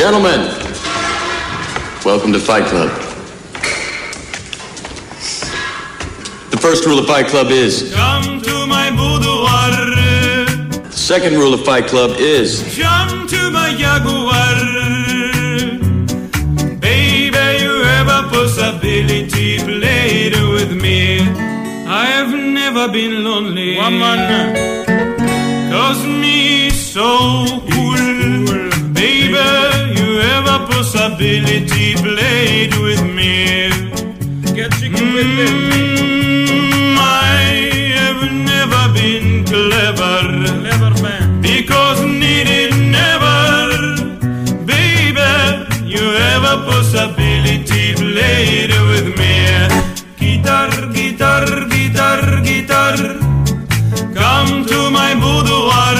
Gentlemen, welcome to Fight Club. The first rule of Fight Club is. Come to my boudoir. The second rule of Fight Club is. Jump to my jaguar. Baby, you have a possibility. Play with me. I have never been lonely. Woman. Cause me so cool. Baby, you have a possibility. Play it with me. Get chicken with me. Mm, I have never been clever. Clever man. Because needed never. Baby, you have a possibility. Play it with me. Guitar, guitar, guitar, guitar. Come to my boudoir.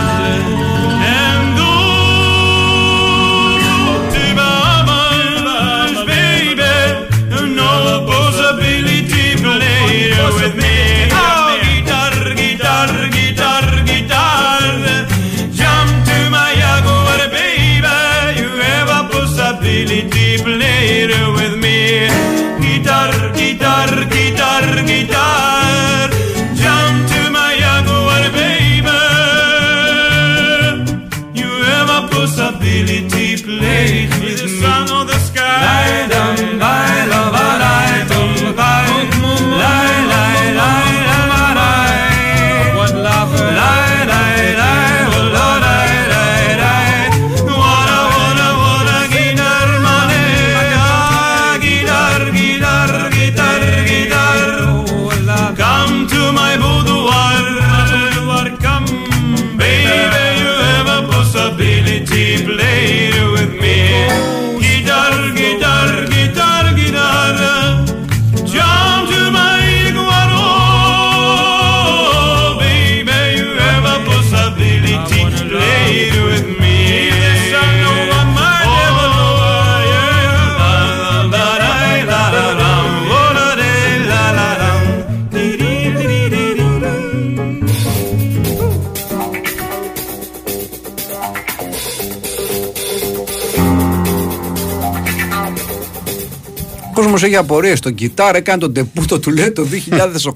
έχει απορίες. Τον κιτάρ έκανε τον τεπούτο του λέει το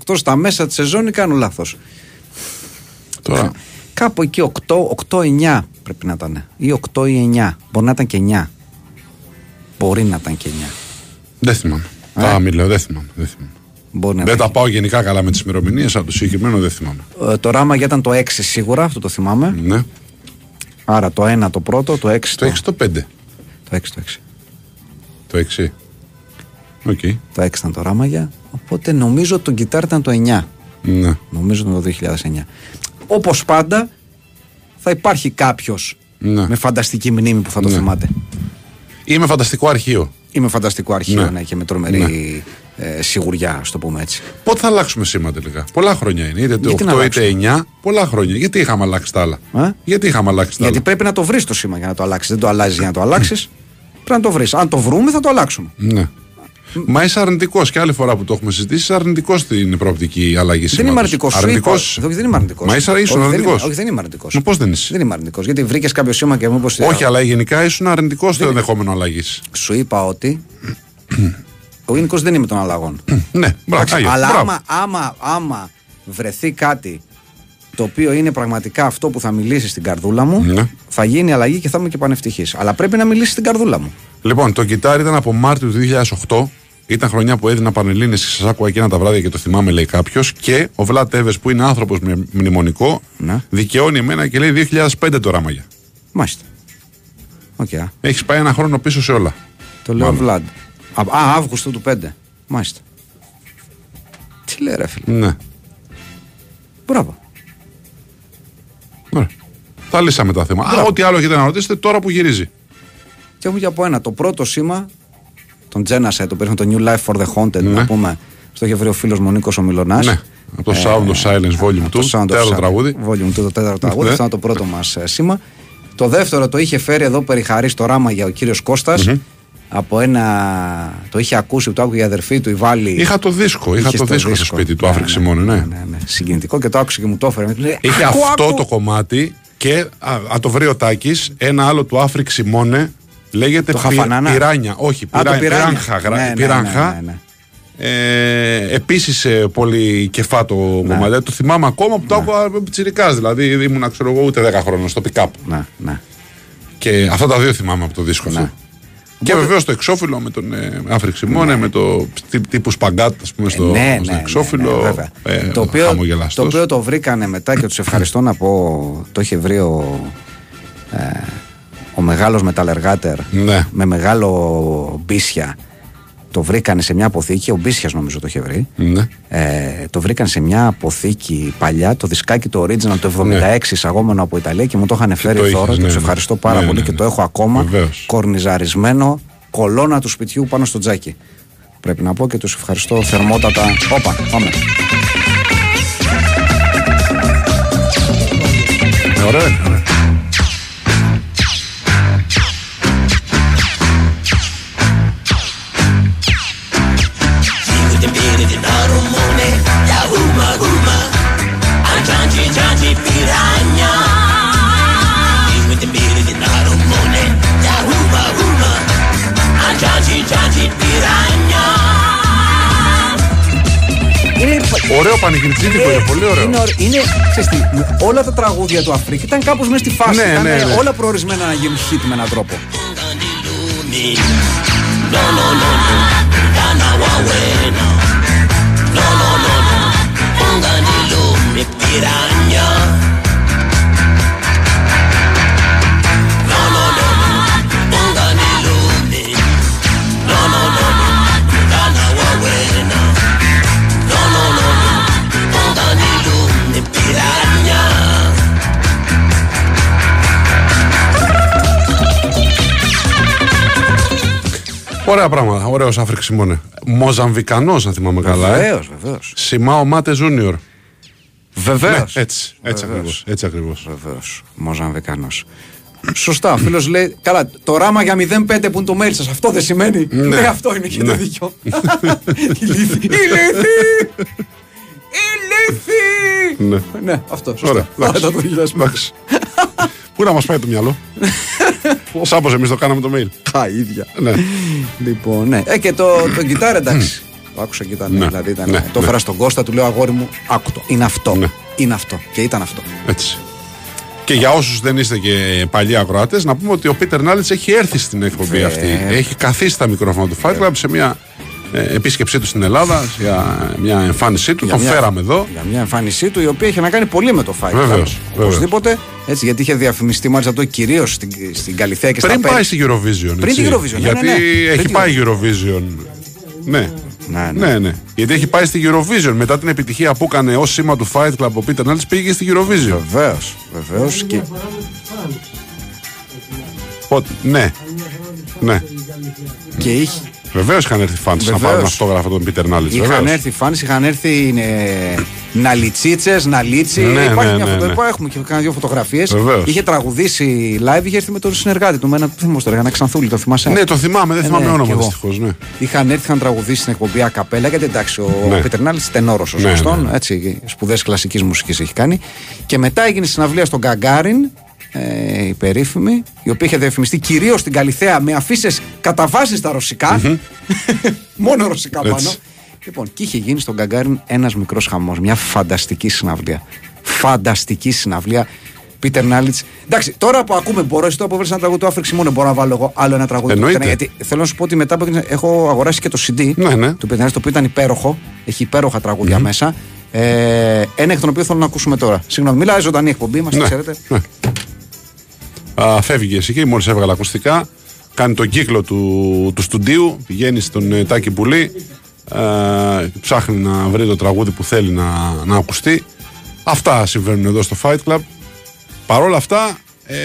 2008 στα μέσα της σεζόν ή κάνω λάθος. Τώρα. Κάπου εκεί 8, 8-9 πρέπει να ήταν. Ή 8 ή 9. Μπορεί να ήταν και 9. Μπορεί να ήταν και 9. Δεν θυμάμαι. Ε. Τα μιλάω, δεν θυμάμαι. Δεν, θυμάμαι. Μπορεί να δεν ήταν. τα πάω γενικά καλά με τις ημερομηνίες, αλλά το συγκεκριμένο δεν θυμάμαι. Ε, το ράμα για ήταν το 6 σίγουρα, αυτό το θυμάμαι. Ναι. Άρα το 1 το πρώτο, το 6 Το 6 το 5. Το 6 το 6. Το 6. Οκ. Το 6 ήταν το Ramaya. Οπότε νομίζω το Guitar ήταν το 9. Ναι. Νομίζω ήταν το 2009. Όπως πάντα, θα υπάρχει κάποιος Ναι. με φανταστική μνήμη που θα το Ναι. θυμάται. Ή με φανταστικό αρχείο. Ή με φανταστικό αρχείο Ναι. ναι. και με τρομερή ε, σιγουριά, ας το πούμε έτσι. Πότε θα αλλάξουμε σήμα τελικά; Πολλά χρόνια είναι. Είτε το Γιατί να 8 είτε 9. Πολλά χρόνια. Γιατί είχαμε αλλάξει τα άλλα; Ε; Γιατί είχαμε αλλάξει τα Γιατί άλλα; πρέπει να το βρεις το σήμα για να το αλλάξεις. Δεν το αλλάζεις για να το αλλάξεις. πρέπει να το βρεις. Αν το βρούμε, θα το αλλάξουμε. Ναι. Μα είσαι αρνητικός και άλλη φορά που το έχουμε συζητήσει, είσαι αρνητικός στην προοπτική αλλαγής Δεν είμαι αρνητικός. Αρνητικός. Όχι, δεν είμαι αρνητικός. Μα είσαι ήσουν αρνητικός. Όχι, δεν είμαι αρνητικός. Μα πώς δεν είσαι; Δεν είμαι αρνητικός. Γιατί βρήκες κάποιο σήμα και μου είπες. Όχι, αλλά γενικά ήσουν αρνητικός στο ενδεχόμενο αλλαγής. Σου είπα ότι. ο γενικός δεν είμαι των αλλαγών. ναι, μπράβο. Εντάξει, Άγιο, αλλά μπράβο. άμα, άμα, άμα βρεθεί κάτι το οποίο είναι πραγματικά αυτό που θα μιλήσεις στην καρδούλα μου, Ναι. θα γίνει αλλαγή και θα είμαι και πανευτυχής. Αλλά πρέπει να μιλήσεις στην καρδούλα μου. Λοιπόν, το Guitar ήταν από Μάρτιο του 2008. Ήταν χρονιά που έδινα πανελλήνιες και σας άκουγα εκείνα τα βράδια και το θυμάμαι, λέει κάποιος. Και ο Βλάτ Εύε, που είναι άνθρωπος με μνημονικό, Ναι. δικαιώνει εμένα και λέει 2005 το Ramaya. Μάλιστα. Οκ, α. Έχεις πάει ένα χρόνο πίσω σε όλα. το λέω Μάλλον. Βλάντ. Α, α, Αύγουστο του 5. Μάλιστα. Τι λέει ρε φίλε. Ναι. Μπράβο. Ωραία. Τα λύσαμε τα θέματα. Α, ό,τι άλλο έχετε να ρωτήσετε τώρα που γυρίζει. Και έχουμε και από ένα. Το πρώτο σήμα, τον Genesis, το περίφημο το New Life for the Haunted, Ναι. να πούμε, Στο είχε βρει ο φίλος μου Νίκος ο Μυλωνάς. Ναι, από το Sound of Silence Volume 2. Τέταρτο τραγούδι. Volume 2, το τέταρτο τραγούδι. Ναι. Αυτό ήταν το πρώτο μας σήμα. Το δεύτερο το είχε φέρει εδώ περιχαρή στο Ramaya ο κύριος Κώστας, Από ένα. Το είχε ακούσει, το άκουγε η αδερφή του, η Βάλη. Είχα το δίσκο, είχα Είχε το δίσκο στο σπίτι του, Afric Simone, ναι. ναι, ναι. Συγκινητικό και το άκουσε και μου το έφερε. Μου λέει, Είχε «Άκου, αυτό άκου». το κομμάτι και α, α, το βρει ο Τάκης, ένα άλλο του Afric Simone λέγεται Το πι- Hafanana. Πυράνια. Όχι, Α, το πυρά- πυράνια. Piranha. γρα- Ναι, ναι, Piranha. ναι, ναι, ναι. Ε, Επίσης πολύ κεφάτο Ναι. κομμάτι. Το θυμάμαι ακόμα που το άκουγα πιτσιρικά. Δηλαδή ήμουν, ξέρω εγώ, ούτε 10 χρόνια στο pick-up. Ναι, ναι. Και αυτά τα δύο θυμάμαι από το δίσκο αυτό. Και βεβαίως το εξώφυλλο με τον ε, Afric Simone, με το τύ- τύπου σπαγκάτ, ας πούμε, στο, Ναι. Ε, ναι, στο ναι, εξώφυλλο. ναι, ναι, βέβαια. ε, το, οποίο, χαμογελαστός. το οποίο το βρήκανε μετά και τους ευχαριστώ να πω. Το είχε βρει ο, ε, ο μεγάλος μεταλλεργάτερ Ναι. με μεγάλο μπίσια. Το βρήκανε σε μια αποθήκη. Ο Μπίσιας νομίζω το είχε βρει. Ναι. Ε, το βρήκαν σε μια αποθήκη παλιά, το δισκάκι το original το 76 Ναι. εισαγόμενο από Ιταλία και μου το είχαν φέρει το δώρο είχες, και ναι, τους ναι. ευχαριστώ πάρα Ναι, πολύ ναι, και ναι. το έχω ακόμα Βεβαίως. κορνιζαρισμένο κολόνα του σπιτιού πάνω στο τζάκι. Πρέπει να πω και τους ευχαριστώ θερμότατα. Όπα, πάμε. Ε, ωραία, Ωραίο πανηγυρτζίδικο, είναι πολύ ωραίο. Είναι, ωραίο. είναι ξέρεις τι, με όλα τα τραγούδια του Αφρίκη ήταν κάπως μέσα στη φάση. Ναι, ήταν ναι, ναι. όλα προορισμένα να γίνουν hit με έναν τρόπο. Ωραία πράγματα. Ωραίος Afric Simone. Μοζαμβικανός, αν θυμάμαι καλά. Ε. Βεβαίως, βεβαίως. Σιμάο Μάτε Ζούνιορ. Βεβαίως. Ναι, έτσι, έτσι Βεβαίως. ακριβώς, έτσι ακριβώς. Βεβαίως. Μοζαμβικανός. Σωστά. Ο φίλος λέει: Καλά, το Ramaya 05 που είναι το mail σας. Αυτό δεν σημαίνει. Ναι, αυτό είναι. Έχετε Ναι. δίκιο. Ηλίθιοι. Ηλίθιοι. Ηλίθιοι. Ναι. Ναι, αυτό. Σωστά. Ωραία. Άρα εντάξει. Το 2000. Εντάξει. Πού να μας πάει το μυαλό; Σάπω εμείς το κάναμε το mail. Τα ίδια. Ναι. Λοιπόν, ναι. Ε, και το, το γκιτάρα εντάξει. Το άκουσα και ήταν. Ναι. Δηλαδή ήταν, Ναι, το ναι. έφερα στον Κώστα, του λέω αγόρι μου, άκου το. Είναι αυτό. Ναι. Είναι αυτό. Και ήταν αυτό. Έτσι. Και για όσους δεν είστε και παλιοί ακροατέ, να πούμε ότι ο Πίτερ Νάλιτς έχει έρθει στην εκπομπή Βέβαια. αυτή. Έχει καθίσει στα μικρόφωνα του Fight Club σε μια ε, επίσκεψή του στην Ελλάδα, για μια εμφάνισή του. Για Τον μια- φέραμε εδώ. Για μια εμφάνισή του η οποία είχε να κάνει πολύ με το Fight Club. Βεβαίως, Οπωσδήποτε. Έτσι, γιατί είχε διαφημιστεί μάλιστα αυτό κυρίως στην, στην Καλυθέα και Πριν στα πάει πέντε. στη Eurovision. Πριν έτσι. την Eurovision, ναι, Γιατί ναι, ναι. έχει Πριν πάει Eurovision. Ναι. Ναι, ναι. Ναι, ναι. Γιατί έχει πάει στη Eurovision. Μετά την επιτυχία που έκανε ως σήμα του Fight Club ο Πίτερ Νάλιτ πήγε στη Eurovision. Βεβαίως. Βεβαίως. Και... Πότε- Ναι. Ναι. και είχε, Βεβαίως είχαν έρθει φαν να Βεβαίως. πάρουν αυτόγραφο τον Πίτερ Νάλιτ. είχαν έρθει φάνη, είχαν έρθει ε, ναλιτσίτσε, ναλίτσι. Ναι, Υπάρχει ναι, μια ναι, φωτο... ναι. Υπάρχει, Έχουμε και κάνει δύο φωτογραφίες. Βεβαίως. Είχε τραγουδήσει live, είχε έρθει με τον συνεργάτη του. Με ένα θυμό τώρα, ένα ξανθούλη, το θυμάσαι; Ναι, το θυμάμαι, δεν Ε, θυμάμαι ναι, κι όνομα εγώ. δυστυχώς. Ναι. Είχαν έρθει, είχαν τραγουδήσει στην εκπομπή Ακαπέλα, γιατί εντάξει, ο Ναι. Πίτερ Νάλιτ τενόρος ο Ναι, σωστόν, ναι. έτσι, σπουδές κλασικής μουσικής έχει κάνει. Και μετά έγινε συναυλία στον Γκαγκάριν, ε, η περίφημη, η οποία είχε διαφημιστεί κυρίως στην Καλιθέα με αφήσεις κατά βάση στα ρωσικα Μόνο ρωσικά Έτσι. πάνω. Λοιπόν, και είχε γίνει στον Γκαγκάριν ένας μικρός χαμός. Μια φανταστική συναυλία. Φανταστική συναυλία. Πίτερ Νάλιτς. Εντάξει, τώρα που ακούμε, μπορώ εσύ το αποβέρει ένα τραγούδι του Άφριξη μόνο μπορώ να βάλω εγώ άλλο ένα τραγούδι του Εννοείται. Πίτερ Γιατί θέλω να σου πω ότι μετά που έγινε- έχω αγοράσει και το CD Ναι, ναι. του Πίτερ Νάλιτς, το οποίο ήταν υπέροχο. Έχει υπέροχα τραγούδια μέσα. Ε, ένα εκ των οποίων θέλω να ακούσουμε τώρα. Συγγνώμη, μιλάει ζωντανή εκπομπή, μας Ναι. ξέρετε. Ναι. Α, φεύγει εσύ και μόλις έβγαλε ακουστικά. Κάνει τον κύκλο του, του στουντίου. Πηγαίνει στον ε, Τάκη Πουλή. Ε, ψάχνει να βρει το τραγούδι που θέλει να, να ακουστεί. Αυτά συμβαίνουν εδώ στο Fight Club. Παρ' όλα αυτά, ε,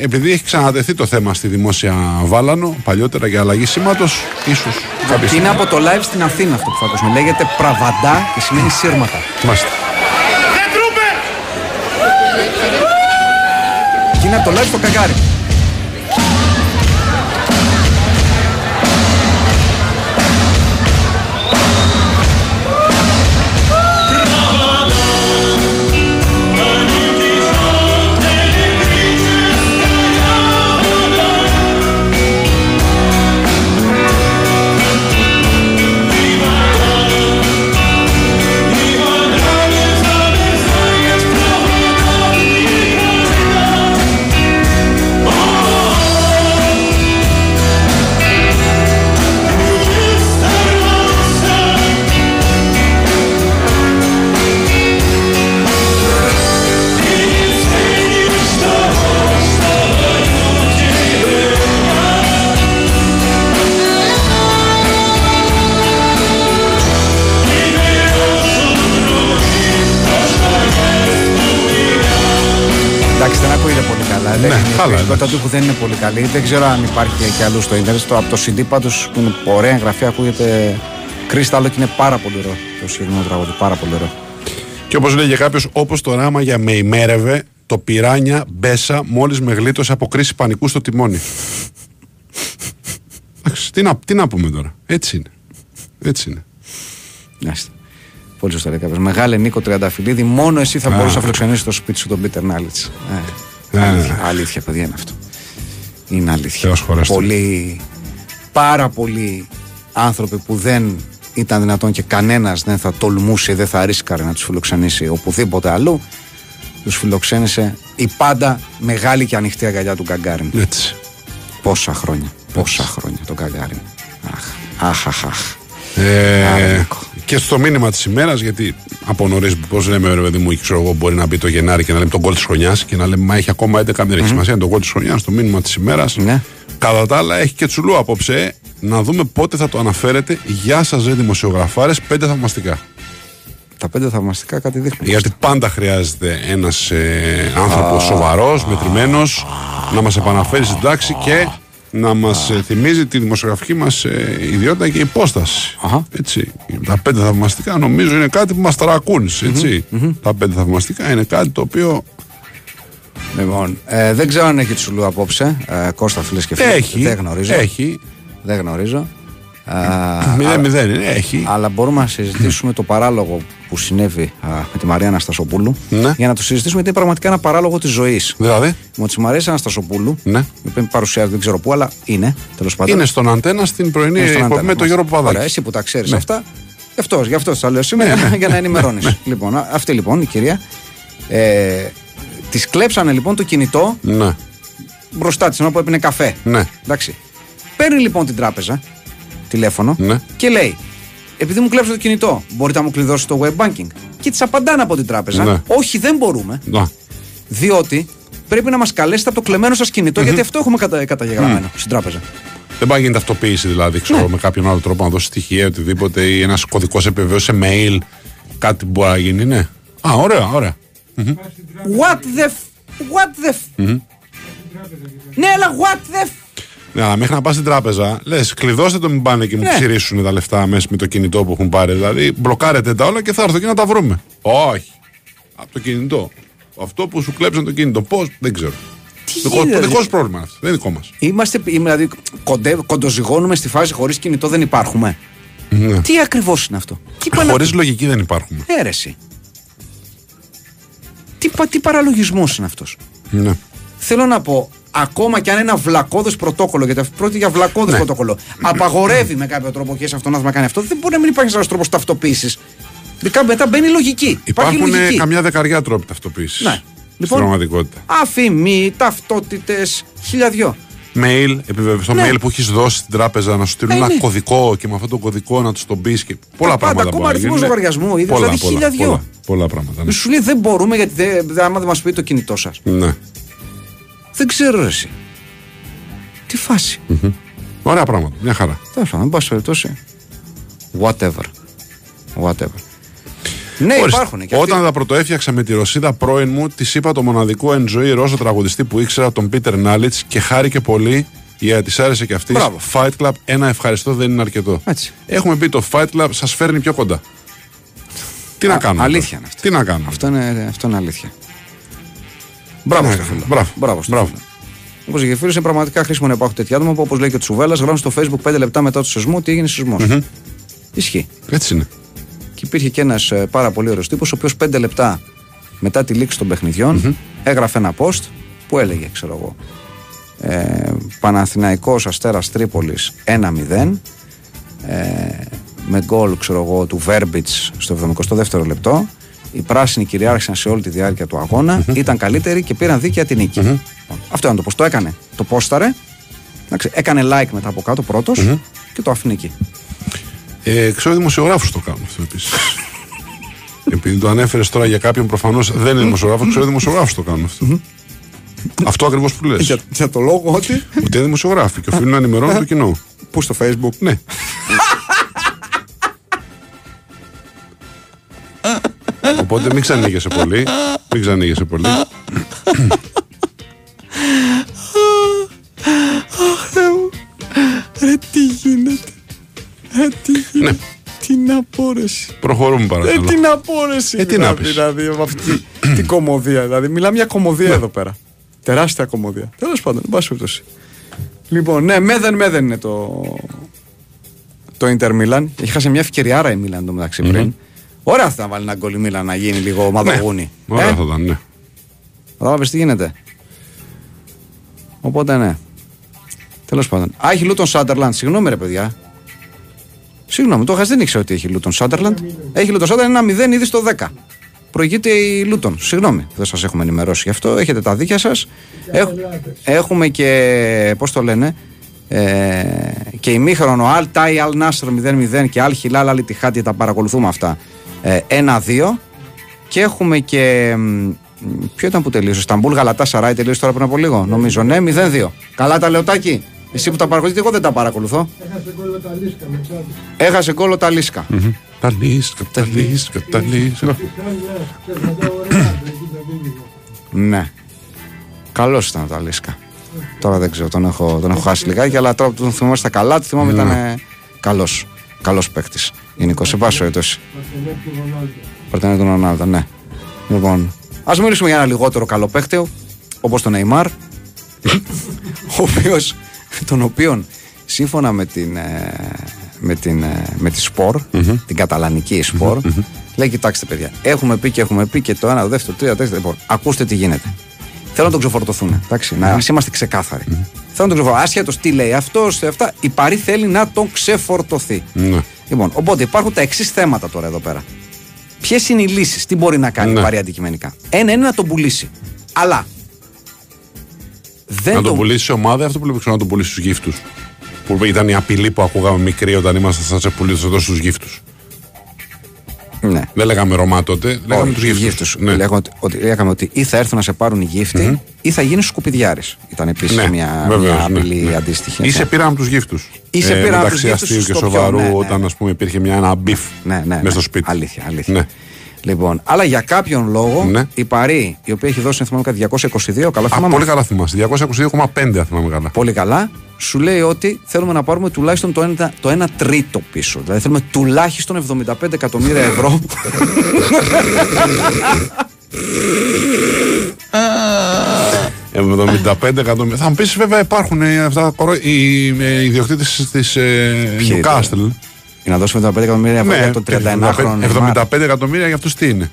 επειδή έχει ξανατεθεί το θέμα στη δημόσια Βάλανο παλιότερα για αλλαγή σήματος, ίσως κάποια Και είναι από το live στην Αθήνα αυτό που θα ακούσουμε. Λέγεται Πραβαντά και σημαίνει σύρματα. Μάλιστα. Και είναι από το live στο καγκάρι. Του που δεν είναι πολύ καλή. Δεν ξέρω αν υπάρχει και αλλού στο Ιντερνετ. Το, από το CD πάντως που είναι ωραία εγγραφή ακούγεται κρίσταλο και είναι πάρα πολύ ωραίο το συγκεκριμένο τραγούδι. Πάρα πολύ ωραίο. Και όπως λέγε κάποιος, όπως το ράμα για με ημέρευε, το πυράνια μπέσα μόλις με γλίτωσε από κρίση πανικού στο τιμόνι. Εντάξει, τι, να, τι να πούμε τώρα. Έτσι είναι. Έτσι είναι. Μάλιστα. Πολύ σωστά λέει κάποιος. Μεγάλε Νίκο Τριανταφυλλίδη, μόνο εσύ θα μπορούσε να φιλοξενήσει το σπίτι σου τον Πίτερ Νάλιτ. Ε, Ναι, αλήθεια, ναι. αλήθεια, παιδιά είναι αυτό. Είναι αλήθεια. Θεός χωρέστον. Πολύ, πάρα πολλοί άνθρωποι που δεν ήταν δυνατόν και κανένας δεν θα τολμούσε ή δεν θα ρίσκαρε να τους φιλοξενήσει οπουδήποτε αλλού. Τους φιλοξένησε η πάντα μεγάλη και ανοιχτή αγκαλιά του Γκαγκάριν. Έτσι. Πόσα χρόνια. Πόσα χρόνια τον Γκαγκάριν. Αχ, αχ, αχ. αχ. Ε, Άρα, Νίκο. και στο μήνυμα της ημέρας, γιατί από νωρίς, πώς λέμε, ρε παιδί μου, ξέρω εγώ, μπορεί να μπει το Γενάρη και να λέμε τον γκολ της χρονιάς και να λέμε Μα έχει ακόμα 11, δεν έχει σημασία, είναι το γκολ της χρονιάς, στο μήνυμα της ημέρας. Ναι. Κατά τα άλλα, έχει και τσουλού απόψε. Να δούμε πότε θα το αναφέρετε. Γεια σας, ρε δημοσιογραφάρες, πέντε θαυμαστικά. Τα πέντε θαυμαστικά κάτι δείχνουν. Γιατί πάντα χρειάζεται ένας ε, άνθρωπος σοβαρός, μετρημένος, να μας επαναφέρει στην τάξη και να μας θυμίζει τη δημοσιογραφική μας ε, ιδιότητα και υπόσταση. Αχα. Έτσι. Τα πέντε θαυμαστικά νομίζω είναι κάτι που μας ταρακούνει. έτσι. Τα πέντε θαυμαστικά είναι κάτι το οποίο Λοιπόν, ε, δεν ξέρω αν έχει τσουλού απόψε. Ε, Κώστα, φίλες και φίλοι. έχει. Δεν γνωρίζω. Έχει. Δεν γνωρίζω. Α, Μηδέν, μηδέν είναι. Έχει. αλλά μπορούμε να συζητήσουμε το παράλογο που συνέβη α, με τη Μαρία Αναστασοπούλου. Ναι. Για να το συζητήσουμε γιατί είναι πραγματικά ένα παράλογο της ζωής. Δηλαδή; Με τη Μαρία Αναστασοπούλου, Ναι. η οποία παρουσιάζεται δεν ξέρω πού, αλλά είναι τέλος πάντων. Είναι στον αντένα στην πρωινή Είναι στον εκπομπή αντένα με τον μας. Γιώργο Παπαδάκη. Ωραία, εσύ που τα ξέρεις Ναι. αυτά. Αυτό, γι' αυτό θα λέω σήμερα Ναι, ναι. για να ενημερώνεις. Λοιπόν, α- αυτή λοιπόν η κυρία. Ε, της κλέψανε λοιπόν το κινητό Ναι. μπροστά της ενώ που έπινε καφέ. Ναι. Εντάξει. Παίρνει λοιπόν την τράπεζα τηλέφωνο Ναι. και λέει: Επειδή μου κλέψατε το κινητό, μπορείτε να μου κλειδώσετε το web banking. Και τη απαντάνε από την τράπεζα: Ναι. Όχι, δεν μπορούμε, Να. διότι πρέπει να μας καλέσετε από το κλεμμένο σας κινητο γιατί αυτό έχουμε κατα... καταγεγραμμένο στην τράπεζα. Δεν πάει να γίνει ταυτοποίηση δηλαδή, ξέρω, Ναι. με κάποιον άλλο τρόπο να δώσει στοιχεία, οτιδήποτε ή ένας κωδικός επιβεβαίωσης σε mail. Κάτι που μπορεί να γίνει, ναι. Α, ωραία, ωραία. What the. f- What the. f- Ναι, αλλά what the. f- Ναι, αλλά μέχρι να πας στην τράπεζα, λες, κλειδώστε το, μην πάνε και μου Ναι. ψηρίσουν τα λεφτά μέσα με το κινητό που έχουν πάρει. Δηλαδή, μπλοκάρετε τα όλα και θα έρθω και να τα βρούμε. Όχι. Από το κινητό. Αυτό που σου κλέψαν το κινητό. Πώς, δεν ξέρω. Τι Δικό, γίνεται, δικό δηλαδή; σου πρόβλημα είναι αυτό. Δεν είναι δικό μας. Είμαστε, είμαι, δηλαδή, κοντέ, κοντοζυγώνουμε στη φάση χωρίς κινητό δεν υπάρχουμε. Ναι. Τι ακριβώς είναι αυτό; Τι πανα- Χωρί λογική δεν υπάρχουμε. Έρεση. Τι, πα- τι παραλογισμός είναι αυτός; Ναι. Θέλω να πω, ακόμα και αν ένα βλακώδες πρωτόκολλο, γιατί πρόκειται για βλακώδες Ναι. πρωτόκολλο, απαγορεύει με κάποιο τρόπο και σε αυτό να κάνει αυτό, δεν μπορεί να μην υπάρχει ένας τρόπος ταυτοποίησης. Μετά μπαίνει η λογική. Υπάρχει Υπάρχουν ε, λογική. καμιά δεκαριά τρόποι ταυτοποίησης. Ναι. Στην Λοιπόν, πραγματικότητα. αφημί, ταυτότητες, χιλιαδιό. Mail, επιβεβαι... στο Ναι. mail που έχεις δώσει στην τράπεζα να σου στείλουν Ε, ένα ναι. κωδικό και με αυτό το κωδικό να τους τον πεις και πολλά Τα πάντα, πράγματα. ακόμα μπορεί να αριθμός γίνουν. λογαριασμού, είδες, πολλά, δηλαδή πολλά, χίλια δυο. πολλά, πολλά πράγματα. Ναι. Σου λέει δεν μπορούμε γιατί δεν, άμα δεν μας πει το κινητό σας. ναι. Δεν ξέρω ρε, εσύ. Τι φάση. Ωραία πράγματα. Μια χαρά. Τέλος πάντων, εν πάση περιπτώσει. Whatever. Whatever. Ναι, Ορίστε. υπάρχουν και Όταν αυτοί. τα πρωτοέφτιαξα με τη Ρωσίδα πρώην μου, της είπα το μοναδικό εν ζωή Ρώσο τραγουδιστή που ήξερα, τον Πίτερ Νάλιτς και χάρηκε πολύ γιατί της άρεσε και αυτής. Μπράβο. Fight Club, ένα ευχαριστώ δεν είναι αρκετό. Έτσι. Έχουμε πει το Fight Club σας φέρνει πιο κοντά. Τι να Α, κάνουμε. αλήθεια τώρα; είναι αυτό. Τι να κάνουμε; Αυτό είναι, αυτό είναι αλήθεια. Μπράβο Ναι, στο φίλο. μπράβο. Μπράβο στο Μπράβο. φίλο. Όπως και φίλο, είναι πραγματικά χρήσιμο να υπάρχουν τέτοια άτομα που όπως λέει και ο Τσουβέλλα, γράφουν στο Facebook 5 λεπτά μετά το σεισμό ότι έγινε σεισμός. Ισχύει. Έτσι είναι. Και υπήρχε και ένας πάρα πολύ ωραίος τύπος, ο οποίος 5 λεπτά μετά τη λήξη των παιχνιδιων έγραφε ένα post που έλεγε, ξέρω εγώ, ε, Παναθηναϊκός Αστέρας Τρίπολης 1-0 ε, με γκολ ξέρω εγώ του Βέρμπιτς στο 72ο λεπτό οι πράσινοι κυριάρχησαν σε όλη τη διάρκεια του αγώνα ήταν καλύτεροι και πήραν δίκαια την νίκη Λοιπόν, αυτό ήταν το post, το έκανε το πόσταρε εντάξει, έκανε like μετά από κάτω πρώτος και το άφηνε εκεί Ε, ξέρω δημοσιογράφους το κάνουν αυτό επίσης. Επειδή το ανέφερες τώρα για κάποιον προφανώς δεν είναι δημοσιογράφος, ξέρω δημοσιογράφους το κάνουν αυτό. Αυτό ακριβώς που λες. για, για το λόγο ότι Ότι είναι δημοσιογράφοι και οφείλουν να ενημερώνουν το κοινό. που στο facebook Ναι. Οπότε μην ξανήγεσαι πολύ. Μην ξανήγεσαι πολύ. Ρε τι γίνεται. Ρε τι γίνεται. Ναι. Τι να πω ρε εσύ. Προχωρούμε Ε, παρακαλώ. τι να πω ρε εσύ. Ε, τι να δηλαδή, πεις. δηλαδή, με αυτή την κομμωδία. Δηλαδή, μιλάμε για κομμωδία εδώ πέρα. Τεράστια κομμωδία. Τέλος πάντων, εν πάση περιπτώσει. Λοιπόν, ναι, μέδεν μέδεν είναι το. Το Ιντερ Μίλαν. Έχει χάσει μια ευκαιριάρα η Μίλαν το μεταξύ πριν. Ωραία θα βάλει ένα γκολ η Μίλαν να γίνει λίγο μαδογούνι. Ωραία Ε, θα ήταν, ναι. Κατάλαβε τι γίνεται; Οπότε ναι. Τέλος πάντων. Α, έχει Λούτον Σάντερλαντ. Συγγνώμη, ρε παιδιά. Συγγνώμη, το είχα δεν ήξερα ότι έχει Λούτον Σάντερλαντ. Έχει Λούτον Σάντερλαντ ένα 0 ήδη στο 10. Προηγείται η Λούτον. Συγγνώμη, δεν σας έχουμε ενημερώσει γι' αυτό. Έχετε τα δίκια σας. έχουμε και. Πώς το λένε. Ε, και ημίχρονο Αλ Τάι Αλ Νάσρ 0-0 και Αλ Χιλάλ Αλ Ιτιχάντ τα παρακολουθούμε αυτά. Ε, 1-2. Και έχουμε και. μ, Ποιο ήταν που τελείωσε, Σταμπούλ Γαλατά Σαράι τελείωσε τώρα πριν από λίγο, νομίζω. Ναι, 0-2. Καλά τα λέω, Τάκη. Εσύ που τα παρακολουθείτε, εγώ δεν τα παρακολουθώ. Έχασε γκολ τα Λίσκα. Τα λίσκα, τα λίσκα, τα λίσκα. Ναι. Καλός ήταν τα Λίσκα. Τώρα δεν ξέρω, τον έχω, τον έχω χάσει λιγάκι, αλλά τώρα που τον θυμάμαι στα καλά, του θυμάμαι ήταν καλός. Καλός παίκτης. Γενικώ, σε πάση περιπτώσει. Παρτενέρ του Ρονάλντο, ναι. Λοιπόν, ας μιλήσουμε για ένα λιγότερο καλό παίκτη, όπως τον Νεϊμάρ, ο οποίος, τον οποίον σύμφωνα με την, ε, με την, ε, με τη σπορ, την καταλανική σπορ, λέει: Κοιτάξτε, παιδιά, έχουμε πει και έχουμε πει και το ένα, το δεύτερο, το τρίτο, το τέσσερα. Λοιπόν, ακούστε τι γίνεται. Θέλω να τον ξεφορτωθούν. Εντάξει, να ας είμαστε ξεκάθαροι. Θέλω να τον ξεφορτωθούν. Άσχετος τι λέει αυτός, αυτά. Η Παρή θέλει να τον ξεφορτωθεί. Ναι. Λοιπόν, οπότε υπάρχουν τα εξής θέματα τώρα εδώ πέρα. Ποιες είναι οι λύσεις, τι μπορεί να κάνει Ναι. η Παρή αντικειμενικά. Ένα είναι να τον πουλήσει. Αλλά. Δεν Να τον πουλήσει σε ομάδα, αυτό που λέμε να τον πουλήσει στους γύφτους. Που ήταν η απειλή που ακούγαμε μικρή όταν ήμασταν στα τσεπουλίδε εδώ στους γύφτους. Ναι. Δεν λέγαμε Ρωμά τότε, λέγαμε τους γύφτου. γύφτους. Ναι. Λέγαμε ότι, ότι, λέγαμε ότι ή θα έρθουν να σε πάρουν οι γύφτοι ή θα γίνεις σκουπιδιάρης. Ήταν επίσης Ναι, μια, βεβαίως, μια ναι, απειλή ναι. αντίστοιχη. Ή σε πήραν από τους γύφτου. Ή σε πήραν από τους μεταξύ γύφτους αστείου και στο πιο, σοβαρού, ναι, ναι. όταν ας πούμε, υπήρχε μια, ένα beef Ναι, ναι, μέσα ναι. στο σπίτι. Αλήθεια, αλήθεια. Ναι. Λοιπόν, αλλά για κάποιον λόγο Ναι. η Παρί, η οποία έχει δώσει, αν θυμάμαι κάτι, 222, καλά Α, θυμάμαι. πολύ καλά θυμάσαι. 222,5 αν θυμάμαι καλά. Πολύ καλά, σου λέει ότι θέλουμε να πάρουμε τουλάχιστον το 1, το ένα τρίτο πίσω. Δηλαδή θέλουμε τουλάχιστον 75 εκατομμύρια ευρώ. 75 εκατομμύρια. Θα μου πεις, βέβαια, υπάρχουν ε, αυτά τα κορο... οι ε, ιδιοκτήτες της ε, Ποιοι Newcastle. Για να δώσουμε 75 εκατομμύρια ευρώ για το 31χρονο. 75 εκατομμύρια για αυτούς τι είναι;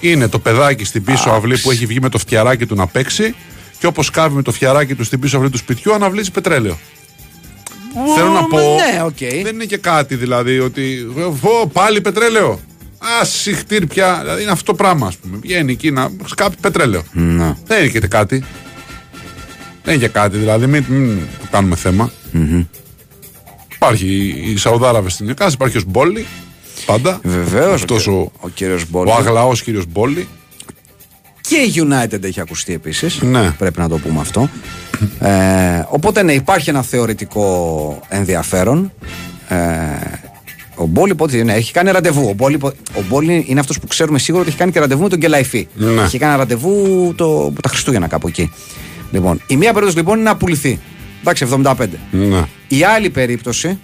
Είναι το παιδάκι στην πίσω αυλή που έχει βγει με το φτιαράκι του να παίξει και όπως σκάβει με το φτιαράκι του στην πίσω αυλή του σπιτιού αναβλύζει πετρέλαιο. Θέλω να πω. Ναι, οκ. Δεν είναι και κάτι δηλαδή ότι. Ω, πάλι πετρέλαιο. Α, σιχτίρ πια. Δηλαδή είναι αυτό το πράγμα, ας πούμε. Βγαίνει εκεί να σκάβει πετρέλαιο. Ναι. Δεν είναι και κάτι. Δεν είναι και κάτι, δηλαδή μην, μην το κάνουμε θέμα. Υπάρχει η Σαουδάραβε στην Νιουκάση, υπάρχει ο Μπόλι. Πάντα. Βεβαίως. Αυτός ο, ο κύριος Μπόλι. ο αγλαός κύριος Μπόλι. Και η United έχει ακουστεί επίσης. Ναι. Πρέπει να το πούμε αυτό. Ε, οπότε ναι, υπάρχει ένα θεωρητικό ενδιαφέρον. Ε, Ο Μπόλι πότε ναι, έχει κάνει ραντεβού. Ο Μπόλι, ο Μπόλι είναι αυτός που ξέρουμε σίγουρα ότι έχει κάνει και ραντεβού με τον Κελαϊφή. Ναι. Έχει κάνει ραντεβού το, τα Χριστούγεννα κάπου εκεί. Λοιπόν, η μία περίπτωση λοιπόν είναι να πουληθεί. Εντάξει, 75. Ναι. Η άλλη περίπτωση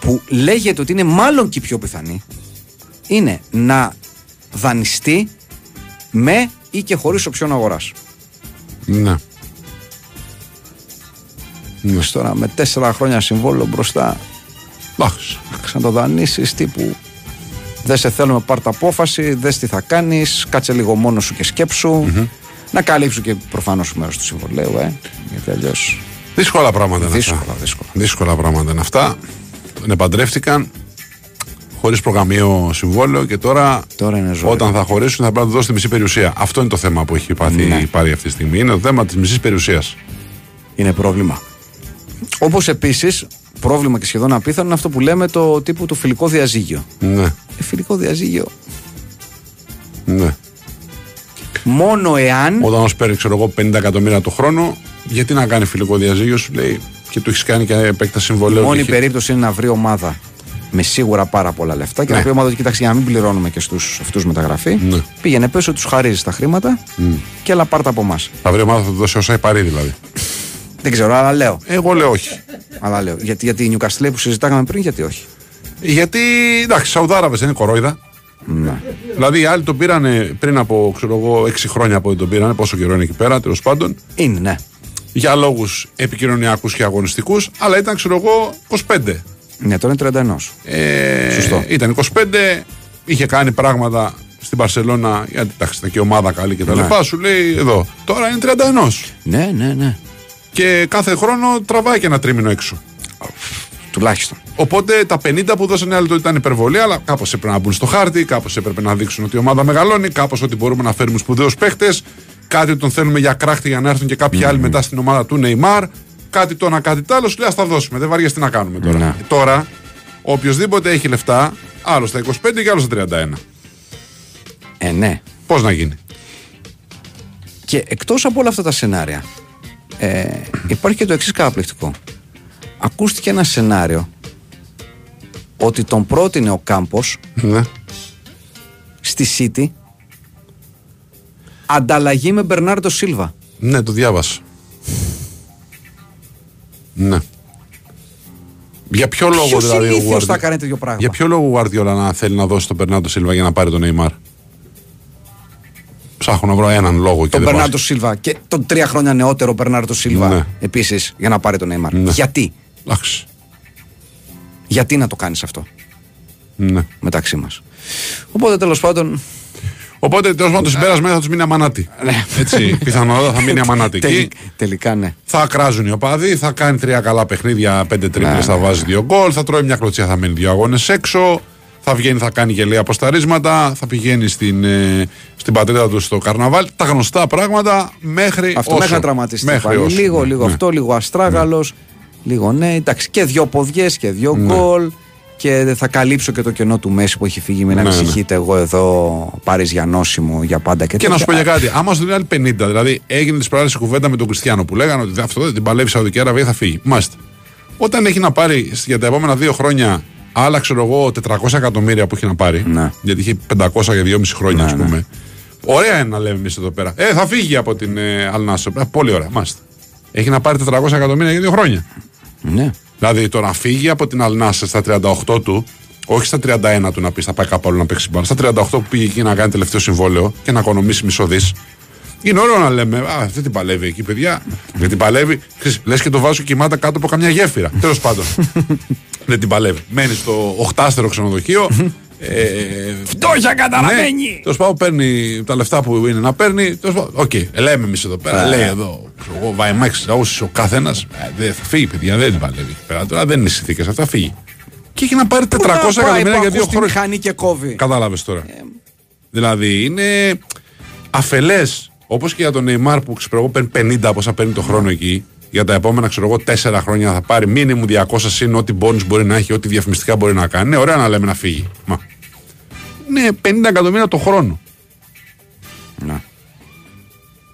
που λέγεται ότι είναι μάλλον και η πιο πιθανή είναι να δανειστεί με ή και χωρίς οψιόν αγοράς. Ναι. Ναι. Τώρα με τέσσερα χρόνια συμβόλαιο μπροστά Εντάξει. να το δανείσεις τύπου δεν σε θέλουμε πάρ' τα απόφαση, δες τι θα κάνεις, κάτσε λίγο μόνος σου και σκεψου Να καλύψω και προφανώς μέρος του συμβολέου, ε, γιατί αλλιώς Δύσκολα πράγματα είναι δύσκολα, αυτά. δύσκολα. Δύσκολα πράγματα είναι αυτά. Τον επαντρεύτηκαν χωρίς προγραμμίο συμβόλαιο και τώρα, Τώρα είναι ζωή. όταν θα χωρίσουν θα πρέπει να τους δώσει τη μισή περιουσία. Αυτό είναι το θέμα που έχει πάθει, Ναι. πάρει αυτή τη στιγμή. Είναι το θέμα της μισής περιουσίας. είναι πρόβλημα. Όπως επίσης, πρόβλημα και σχεδόν απίθανο είναι αυτό που λέμε το τύπου του φιλικό διαζύγιο. Ναι, Ε, φιλικό διαζύγιο ναι. μόνο εάν Όταν ως παίρνει, ξέρω εγώ, 50 εκατομμύρια το χρόνο, γιατί να κάνει φιλικό διαζύγιο, σου λέει και του έχεις κάνει και επέκταση η συμβολέου. μόνη και έχει- περίπτωση είναι να βρει ομάδα με σίγουρα πάρα πολλά λεφτά και Ναι. να πει ομάδα, κοιτάξτε, για να μην πληρώνουμε και στους αυτούς μεταγραφή, Ναι. πήγαινε πέσω, τους χαρίζεις τα χρήματα και έλα πάρτα από εμάς. Θα βρει ομάδα θα του δώσει όσα υπαρεί δηλαδή. Δεν ξέρω, αλλά λέω. Εγώ λέω όχι. Αλλά λέω. Γιατί, γιατί η Newcastle που συζητάγαμε πριν, γιατί όχι. Γιατί εντάξει, Σαουδάραβες δεν είναι κορόιδα. Ναι. Δηλαδή οι άλλοι τον πήρανε πριν από ξέρω εγώ, 6 χρόνια από ότι τον πήρανε, πόσο καιρό είναι εκεί πέρα, τέλος πάντων, Είναι, ναι. Για λόγους επικοινωνιακούς και αγωνιστικούς, αλλά ήταν ξέρω εγώ 25. Ναι, τώρα είναι 31. Ε, Σωστό. Ήταν 25, είχε κάνει πράγματα στην Παρσελώνα, γιατί εντάξει, ήταν και ομάδα καλή και τα Ναι. λοιπά. Σου λέει εδώ, τώρα είναι 31. Ναι, ναι, ναι. Και κάθε χρόνο τραβάει και ένα τρίμηνο έξω. Τουλάχιστον. Οπότε τα 50 που δώσανε άλλοι τότε ήταν υπερβολή, αλλά κάπως έπρεπε να μπουν στο χάρτη, κάπως έπρεπε να δείξουν ότι η ομάδα μεγαλώνει, κάπως ότι μπορούμε να φέρουμε σπουδαίους παίχτες, κάτι ότι τον θέλουμε για κράχτη για να έρθουν και κάποιοι άλλοι μετά στην ομάδα του Νεϊμάρ, κάτι το ένα, κάτι το άλλο, σου λέει ας τα δώσουμε. Δεν βαριέσαι τι να κάνουμε τώρα. Ναι. Τώρα, οποιοδήποτε έχει λεφτά, άλλος στα 25 και άλλος στα 31. Ε, ναι. Πώς να γίνει; Και εκτός από όλα αυτά τα σενάρια, ε, υπάρχει και το εξής καταπληκτικό. Ακούστηκε ένα σενάριο ότι τον πρότεινε ο Κάμπος Ναι. στη City ανταλλαγή με Μπερνάρντο Σίλβα. Ναι, το διάβασα. Ναι. Για ποιο λόγο Ποιος δηλαδή ο ηλίθιος Γουαρδι- θα κάνει τέτοιο πράγμα; Για ποιο λόγο ο Γουαρδιόλα να θέλει να δώσει τον Περνάντο Σίλβα για να πάρει τον Νεϊμάρ. Ψάχνω να βρω έναν λόγο και τον δεν Μπερνάρντο βάζω. Σίλβα και τον τρία χρόνια νεότερο Μπερνάρντο Σίλβα Ναι. επίσης για να πάρει τον Neymar. Ναι. Γιατί, Εντάξει. γιατί να το κάνεις αυτό Ναι. μεταξύ μας; Οπότε τέλος πάντων Οπότε τέλος πάντων το συμπέρασμα θα τους μείνει αμανάτη. Έτσι, πιθανότατα θα μείνει αμανάτη εκεί. τελ- τελικά ναι. Θα κράζουν οι οπαδοί, θα κάνει τρία καλά παιχνίδια, πέντε τρίπλες, Ναι, θα βάζει δύο γκολ, θα τρώει μια κλωτσιά, θα μένει δύο αγώνες έξω. Θα βγαίνει, θα κάνει γελία αποσταρίσματα, θα πηγαίνει στην, ε, στην πατρίδα του στο καρναβάλι. Τα γνωστά πράγματα μέχρι. Αυτό όσο. μέχρι να τραυματιστεί Μέχρι πάλι. όσο. Λίγο, Ναι, λίγο ναι. αυτό, λίγο αστράγαλος. Λίγο ναι, εντάξει. Και δύο ποδιές και δύο Ναι. γκολ. Και θα καλύψω και το κενό του Μέση που έχει φύγει. Μην Ναι, ναι. ανησυχείτε, εγώ εδώ πάρει για νόσημο για πάντα. Και, Και να σου πω τέτοια. για κάτι, άμα σου δίνει άλλη 50, δηλαδή έγινε τη προάλλη κουβέντα με τον Κριστιανό που λέγανε ότι αυτό δεν την παλεύει η Σαουδική Αραβία θα φύγει. Μάλιστα. Όταν έχει να πάρει για τα επόμενα δύο χρόνια άλλα, ξέρω εγώ, 400 εκατομμύρια που έχει να πάρει, Ναι. γιατί είχε 500 για 2,5 χρόνια, Ναι, ας ναι. πούμε. Ωραία είναι να λέμε εμείς εδώ πέρα. Ε, θα φύγει από την ε, Αλνάσο. Ε, πολύ ωραία, μάλιστα. Έχει να πάρει 400 εκατομμύρια για δύο χρόνια. Ναι. Δηλαδή το να φύγει από την Αλνάσε στα 38 του, όχι στα 31 του να πει θα πάει κάπου άλλο να παίξει μπάλα, στα 38 που πήγε εκεί να κάνει τελευταίο συμβόλαιο και να οικονομήσει μισό δις. Είναι ωραίο να λέμε, Α, δεν την παλεύει εκεί, παιδιά. δεν την παλεύει. Λες και το βάζω κοιμάται κάτω από καμιά γέφυρα. Τέλος πάντων. δεν την παλεύει. Μένει στο οχτάστερο ξενοδοχείο. Ε, Φτώχεια ναι, τέλος πάντων παίρνει τα λεφτά που είναι να παίρνει. Τέλος πάντων, Οκ, λέμε εμείς εδώ πέρα. Ναι. Λέει εδώ, ξέρω εγώ, Βαϊμάξ, όσοι ο καθένας. Δεν θα φύγει, παιδιά, δεν την παλεύει. εκεί Πέρα τώρα δεν είναι συνθήκες, αυτά φύγει. Και έχει να πάρει 400 εκατομμύρια για δύο χρόνια. μηχανή και κόβει. Κατάλαβες τώρα. Δηλαδή είναι αφελές. Όπως και για τον Νεϊμάρ που ξέρω εγώ παίρνει 50 από όσα παίρνει το χρόνο εκεί. Για τα επόμενα ξέρω εγώ 4 χρόνια θα πάρει μήνυμου 200 συν ό,τι bonus μπορεί να έχει, ό,τι διαφημιστικά μπορεί να κάνει. Είναι ωραία να λέμε να φύγει. Μα. Είναι 50 εκατομμύρια το χρόνο. Ναι.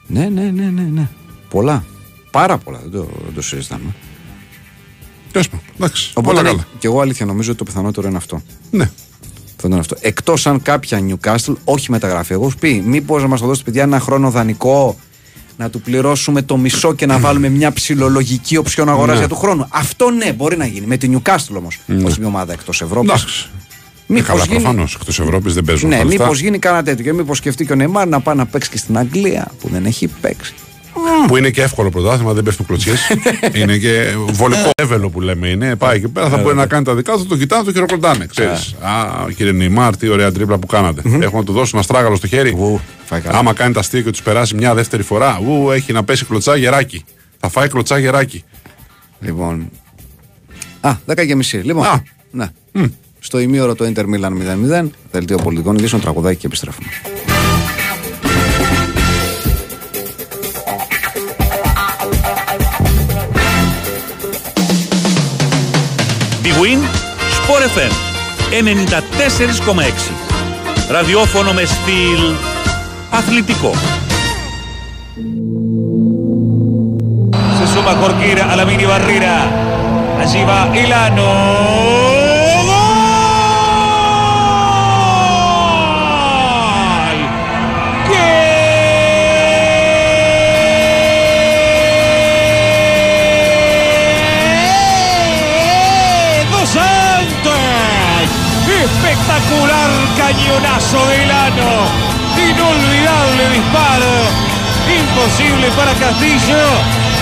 ναι, ναι, ναι, ναι, ναι. Πολλά. Πάρα πολλά. Δεν το, δεν το συζητάμε. Τέλος πάντων. Εντάξει. Οπότε Όλα ναι, καλά. και εγώ αλήθεια νομίζω ότι το πιθανότερο είναι αυτό. Ναι. Θα ήταν αυτό. Εκτός αν κάποια Newcastle, όχι μεταγραφή. Εγώ σου πει, μήπως να μας το δώσει παιδιά ένα χρόνο δανεικό, να του πληρώσουμε το μισό και να βάλουμε μια ψηλολογική οψιόν αγοράς Ναι. για του χρόνου. Αυτό ναι, μπορεί να γίνει. Με την Newcastle όμως. Όχι μια ομάδα εκτός Ευρώπης. Εντάξει. Ε, Μήπως καλά, γίνει. προφανώς. Εκτός Ευρώπης δεν παίζουν. Ναι, αυτά λεφτά. μήπως γίνει κανένα τέτοιο. Και μήπως σκεφτεί και ο Νεϊμάρ να πάει να παίξει και στην Αγγλία που δεν έχει παίξει. Που είναι και εύκολο πρωτάθλημα, δεν πέφτουν κλωτσιές. είναι και βολικό έβελο που λέμε είναι. Πάει εκεί πέρα, θα μπορεί να κάνει τα δικά του, θα το κοιτάνε, θα το χειροκροτάνε. Ξέρεις. Α, κύριε Νεϊμάρ, τι ωραία τρίπλα που κάνατε. Έχουν να του δώσουν ένα στράγαλο στο χέρι. Ου, φάει καλά. Άμα κάνει τα αστεία και τους περάσει μια δεύτερη φορά, ου, έχει να πέσει κλωτσά γεράκι. Θα φάει κλωτσά γεράκι. Λοιπόν. Α, 10 και μισή. Λοιπόν. Α. Ναι. Στο ημίωρο το Inter Milan 0-0. Δελτίο πολιτικών ειδήσεων, τραγουδάκι και επιστρέφουμε. Win, Sport FM 94,6. Ραδιόφωνο με στυλ αθλητικό. Se suma Jorquera a la mini barrera. Allí va Elano. Cañonazo de Elano. Inolvidable disparo. Imposible para Castillo.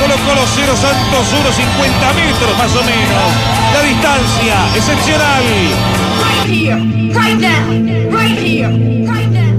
Colocó los cero Santos 1.50 metros más o menos. La distancia excepcional. right here, right now, right here, right now.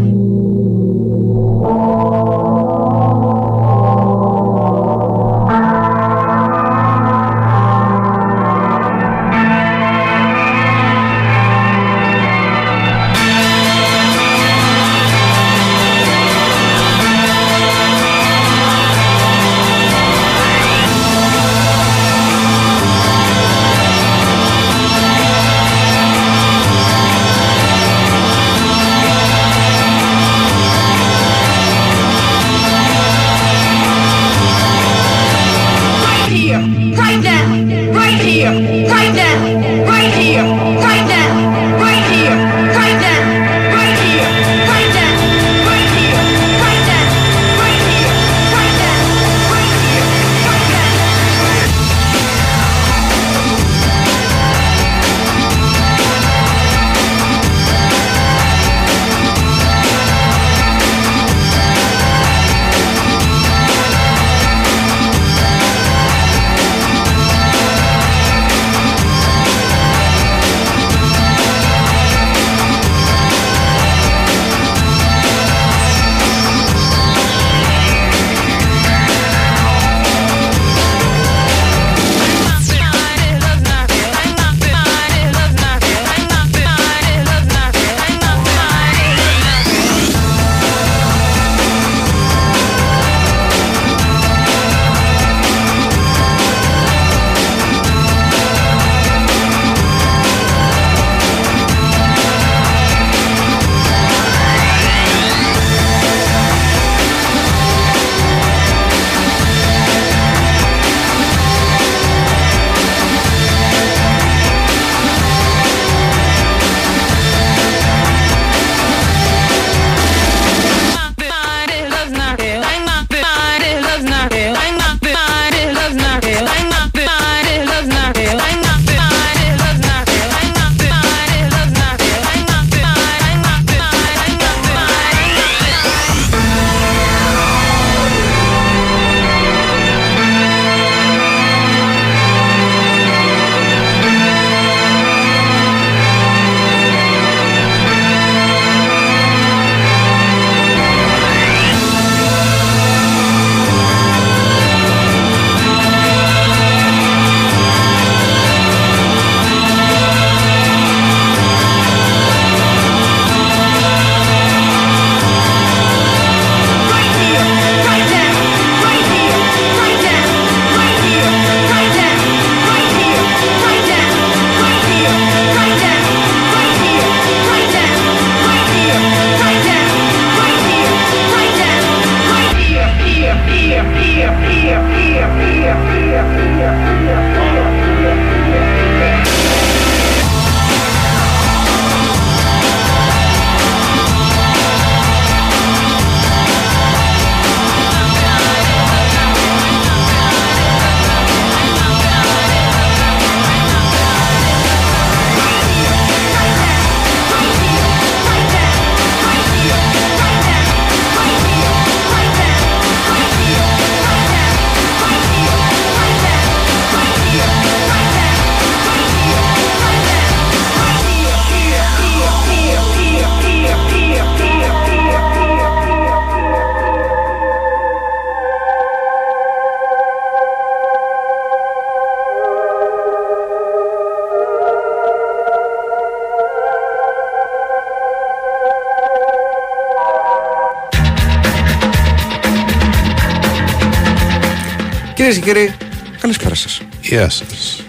Κυρίες και κύριοι, καλησπέρα σας. Γεια σας.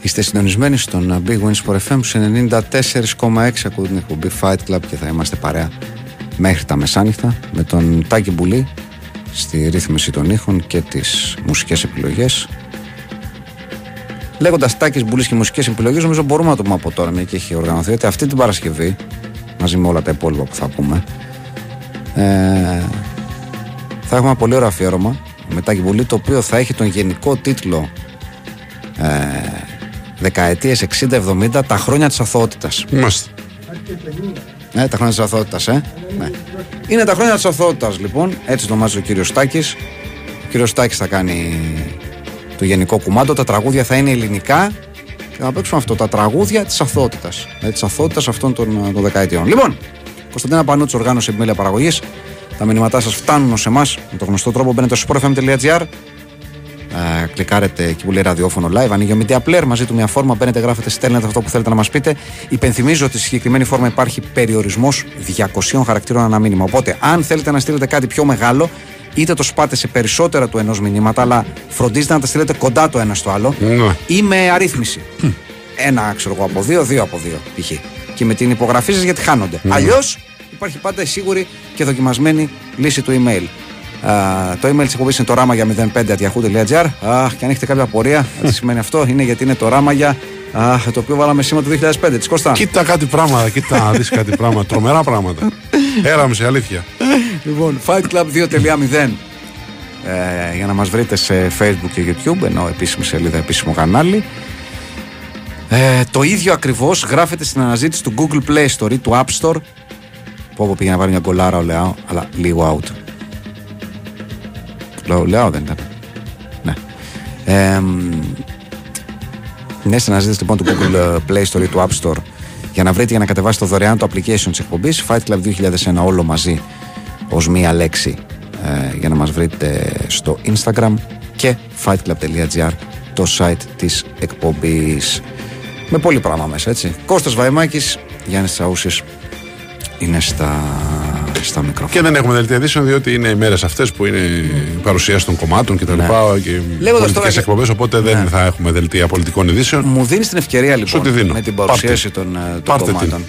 Είστε συντονισμένοι στον Big Wins for FM σε 94,6 ακούτε την εκπομπή Fight Club και θα είμαστε παρέα μέχρι τα μεσάνυχτα με τον Τάκη Μπουλή στη ρύθμιση των ήχων και τις μουσικές επιλογές Λέγοντας Τάκης Μπουλής και μουσικές επιλογές, νομίζω μπορούμε να το πούμε από τώρα, μια και έχει οργανωθεί, ότι αυτή την Παρασκευή, μαζί με όλα τα υπόλοιπα που θα πούμε, ε, θα έχουμε ένα πολύ ωραίο αφιέρωμα με Τάκη Μπουλή, το οποίο θα έχει τον γενικό τίτλο ε, δεκαετίες 60-70 τα χρόνια της αθωότητας Είμαστε. ναι, τα χρόνια της αθωότητας, ε. Ναι. Είναι τα χρόνια της αθωότητας, λοιπόν. Έτσι το ονομάζει ο κύριος Στάκης. Ο κύριος Στάκης θα κάνει το γενικό κουμάντο. Τα τραγούδια θα είναι ελληνικά και θα παίξουμε αυτό. Τα τραγούδια της αθωότητας. Δηλαδή, της αθωότητας αυτών των, των δεκαετιών. Λοιπόν, Κωνσταντίνα Πανούτση, οργάνωση επιμέλεια παραγωγής. Τα μηνύματά σας φτάνουν σε εμάς με τον γνωστό τρόπο. Μπαίνετε στο sportfm.gr ε, κλικάρετε εκεί που λέει ραδιόφωνο live, ανοίγει ο Media Player, μαζί του μια φόρμα, μπαίνετε, γράφετε, στέλνετε αυτό που θέλετε να μας πείτε. Υπενθυμίζω ότι στη συγκεκριμένη φόρμα υπάρχει περιορισμός 200 χαρακτήρων ανά μήνυμα. Οπότε, αν θέλετε να στείλετε κάτι πιο μεγάλο, είτε το σπάτε σε περισσότερα του ενός μηνύματα, αλλά φροντίζετε να τα στείλετε κοντά το ένα στο άλλο, Ναι. ή με αρρύθμιση. Ένα, ξέρω εγώ, από δύο, δύο από δύο, π.χ. Και με την υπογραφή σας γιατί χάνονται. Αλλιώς υπάρχει πάντα η σίγουρη και δοκιμασμένη λύση του email. Α, το email της εκπομπής είναι το ράμα για 05.yahoo.gr. Αχ, και αν έχετε κάποια απορία, τι σημαίνει αυτό, είναι γιατί είναι το ράμα για. Αχ, το οποίο βάλαμε σήμα του 2005. Της Κώστα. Κοίτα κάτι πράγματα, κοίτα να δεις κάτι πράγματα. Τρομερά πράγματα. Έραμε σε αλήθεια. Λοιπόν, Fight Club 2.0 ε, για να μας βρείτε σε Facebook και YouTube ενώ επίσημη σελίδα, επίσημο κανάλι ε, το ίδιο ακριβώς γράφεται στην αναζήτηση του Google Play Store ή του App Store που όπου πήγε να βάλει μια γκολάρα ο Λεάο αλλά λίγο out. Ο Λεάο δεν ήταν. Ναι. Ε, ναι, στην αναζήτηση λοιπόν του Google Play Store ή του App Store για να βρείτε για να κατεβάσετε το δωρεάν το application της εκπομπής. Fight Club 2001 όλο μαζί ως μία λέξη ε, για να μας βρείτε στο Instagram και fightclub.gr το site της εκπομπής. Με πολύ πράγμα μέσα έτσι. Κώστας Βαϊμάκης, Γιάννης Τσαούσης είναι στα, στα μικρόφωνα Και δεν έχουμε δελτία ειδήσεων διότι είναι οι μέρες αυτές που είναι η παρουσίαση των κομμάτων κτλ. Ναι. Και Λέγοντας πολιτικές τώρα και- εκπομπές. Οπότε δεν Ναι. θα έχουμε δελτία πολιτικών ειδήσεων. μου δίνεις την ευκαιρία λοιπόν τη δίνω. με την Πάρτε. παρουσίαση των, ε, των Πάρτε την. κομμάτων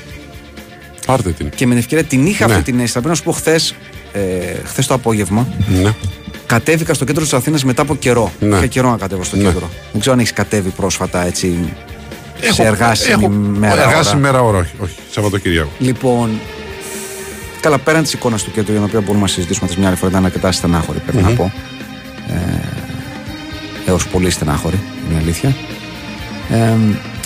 Πάρτε την. και με την ευκαιρία την είχα Ναι. αυτή την αίσθηση θα πρέπει να σου πω χθες, ε, χθες το απόγευμα Ναι. κατέβηκα στο κέντρο της Αθήνας μετά από καιρό Ναι. Είχα καιρό να κατέβω στο Ναι. κέντρο δεν ξέρω αν έχεις κατέβει πρόσφατα έτσι σε εργάσιμη έχω, μέρα Εργάσιμη ώρα. μέρα ώρα, όχι. όχι Σαββατοκύριακο. Λοιπόν, καλά πέραν της εικόνας του κέντρου για την οποία μπορούμε να συζητήσουμε τις μια άλλη φορά, ήταν αρκετά στενάχωρη, πρέπει να πω. Ε, Έως πολύ στενάχωρη, είναι η αλήθεια. Ε,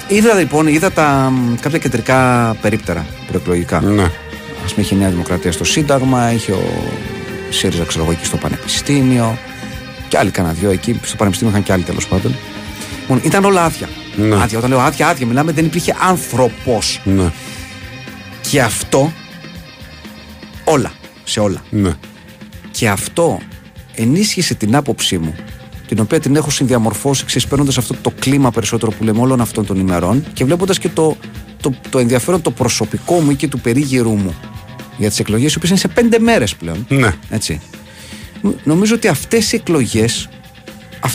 είδα λοιπόν, είδα τα, μ, κάποια κεντρικά περίπτερα προεκλογικά. Ναι. Α πούμε, είχε η Νέα Δημοκρατία στο Σύνταγμα, είχε ο ΣΥΡΙΖΑ, ξέρω εγώ, εκεί στο Πανεπιστήμιο. Και άλλοι κανένα δυο εκεί. Στο Πανεπιστήμιο είχαν και άλλοι τέλος πάντων. Λοιπόν, ήταν όλα άδεια. Ναι. άδεια. Όταν λέω άδεια, άδεια, μιλάμε, δεν υπήρχε άνθρωπος. Ναι. Και αυτό όλα, σε όλα. Ναι. Και αυτό ενίσχυσε την άποψή μου, την οποία την έχω συνδιαμορφώσει ξεσπέρνοντα αυτό το κλίμα περισσότερο που λέμε όλων αυτών των ημερών και βλέποντας και το, το, το ενδιαφέρον το προσωπικό μου ή και του περίγυρου μου για τις εκλογές, οι οποίες είναι σε πέντε μέρες πλέον. Ναι. Έτσι. Νο- Νομίζω ότι αυτές οι εκλογές,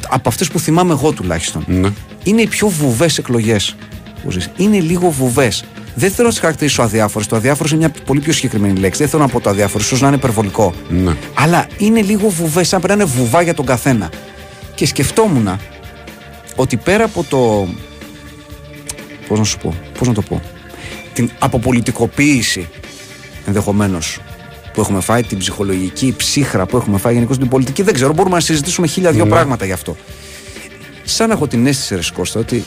από αυτές που θυμάμαι εγώ τουλάχιστον, Ναι. είναι οι πιο βουβές εκλογές που ζεις. Είναι λίγο βουβές. Δεν θέλω να τι χαρακτηρίσω αδιάφορες. Το αδιάφορο είναι μια πολύ πιο συγκεκριμένη λέξη. Δεν θέλω να πω το αδιάφορο, ίσως να είναι υπερβολικό. Ναι. Αλλά είναι λίγο βουβές, σαν πρέπει να είναι βουβά για τον καθένα. Και σκεφτόμουν ότι πέρα από το. Πώς να σου πω, πώς να το πω. Την αποπολιτικοποίηση ενδεχομένως που έχουμε φάει, την ψυχολογική ψύχρα που έχουμε φάει γενικώς την πολιτική. Δεν ξέρω, μπορούμε να συζητήσουμε χίλια δυο πράγματα γι' αυτό. Σαν να έχω την αίσθηση, ρε Κώστα, ότι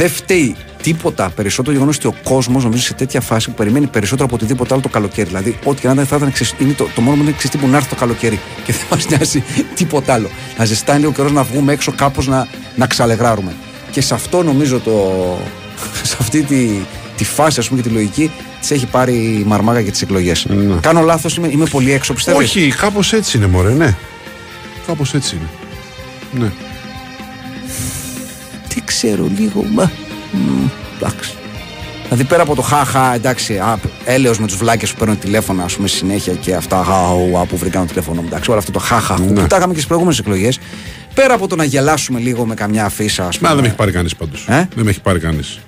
δεν φταίει τίποτα περισσότερο γεγονός ότι ο κόσμος νομίζω σε τέτοια φάση που περιμένει περισσότερο από οτιδήποτε άλλο το καλοκαίρι. Δηλαδή, ό,τι και να ήταν, θα ήταν ξεσ- είναι το, το μόνο που είναι εξή που να έρθει το καλοκαίρι και δεν μας νοιάζει τίποτα άλλο. Να ζεστάνει λίγο καιρός να βγούμε έξω κάπως να, να ξαλεγράρουμε. Και σε αυτό νομίζω το. σε αυτή τη, τη φάση, ας πούμε, και τη λογική, της έχει πάρει η μαρμάγα για τις εκλογές. Κάνω λάθος, είμαι, είμαι πολύ έξω, πιστεύω. Όχι, κάπως έτσι είναι, Μωρέ, ναι. Κάπως έτσι είναι. Ναι. Δεν ξέρω λίγο, μα. μ, Εντάξει. Δηλαδή πέρα από το χαχα, εντάξει, α, έλεος με τους βλάκες που παίρνουν τηλέφωνα, ας πούμε, συνέχεια και αυτά χαου, που βρήκαν το τηλέφωνο μου, εντάξει, όλο αυτό το χαχα Ναι. που τα είχαμε και στις προηγούμενες εκλογές. Πέρα από το να γελάσουμε λίγο με καμιά αφίσα, ας πούμε. Μα δεν με έχει πάρει κανείς πάντως. Ε; Δεν με έχει πάρει κανείς.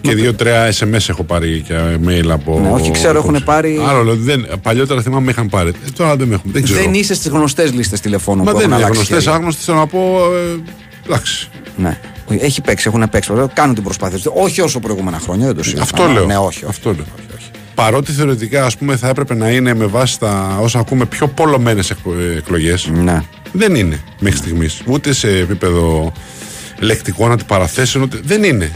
Και δύο-τρία SMS έχω πάρει και mail από. Ναι, όχι, ξέρω, έχουν πάρει- Άλλο, λέω, δεν, παλιότερα θυμάμαι με είχαν πάρει. Ε, τώρα δεν με έχουν. Δεν ξέρω. Δεν είσαι στις γνωστές λίστες τηλεφώνων Μα που δεν έχουν είναι αλλάξει. γνωστές, χέρια. άγνωστες. Θέλω να πω. Ε, εντάξει. Ναι. Έχει παίξει, έχουν παίξει. Κάνουν την προσπάθεια. τους. Όχι όσο προηγούμενα χρόνια, δεν το συζητάμε. Αυτό λέω. Ναι, όχι. όχι. Αυτό λέω. Παρότι θεωρητικά ας πούμε, θα έπρεπε να είναι με βάση τα όσα ακούμε πιο πολωμένες εκλογές. Ναι. Δεν είναι μέχρι στιγμής. Ούτε σε επίπεδο λεκτικών αντιπαραθέσεων, ούτε. Δεν είναι.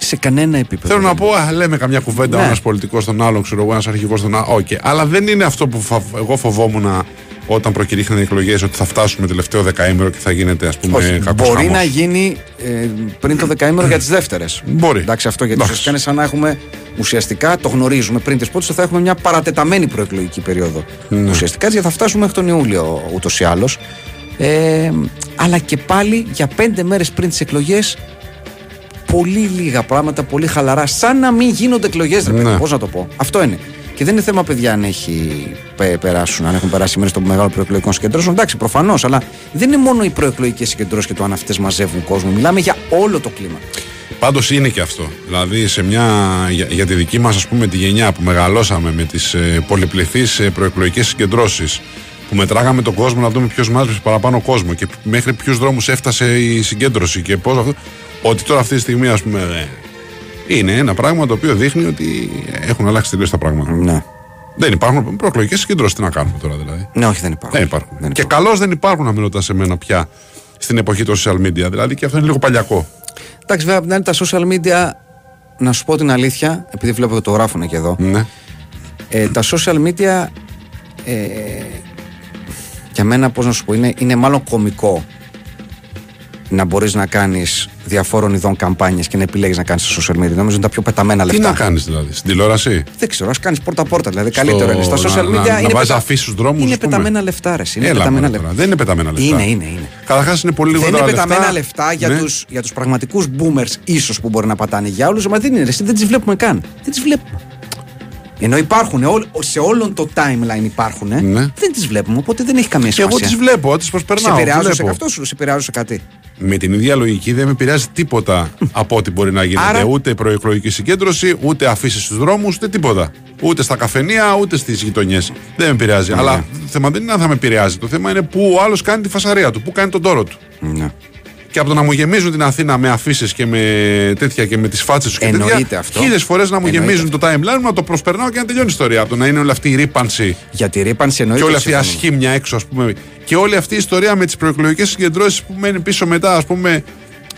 Σε κανένα επίπεδο. Θέλω να πω, α, λέμε καμιά κουβέντα Ναι. ο ένας πολιτικός στον άλλον, ξέρω εγώ, ένας αρχηγός στον άλλον. Οκ. Αλλά δεν είναι αυτό που φα- εγώ φοβόμουν όταν προκηρύχθηκαν οι εκλογές, ότι θα φτάσουμε τελευταίο δεκαήμερο και θα γίνεται ας πούμε Όχι, κακός μπορεί χαμός. να γίνει ε, πριν το δεκαήμερο για τις δεύτερες. Μπορεί. Εντάξει, αυτό γιατί Εντάξει. ουσιαστικά είναι σαν να έχουμε ουσιαστικά το γνωρίζουμε πριν τις πρώτε θα έχουμε μια παρατεταμένη προεκλογική περίοδο. Ναι. Ουσιαστικά έτσι θα φτάσουμε μέχρι τον Ιούλιο ούτως ή άλλως. Ε, αλλά και πάλι για πέντε μέρες πριν τις εκλογές πολύ λίγα πράγματα, πολύ χαλαρά. Σαν να μην γίνονται εκλογές, ρε παιδί. Ναι. Πώς να το πω. Αυτό είναι. Και δεν είναι θέμα, παιδιά, αν έχει πε- περάσουν, αν έχουν περάσει μέρες των μεγάλων προεκλογικών συγκεντρώσεων. Εντάξει, προφανώς, αλλά δεν είναι μόνο οι προεκλογικές συγκεντρώσεις και το αν αυτές μαζεύουν κόσμο. Μιλάμε για όλο το κλίμα. Πάντως είναι και αυτό. Δηλαδή σε μια, για, για τη δική μας πούμε τη γενιά που μεγαλώσαμε με τις ε, πολυπληθείς ε, προεκλογικές συγκεντρώσεις που μετράγαμε τον κόσμο να δούμε ποιος μάζεψε παραπάνω κόσμο και μέχρι ποιους δρόμους έφτασε η συγκέντρωση και πώς αυτό. Ότι τώρα αυτή τη στιγμή, ας πούμε, ε, είναι ένα πράγμα το οποίο δείχνει ότι έχουν αλλάξει τελείως τα πράγματα. Ναι. Δεν υπάρχουν προεκλογικές συγκεντρώσεις. Τι να κάνουμε τώρα δηλαδή; Ναι, όχι, δεν υπάρχουν. Δεν υπάρχουν. Δεν Και υπάρχουν. καλώς δεν υπάρχουν, να με ρωτά εμένα πια στην εποχή των social media. Δηλαδή και αυτό είναι λίγο παλιακό. Εντάξει, βέβαια, απ' την άλλη, τα social media, να σου πω την αλήθεια, επειδή βλέπω ότι το γράφουν και εδώ, Ναι. ε, τα social media ε, για μένα πώς να σου πω είναι, είναι μάλλον κομικό να μπορείς να κάνεις διαφόρων ειδών καμπάνιες και να επιλέγεις να κάνεις στα social media νομίζω είναι τα πιο πεταμένα Τι λεφτά να κάνεις δηλαδή, στην τηλεόραση; δεν ξέρω, ας κάνεις πόρτα πόρτα δηλαδή καλύτερο είναι στα να- social media να- να είναι, βάζεις αφήσεις στους δρόμους, είναι ας πούμε. πεταμένα λεφτά ρε, είναι Έλα, πεταμένα μωρέ λεφτά τώρα. Δεν είναι πεταμένα λεφτά. είναι, είναι, είναι Καταρχάς είναι πολύ δεν είναι λιγότερα πεταμένα λεφτά, για, Ναι. τους, για τους πραγματικούς boomers ίσως που μπορεί να πατάνε για όλους μα δεν είναι, ρε, εσύ, δεν τις βλέπουμε καν δεν τις βλέπουμε ενώ υπάρχουν, όλ- σε όλον το timeline υπάρχουν, Ναι. δεν τις βλέπουμε, οπότε δεν έχει καμία Και εγώ σημασία. τις βλέπω, τι σε προσπερνάω. επηρεάζουν σε βλέπω. αυτό σου, σε επηρεάζουν σε κάτι. Με την ίδια λογική δεν με επηρεάζει τίποτα από ό,τι μπορεί να γίνεται. Άρα- Ούτε προεκλογική συγκέντρωση, ούτε αφήσεις στους δρόμους, ούτε τίποτα. Ούτε στα καφενεία, ούτε στις γειτονιές. Δεν με επηρεάζει. Ναι. Αλλά το θέμα δεν είναι αν θα με επηρεάζει. Το θέμα είναι πού ο άλλος κάνει τη φασαρία του, πού κάνει τον τόρο του. Ναι. Και από το να μου γεμίζουν την Αθήνα με αφήσεις και με τέτοια και με τις φάτσες του και Εννοείται τέτοια. αυτό. Χίλιες φορές να μου Εννοείται γεμίζουν το timeline μου, να το προσπερνάω και να τελειώνει η ιστορία. Από το να είναι όλη αυτή η ρήπανση Για τη ρήπανση εννοείται. και όλη αυτή η συμφωνώ. ασχήμια έξω, ας πούμε. Και όλη αυτή η ιστορία με τις προεκλογικές συγκεντρώσεις που μένει πίσω μετά, ας πούμε,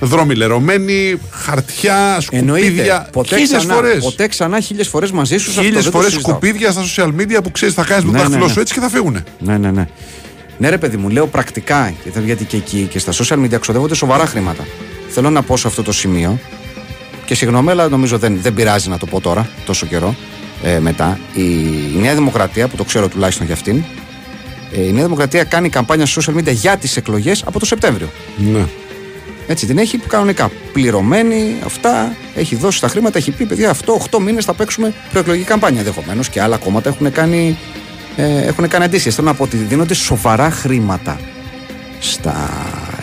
δρόμοι λερωμένοι, χαρτιά, Εννοείται. σκουπίδια. Ποτέ Χίλιες ξανά, φορές. ποτέ ξανά χίλιες φορές μαζί σου. σε αυτό Χίλιες δεν το φορές συζητάω. σκουπίδια στα social media που ξέρεις θα κάνεις με το Ναι, ναι, δάχτυλό ναι. σου έτσι και θα φύγουν. Ναι, ναι, ναι. Ναι, ρε παιδί μου, λέω πρακτικά, και θα- γιατί και εκεί και στα social media ξοδεύονται σοβαρά χρήματα. Θέλω να πω σε αυτό το σημείο, και συγγνώμη, αλλά νομίζω δεν, δεν πειράζει να το πω τώρα, τόσο καιρό ε, μετά. Η, η Νέα Δημοκρατία, που το ξέρω τουλάχιστον για αυτήν, ε, η Νέα Δημοκρατία κάνει καμπάνια στα social media για τις εκλογές από το Σεπτέμβριο. Ναι. Έτσι την έχει κανονικά. Πληρωμένη, αυτά, έχει δώσει τα χρήματα, έχει πει: Παιδιά, αυτό 8 μήνες θα παίξουμε προεκλογική καμπάνια. Ενδεχομένως και άλλα κόμματα έχουν κάνει, ε, έχουν κάνει αντίστοιχες. Θέλω να πω ότι δίνονται σοβαρά χρήματα στα,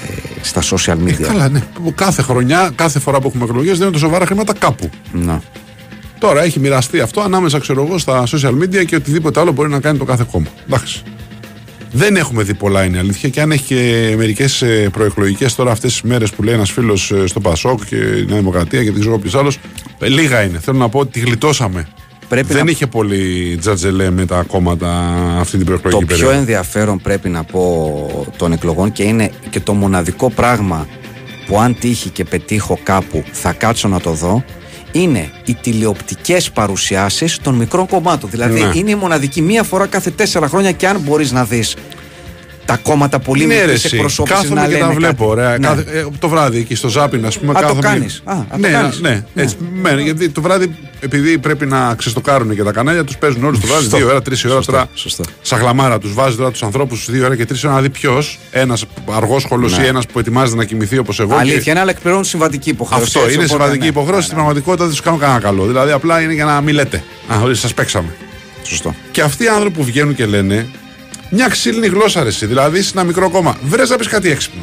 ε, στα social media. Ε, καλά, ναι. Κάθε χρονιά, κάθε φορά που έχουμε εκλογές, δίνονται σοβαρά χρήματα κάπου. Να. Τώρα έχει μοιραστεί αυτό ανάμεσα, ξέρω εγώ, στα social media και οτιδήποτε άλλο μπορεί να κάνει το κάθε κόμμα. Εντάξει. Δεν έχουμε δει πολλά, είναι η αλήθεια. Και αν έχει και μερικές προεκλογικές τώρα αυτές τις μέρες που λέει ένας φίλος στο Πασόκ και η Νέα Δημοκρατία και δεν ξέρω ποιος άλλος. Λίγα είναι. Θέλω να πω ότι τη γλιτώσαμε. Πρέπει δεν να- είχε πολύ τζατζελέ με τα κόμματα αυτή την Το προεκλογική πιο περίοδο. ενδιαφέρον πρέπει να πω των εκλογών και είναι και το μοναδικό πράγμα που αν τύχει και πετύχω κάπου θα κάτσω να το δω είναι οι τηλεοπτικές παρουσιάσεις των μικρών κομμάτων. Δηλαδή Ναι. είναι η μοναδική μία φορά κάθε τέσσερα χρόνια και αν μπορείς να δεις τα κόμματα πολύ Ναι, ρε, μικρή εσύ. εκπροσώπησης Κάθομαι να και λένε τα βλέπω. κάτι. Ωραία. Ναι. Κάθε- ε, το βράδυ εκεί στο Ζάπιν, ας πούμε. Α, το κάθομαι- κάνεις. Α, α, το ναι, κάνεις. ναι, έτσι. μένει, γιατί το βράδυ, επειδή πρέπει να ξεστοκάρουν και τα κανάλια, τους παίζουν όλους το βράδυ Σωστό. δύο ώρα, τρεις ώρα Σωστό, τώρα. σωστό. Σαν γλαμάρα τους βάζει τώρα τους ανθρώπους δύο ώρα και τρεις ώρα να δει ποιος, ένας αργόσχολος Ναι. ή ένας που ετοιμάζεται να κοιμηθεί όπως εγώ. και- Αλήθεια, είναι, αλλά εκπληρώνουν συμβατική υποχρέωση. Αυτό έτσι, είναι οπότε, συμβατική ναι. υποχρέωση. Ναι, Στην ναι. πραγματικότητα δεν τους κάνουν κανένα καλό. Δηλαδή απλά είναι για να μην λέτε. Α, ότι σας παίξαμε. Σωστό. Και αυτοί οι άνθρωποι που βγαίνουν και λένε μια ξύλινη γλώσσα ρε, εσύ. Δηλαδή σε ένα μικρό κόμμα. Βρες να πεις κάτι έξυπνο.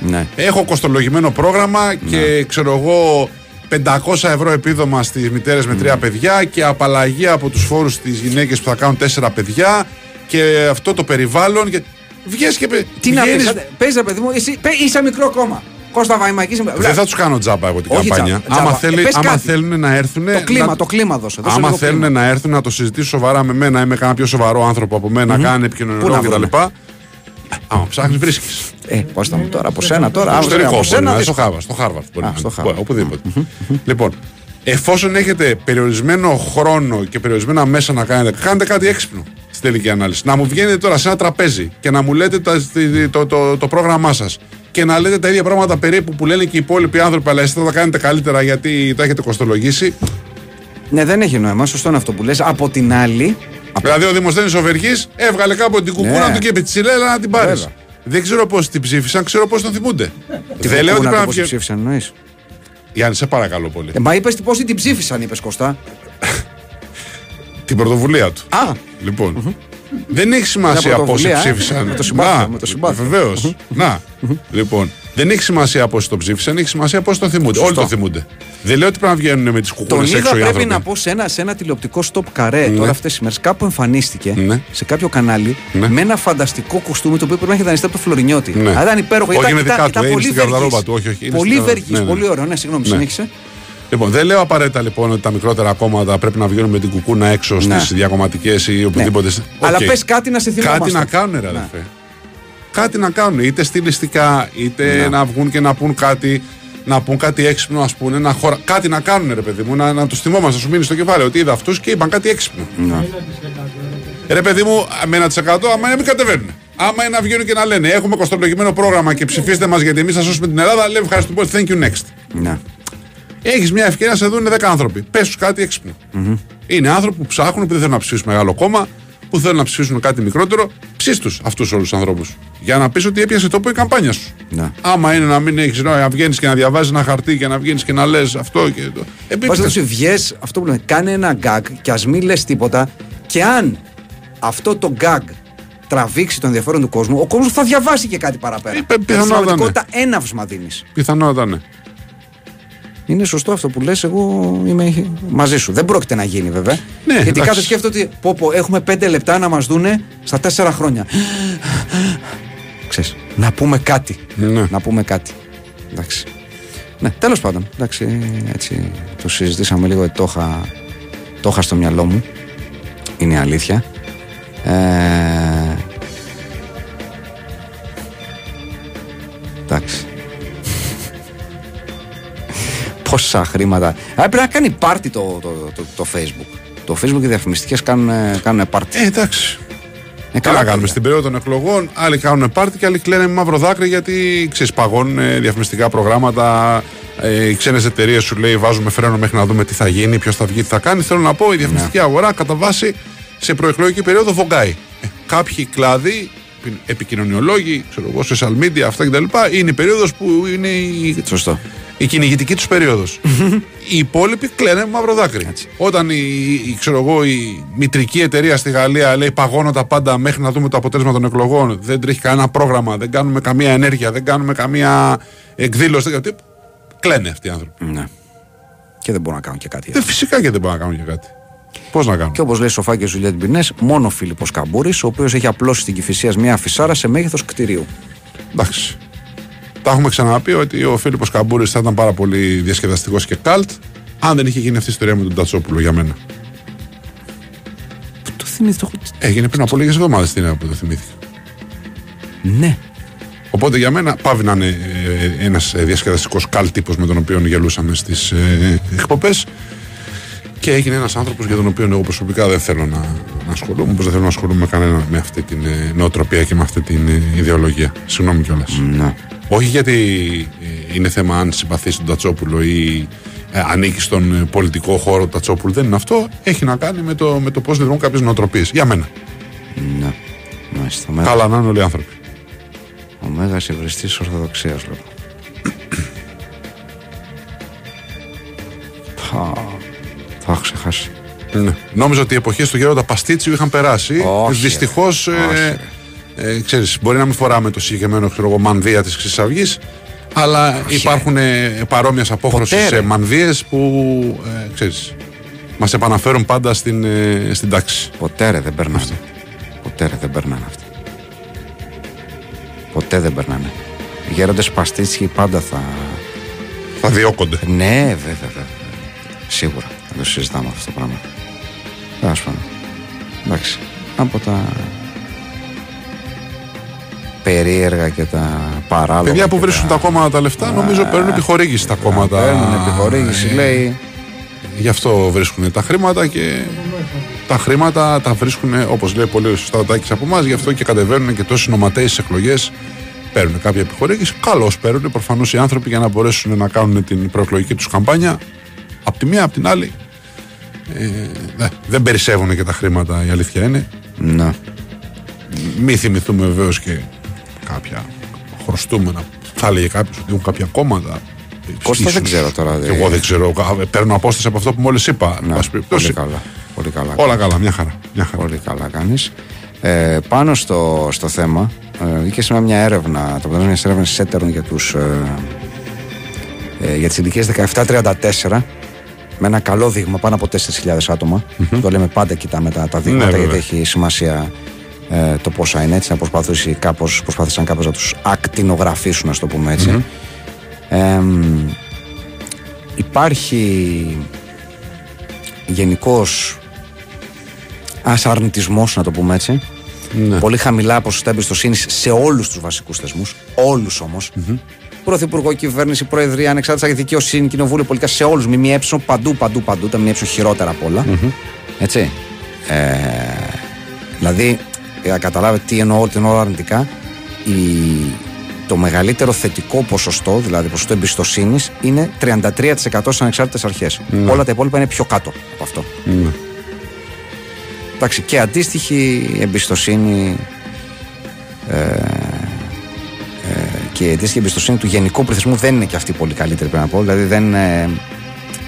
Ναι. Έχω κοστολογημένο πρόγραμμα και ξέρω εγώ 500 ευρώ επίδομα στις μητέρες με τρία παιδιά και απαλλαγή από τους φόρους στις γυναίκες που θα κάνουν τέσσερα παιδιά και αυτό το περιβάλλον. Και... Βγες και πε- Τι να βγαίνεις- πει, παίζει ρε παιδί μου, εσύ πέ- είσαι μικρό κόμμα. Κώστα Βαϊμακής. Δεν θα τους κάνω τζάμπα εγώ την Όχι καμπάνια. τζάμπα, άμα τζάμπα. θέλει- Ε, πες άμα κάτι. θέλουν να έρθουν. Το κλίμα, να- το κλίμα δώσε. δώσε Άμα λίγο θέλουν κλίμα. να έρθουν να το συζητήσουν σοβαρά με μένα ή με κανένα πιο σοβαρό άνθρωπο από μένα, να κάνουν Πού επικοινωνιολόγο να κτλ. βρούμε; Άμα ψάχνεις, βρίσκεις. Ε, Κώστα μου τώρα από σένα τώρα. Στο άμα εξωτερικό από μπορεί σένα να είναι, δύσκολο. στο Χάρβαρντ. Στο Χάρβαρντ μπορεί Α, να στο είναι. Χάρβαρντ. Οπουδήποτε. Λοιπόν, εφόσον έχετε περιορισμένο χρόνο και περιορισμένα μέσα να κάνετε, κάντε κάτι έξυπνο στην τελική ανάλυση. Να μου βγαίνετε τώρα σε ένα τραπέζι και να μου λέτε τα- το, το, το, το πρόγραμμά σας και να λέτε τα ίδια πράγματα περίπου που λένε και οι υπόλοιποι άνθρωποι, αλλά εσείς θα τα κάνετε καλύτερα γιατί τα έχετε κοστολογήσει. Ναι, δεν έχει νόημα. Σωστό είναι αυτό που λες. Από την άλλη. Δηλαδή, ο Δημοσθένης Οβεργής έβγαλε κάπου την κουκούνα Ναι. του και είπε Τσιλέλα να την πάρεις. Βέβαια. Δεν ξέρω πώς την ψήφισαν, ξέρω πώς τον θυμούνται. Τη Δεν λέω ότι Φουκούνα, πρέπει το να πώς βγει. ψήφισαν, εννοείς. Γιάννη, σε παρακαλώ πολύ. Ε, μα είπες πώ την ψήφισαν, είπες Κωστά. Την πρωτοβουλία του. Α, Λοιπόν. Δεν έχει σημασία πώ πρωτοβουλία, ε. ψήφισαν. Με το συμπάθειο, Να, με το συμπάθειο. Βεβαίως. Να. Λοιπόν. Δεν έχει σημασία πώ το ψήφισαν, έχει σημασία πώς το θυμούνται. Όλοι το θυμούνται. Δεν λέω ότι πρέπει να βγαίνουν με τις τον κουκούρε είδα έξω οι πρέπει άνθρωποι. να πω σε ένα, σε ένα τηλεοπτικό stop καρέ τώρα αυτές τις μέρες. Κάπου εμφανίστηκε Ναι. σε κάποιο κανάλι Ναι. με ένα φανταστικό κουστούμι το οποίο πρέπει να έχει δανειστεί από το Φλωρινιώτη. Ναι. Αλλά ήταν υπέροχο. Όχι, ήταν, είναι ήταν, δικά του, ήταν ε, είναι πολύ στην γκαρνταρόμπα βεργής. του, όχι, όχι, είναι Πολύ στην βεργής, καρδαρόμπα. Ναι, ναι. πολύ ωραίο. Ναι, συγγνώμη, Ναι. συνέχισε. Λοιπόν, δεν λέω απαραίτητα λοιπόν ότι τα μικρότερα κόμματα πρέπει να βγαίνουν με την κουκούνα έξω Ναι. στις διακομματικές ή οπουδήποτε. Αλλά Οκ. πες κάτι να σε θυμάμαι. Κάτι να κάνουν, ρε αδερφέ. Κάτι να κάνουν. Είτε στιλιστικά, είτε Ναι. να βγουν και να πούν κάτι. Να πούν κάτι έξυπνο, ας πούμε. Να χωρα... Κάτι να κάνουν, ρε παιδί μου. Να, να τους θυμόμαστε, να σου μείνει στο κεφάλι. Ότι είδα αυτούς και είπαν κάτι έξυπνο. Ναι. Ρε παιδί μου, με 1% άμα είναι να μην κατεβαίνουν. Άμα είναι να βγαίνουν και να λένε Έχουμε κοστολογημένο πρόγραμμα και ψηφίστε μας γιατί εμείς θα σώσουμε την Ελλάδα. Λέει ευχαριστούμε πολύ. Thank you next. Ναι. Έχεις μια ευκαιρία να σε δουν 10 άνθρωποι. Πες τους κάτι έξυπνο. Είναι άνθρωποι που ψάχνουν, που δεν θέλουν να ψηφίσουν μεγάλο κόμμα, που θέλουν να ψηφίσουν κάτι μικρότερο. Ψήσ τους αυτούς όλους τους ανθρώπους. Για να πεις ότι έπιασε τόπο η καμπάνια σου. Ναι. Άμα είναι να μην έχεις να βγαίνεις και να διαβάζεις ένα χαρτί και να βγαίνεις και να λες αυτό και το. Ε, Πα να του βγες, αυτό που λέμε, κάνε ένα γκάγκ και ας μην λες τίποτα. Και αν αυτό το γκάγκ τραβήξει το ενδιαφέρον του κόσμου, ο κόσμος θα διαβάσει και κάτι παραπέρα. Ε, πε- Δηλαδή, πιθανότατα, Στην πραγματικότητα, έναυσμα δίνεις. Πιθανότατα ναι. Είναι σωστό αυτό που λες, εγώ είμαι μαζί σου. Δεν πρόκειται να γίνει βέβαια. Ναι, Γιατί εντάξει. κάθε σκέφτομαι ότι πω, πω, έχουμε πέντε λεπτά να μας δούνε στα τέσσερα χρόνια. Ξέρεις, να πούμε κάτι. Ναι. Να πούμε κάτι. Εντάξει. Ναι, τέλος πάντων. Εντάξει, έτσι το συζητήσαμε λίγο γιατί το είχα, το είχα στο μυαλό μου. Είναι η αλήθεια. Ε... Εντάξει. Πόσα χρήματα. Α, πρέπει να κάνει πάρτι το, το, το, το Facebook. Το Facebook και οι διαφημιστικές κάνουν, κάνουν πάρτι. Ε, εντάξει. Ε, Καλά καλά κάνουμε παιδιά. στην περίοδο των εκλογών. Άλλοι κάνουν πάρτι και άλλοι κλαίνε με μαύρο δάκρυ γιατί ξέρεις, παγώνουν ε, διαφημιστικά προγράμματα. Ε, οι ξένες εταιρείες σου λέει βάζουμε φρένο μέχρι να δούμε τι θα γίνει, ποιος θα βγει, τι θα κάνει. Θέλω να πω, η διαφημιστική Ναι. αγορά κατά βάση σε προεκλογική περίοδο βογκάει. Ε, κάποιοι κλάδοι, επικοινωνιολόγοι, ξέρω εγώ, social media, αυτά κτλ. είναι η περίοδος που είναι η, Σωστό. η κυνηγητική τους περίοδος. οι υπόλοιποι κλαίνε με μαύρο δάκρυ. Όταν η, η, ξέρω εγώ, η μητρική εταιρεία στη Γαλλία λέει παγώνω τα πάντα μέχρι να δούμε το αποτέλεσμα των εκλογών, δεν τρέχει κανένα πρόγραμμα, δεν κάνουμε καμία ενέργεια, δεν κάνουμε καμία εκδήλωση. δεν- τι- Κλαίνε αυτοί οι άνθρωποι. Ναι. Και δεν μπορούν να κάνουν και κάτι. Ε, φυσικά και δεν μπορούν να κάνουν και κάτι. Πώς να κάνουν. Και όπως λέει σοφά και Ζουλιέτ Μπινές, μόνο ο Φίλιππος Καμπούρης, ο οποίος έχει απλώσει στην Κηφισιά μια αφισάρα σε μέγεθος κτηρίου. Εντάξει. Τα έχουμε ξαναπεί ότι ο Φίλιππος Καμπούρης θα ήταν πάρα πολύ διασκεδαστικός και καλτ αν δεν είχε γίνει αυτή η ιστορία με τον Τατσόπουλο για μένα. Το θυμήθηκα. Έγινε πριν από λίγες εβδομάδες την ώρα που το θυμήθηκα. Ναι. Οπότε για μένα πάβει να είναι ε, ένα διασκεδαστικός καλ τύπος με τον οποίο γελούσαμε στις ε, εκπομπές. Και Και έγινε ένας άνθρωπος για τον οποίο εγώ προσωπικά δεν θέλω να, να ασχολούμαι, όπως δεν θέλω να ασχολούμαι με κανέναν με αυτή την ε, νοοτροπία και με αυτή την ε, ιδεολογία. Συγγνώμη κιόλας. Ναι. Όχι γιατί ε, είναι θέμα αν συμπαθεί τον Τατσόπουλο ή ε, ανήκει στον ε, πολιτικό χώρο του Τατσόπουλου. Δεν είναι αυτό. Έχει να κάνει με το, με το πώς λειτουργούν κάποιες νοοτροπίες. Για μένα. Ναι. Μάλιστα. Ο Μέγας- Καλά να είναι όλοι οι άνθρωποι. Ο Μέγας Ευρεστής Ορθοδοξίας λοιπόν. Πα, Θα έχω ξεχάσει. Ναι. Νόμιζα ότι οι εποχές του Γέροντα Παστίτσιου είχαν περάσει. Όχι, Δυστυχώς. ρε. Ε, ε, ξέρεις, μπορεί να μην φοράμε το συγκεκριμένο ξέρω εγώ, μανδύα της Χρυσής Αυγής, αλλά υπάρχουν ε, παρόμοιες απόχρωση Ποτέ, ρε. σε μανδύες που ε, ξέρεις, μας επαναφέρουν πάντα στην, ε, στην τάξη. Ποτέ ρε δεν περνάνε. Ποτέ ρε δεν περνάνε αυτά. Ποτέ δεν περνάνε. Οι γέροντες παστίτσιοι πάντα θα... Θα διώκονται. Ναι, βέβαια, βέβαια. Σίγουρα. Δεν το συζητάμε αυτό το πράγμα. Τέλος πάντων. Εντάξει. Από τα περίεργα και τα παράλογα. Παιδιά που και βρίσκουν τα κόμματα τα λεφτά, νομίζω παίρνουν επιχορήγηση τα κόμματα. Παίρνουν επιχορήγηση, Ε, λέει. Γι' αυτό βρίσκουν τα χρήματα και τα χρήματα τα βρίσκουν, όπως λέει πολύ σωστά ο Τάκης από εμάς, γι' αυτό και κατεβαίνουν και τόσοι νοματέοι στις εκλογές. Παίρνουν κάποια επιχορήγηση. Καλώς παίρνουν προφανώς οι άνθρωποι για να μπορέσουν να κάνουν την προεκλογική τους καμπάνια. Απ' τη μία, απ' την άλλη. Ε, ναι, δεν περισσεύουν και τα χρήματα, η αλήθεια είναι. Ναι. Μη θυμηθούμε βεβαίως και κάποια χρωστούμενα. Θα έλεγε κάποιος ότι έχουν κάποια κόμματα. Κώστα δεν Ίσως. ξέρω τώρα, Και δε- Εγώ δεν ξέρω. Κα- Παίρνω απόσταση από αυτό που μόλις είπα. Ναι, Εν πάση περιπτώσει. πολύ καλά. Πολύ καλά. Όλα καλά, μια χαρά. Μια χαρά. Πολύ καλά κάνεις. Ε, πάνω στο, στο θέμα, ε, βγήκε σήμερα μια έρευνα, το αποτέλεσμα μιας έρευνας της Έτερον για, τους, ε, ε, για τις ηλικίες 17-34 με ένα καλό δείγμα πάνω από 4.000 άτομα. Το λέμε πάντα, κοιτάμε τα, τα δείγματα Ναι, γιατί βέβαια. έχει σημασία ε, το πόσα είναι έτσι. Να προσπαθήσει κάπως, προσπάθησαν κάπως να τους ακτινογραφήσουν, να το πούμε έτσι. Ε, μ, υπάρχει γενικώ ένα αρνητισμό, να το πούμε έτσι. Ναι. Πολύ χαμηλά ποσοστά εμπιστοσύνης σε όλους τους βασικούς θεσμούς. Όλους όμως. Πρωθυπουργό, κυβέρνηση, προεδρία, ανεξάρτητα δικαιοσύνη, κοινοβούλιο, πολιτικά σε όλους. ΜΜΕ, παντού, παντού, παντού. Τα ΜΜΕ χειρότερα απ' όλα. Έτσι. Ε, δηλαδή, για να καταλάβετε τι εννοώ, τι εννοώ αρνητικά, η, το μεγαλύτερο θετικό ποσοστό, δηλαδή ποσοστό εμπιστοσύνης, είναι 33% στις ανεξάρτητες αρχές. Όλα τα υπόλοιπα είναι πιο κάτω από αυτό. Ναι. Εντάξει, και αντίστοιχη εμπιστοσύνη ε, ε, και η αντίστοιχη εμπιστοσύνη του γενικού πληθυσμού δεν είναι και αυτή πολύ καλύτερη πρέπει να πω. Δηλαδή δεν ε,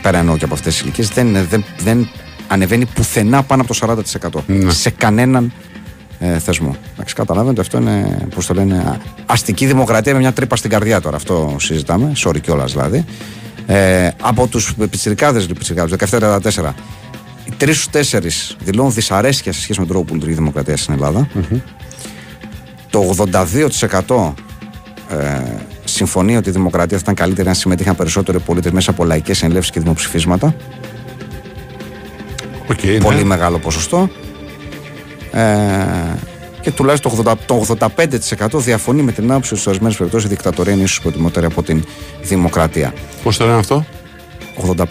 πέρα εννοώ και από αυτές τις ηλικίες δεν, δεν, δεν ανεβαίνει πουθενά πάνω από το 40% Ναι. σε κανέναν ε, θεσμό. Εντάξει, καταλαβαίνετε, αυτό είναι, πώς το λένε, α- αστική δημοκρατία με μια τρύπα στην καρδιά τώρα. Αυτό συζητάμε, sorry κιόλας δηλαδή. Ε, από τους πιτσιρικάδες, πιτσιρικάδες, 17-44, οι τρεις στους τέσσερις δηλώνουν δυσαρέσκεια σε σχέση με τον τρόπο που λειτουργεί η δημοκρατία στην ελλαδα Το 82% ε, συμφωνεί ότι η δημοκρατία θα ήταν καλύτερη αν συμμετείχαν περισσότερο οι πολίτες μέσα από λαϊκές συνελεύσει και δημοψηφίσματα. Οκ, ναι. Πολύ μεγάλο ποσοστό. Ε, και τουλάχιστον το 80 το 85% διαφωνεί με την άποψη ότι σε ορισμένες περιπτώσεις η δικτατορία είναι ίσως προτιμότερη από την δημοκρατία. Πώς το λένε αυτό; 85%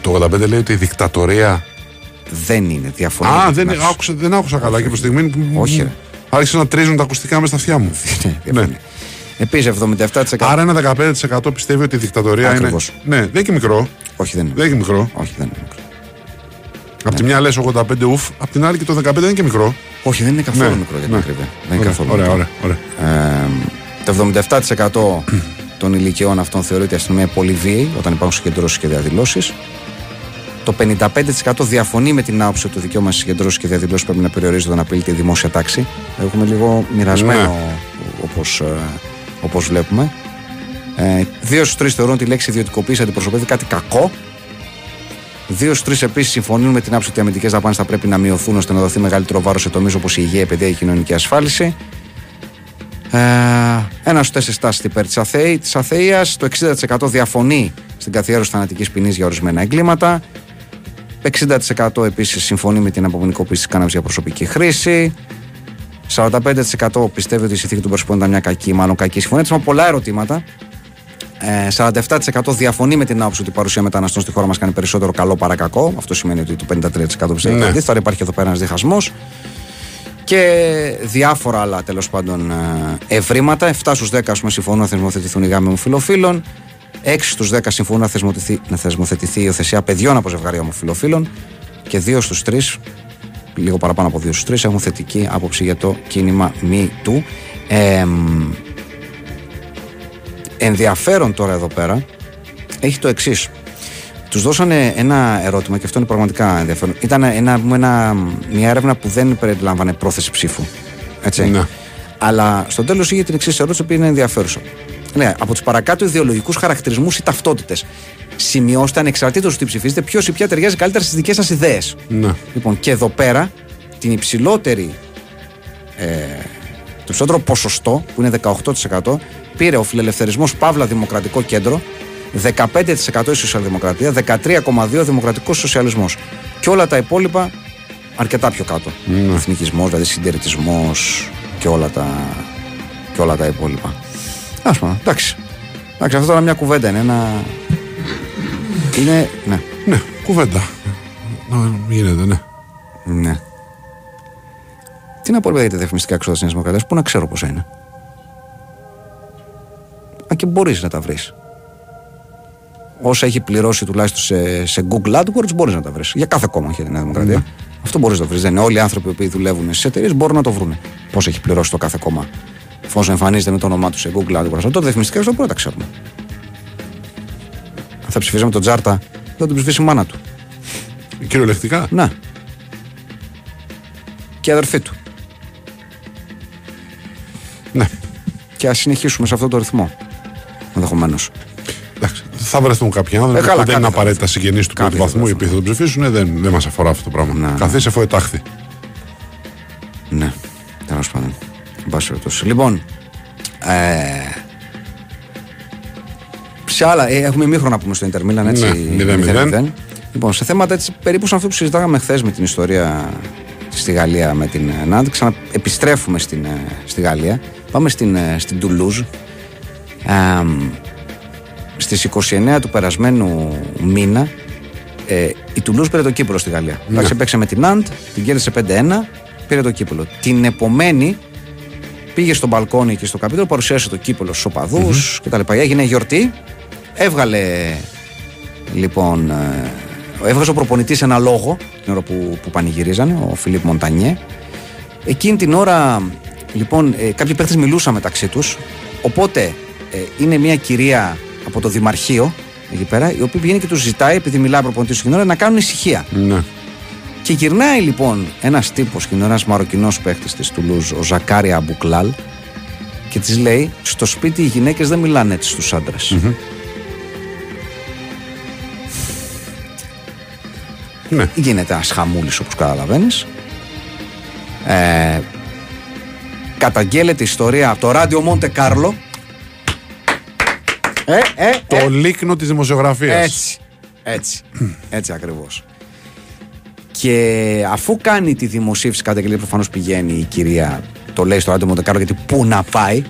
Το 85 λέει ότι η δικτατορία. δεν είναι διαφωνεί. Α, με την δεν, άποψη. άκουσα, δεν άκουσα καλά και προ στιγμή. που- Όχι, ρε. Άρχισαν να τρίζουν τα ακουστικά μες στα αυτιά μου. Ναι, διαφωνεί. Επίσης, 77%. Άρα ένα 15% πιστεύει ότι η δικτατορία Ακριβώς. είναι. Ναι, δεν είναι και μικρό. Όχι, δεν είναι. Δεν είναι και μικρό. Όχι, δεν είναι μικρό. Απ' τη μια λες 85 ουφ, απ' την άλλη και το 15 δεν είναι και μικρό. Όχι, δεν είναι καθόλου Ναι, μικρό για την ναι. ακρίβεια. Δεν είναι Ωραία, καθόλου ωραία, μικρό. ωραία, ωραία. Ε, το 77% των ηλικιών αυτών θεωρεί ότι η αστυνομία είναι πολύ βίαιη όταν υπάρχουν συγκεντρώσεις και διαδηλώσεις. Το 55% διαφωνεί με την άποψη ότι το δικαίωμας στι συγκεντρώσει και διαδηλώσει πρέπει να περιορίζεται όταν απειλείται η δημόσια τάξη. Έχουμε λίγο μοιρασμένο Ναι. όπως, ε, όπως βλέπουμε. Ε, δύο στους τρεις θεωρούν ότι η λέξη ιδιωτικοποίηση αντιπροσωπεύει κάτι κακό. Δύο στους τρεις επίσης συμφωνούν με την άποψη ότι οι αμυντικές δαπάνες θα πρέπει να μειωθούν ώστε να δοθεί μεγαλύτερο βάρος σε τομείς όπως η υγεία, η παιδεία και η κοινωνική ασφάλιση. Ε, ένα στους τέσσερις τάσεις υπέρ της αθεή, αθεία. Το 60% διαφωνεί στην καθιέρωση θανατικής ποινής για ορισμένα εγκλήματα. 60% επίσης συμφωνεί με την απομονικοποίηση της κάναβης για προσωπική χρήση. 45% πιστεύει ότι η συνθήκη του Περσπών ήταν μια κακή, μάλλον κακή συμφωνία. Έτσι, πολλά ερωτήματα. Ε, 47% διαφωνεί με την άποψη ότι η παρουσία μεταναστών στη χώρα μας κάνει περισσότερο καλό παρά κακό. Αυτό σημαίνει ότι το 53% πιστεύει Ναι. το αντίθετο. Άρα υπάρχει εδώ πέρα ένας διχασμός. Και διάφορα άλλα τέλος πάντων ε, ευρήματα. 7 στους 10 ας πούμε, συμφωνούν να θεσμοθετηθούν οι γάμοι ομοφυλοφίλων. 6 στους 10 συμφωνούν να θεσμοθετηθεί, να θεσμοθετηθεί η υιοθεσία παιδιών από ζευγάρια ομοφυλοφίλων. Και 2 στους 3, λίγο παραπάνω από 2 στους 3, έχουν θετική άποψη για το κίνημα μη του. Ε, μ, ενδιαφέρον τώρα εδώ πέρα έχει το εξής. Τους δώσανε ένα ερώτημα και αυτό είναι πραγματικά ενδιαφέρον. Ήταν ένα, ένα, μια έρευνα που δεν περιλάμβανε πρόθεση ψήφου. Έτσι. Ναι. Αλλά στο τέλος είχε την εξής ερώτηση που είναι ενδιαφέρουσα. Ναι, από τους παρακάτω ιδεολογικούς χαρακτηρισμούς ή ταυτότητες. Σημειώστε ανεξαρτήτως του τι ψηφίζετε ποιος ή ποια ταιριάζει καλύτερα στις δικές σας ιδέες. Ναι. Λοιπόν, και εδώ πέρα την υψηλότερη. Ε, το υψηλότερο ποσοστό, που είναι 18%, πήρε ο φιλελευθερισμός Παύλα Δημοκρατικό Κέντρο, 15% η Σοσιαλδημοκρατία, 13,2% Δημοκρατικός Σοσιαλισμός. Και όλα τα υπόλοιπα αρκετά πιο κάτω. Mm. Εθνικισμός, δηλαδή συντηρητισμός και όλα τα, και όλα τα υπόλοιπα. Α πούμε, εντάξει. Εντάξει, αυτό τώρα μια κουβέντα είναι. Ένα... Είναι. Ναι. Ναι, κουβέντα. Να, γίνεται, ναι. Ναι. Τι να πω, ρε παιδιά, για τα διαφημιστικά έξοδα τη Νέα Δημοκρατία, πού να ξέρω πόσα είναι. Α, και μπορείς να τα βρεις. Όσα έχει πληρώσει τουλάχιστον σε, σε Google AdWords μπορείς να τα βρεις. Για κάθε κόμμα έχει η Νέα Δημοκρατία. Αυτό μπορείς να το βρεις. Δεν είναι όλοι οι άνθρωποι που δουλεύουν στις εταιρείες μπορούν να το βρουν. Πώς έχει πληρώσει το κάθε κόμμα. Εφόσον εμφανίζεται με το όνομά του σε Google AdWords. Αυτό τα διαφημιστικά έξοδα μπορεί να τα ξέρουμε. Αν θα ψηφίζαμε τον Τζάρτα, θα τον ψηφίσει η μάνα του. Κυριολεκτικά; Να. Και η αδερφή του. Ναι. Και ας συνεχίσουμε σε αυτό το ρυθμό. Ενδεχομένως. Εντάξει, θα βρεθούν κάποιοι άνθρωποι Ε, καλά, που δεν είναι κάποιοι θα απαραίτητα συγγενείς του πρώτου Κάποιοι θα βαθμού οι οποίοι θα τον ψηφίσουν. ε, Δεν, δεν μας αφορά αυτό το πράγμα. Ναι, ναι. Καθίσει εφού ετάχθη. Ναι. Τέλος πάντων. Εν πάση περιπτώσει. Λοιπόν. Ε, σε άλλα, ε, έχουμε μήχρο να πούμε στο Ιντερ Μίλαν, έτσι. Ναι, 0-0. 0-0. Λοιπόν, σε θέματα έτσι, περίπου σαν αυτό που συζητάγαμε χθες με την ιστορία στη Γαλλία με την ε, Νάντ, ξαναεπιστρέφουμε στην, ε, στη Γαλλία. Πάμε στην, ε, στην Τουλούζ. Ε, στις 29 του περασμένου μήνα ε, η Τουλούζ πήρε το κύπελο στη Γαλλία. Ναι. Εντάξει, παίξε με την Νάντ, την κέρδισε 5-1, πήρε το κύπελο. Την επομένη πήγε στο μπαλκόνι και στο καπίτολο, παρουσίασε το κύπελο στους οπαδούς κτλ. Έγινε γιορτή, έβγαλε λοιπόν. ε, Έβγαζε ο προπονητής ένα λόγο την ώρα που, που πανηγυρίζανε, ο Φιλίπ Μοντανιέ. Εκείνη την ώρα, λοιπόν, ε, κάποιοι παίχτε μιλούσαν μεταξύ τους. Οπότε ε, είναι μια κυρία από το Δημαρχείο εκεί πέρα, η οποία πηγαίνει και τους ζητάει, επειδή μιλάει ο προπονητής την ώρα, να κάνουν ησυχία. Ναι. Και γυρνάει λοιπόν ένας τύπος και είναι ένας Μαροκινός παίχτης της Τουλούζ, ο Ζακάρια Αμπουκλάλ, και της λέει: Στο σπίτι οι γυναίκες δεν μιλάνε έτσι στους άντρες. Ναι. Γίνεται ένας χαμούλης όπως καταλαβαίνεις. Ε, καταγγέλλεται η ιστορία από το ράδιο Μοντε Κάρλο. Ε, ε, Το ε. λίκνο της δημοσιογραφίας. Έτσι. Έτσι. Έτσι ακριβώς. Και αφού κάνει τη δημοσίευση καταγγελία, προφανώς πηγαίνει η κυρία, το λέει στο ράδιο Μοντεκάρο, γιατί πού να πάει.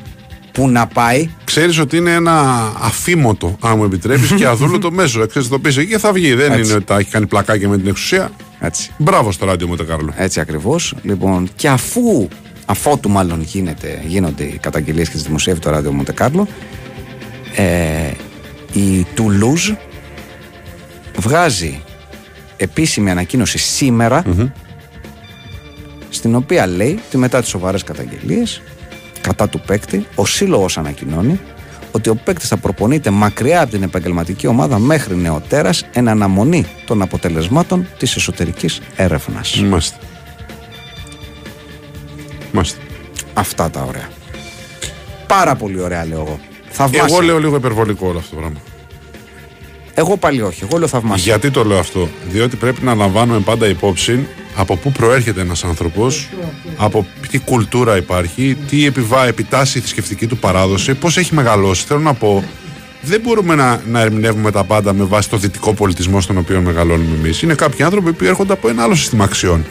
Πού να πάει. Ξέρεις ότι είναι ένα αφήμωτο, αν μου επιτρέπεις, και αδούλωτο μέσο. Ξέρει το πεις εκεί και θα βγει. Δεν Έτσι. είναι ότι τα έχει κάνει πλακάκια με την εξουσία. Έτσι. Μπράβο στο ράδιο Μοντεκάρλο. Έτσι ακριβώς. Λοιπόν, και αφού, αφότου μάλλον γίνεται, γίνονται οι καταγγελίες και τις δημοσιεύει το ράδιο Μοντεκάρλο, ε, η Τουλούζ βγάζει επίσημη ανακοίνωση σήμερα, στην οποία λέει ότι μετά τις σοβαρές καταγγελίες κατά του παίκτη, ο σύλλογος ανακοινώνει ότι ο παίκτης θα προπονείται μακριά από την επαγγελματική ομάδα μέχρι νεοτέρας εν αναμονή των αποτελεσμάτων της εσωτερικής έρευνας. Μάλιστα. Μάλιστα. Αυτά τα ωραία. Πάρα πολύ ωραία λέω εγώ. Θαυμάσια. Εγώ λέω λίγο υπερβολικό όλο αυτό το πράγμα. Εγώ πάλι όχι. Εγώ λέω θαυμάσια. Γιατί το λέω αυτό, Διότι πρέπει να λαμβάνουμε πάντα υπόψη από πού προέρχεται ένας άνθρωπος, από τι κουλτούρα υπάρχει, τι επιβά, επιτάσσει η θρησκευτική του παράδοση, πώς έχει μεγαλώσει. Θέλω να πω, δεν μπορούμε να, να ερμηνεύουμε τα πάντα με βάση το δυτικό πολιτισμό στον οποίο μεγαλώνουμε εμείς. Είναι κάποιοι άνθρωποι που έρχονται από ένα άλλο σύστημα αξιών.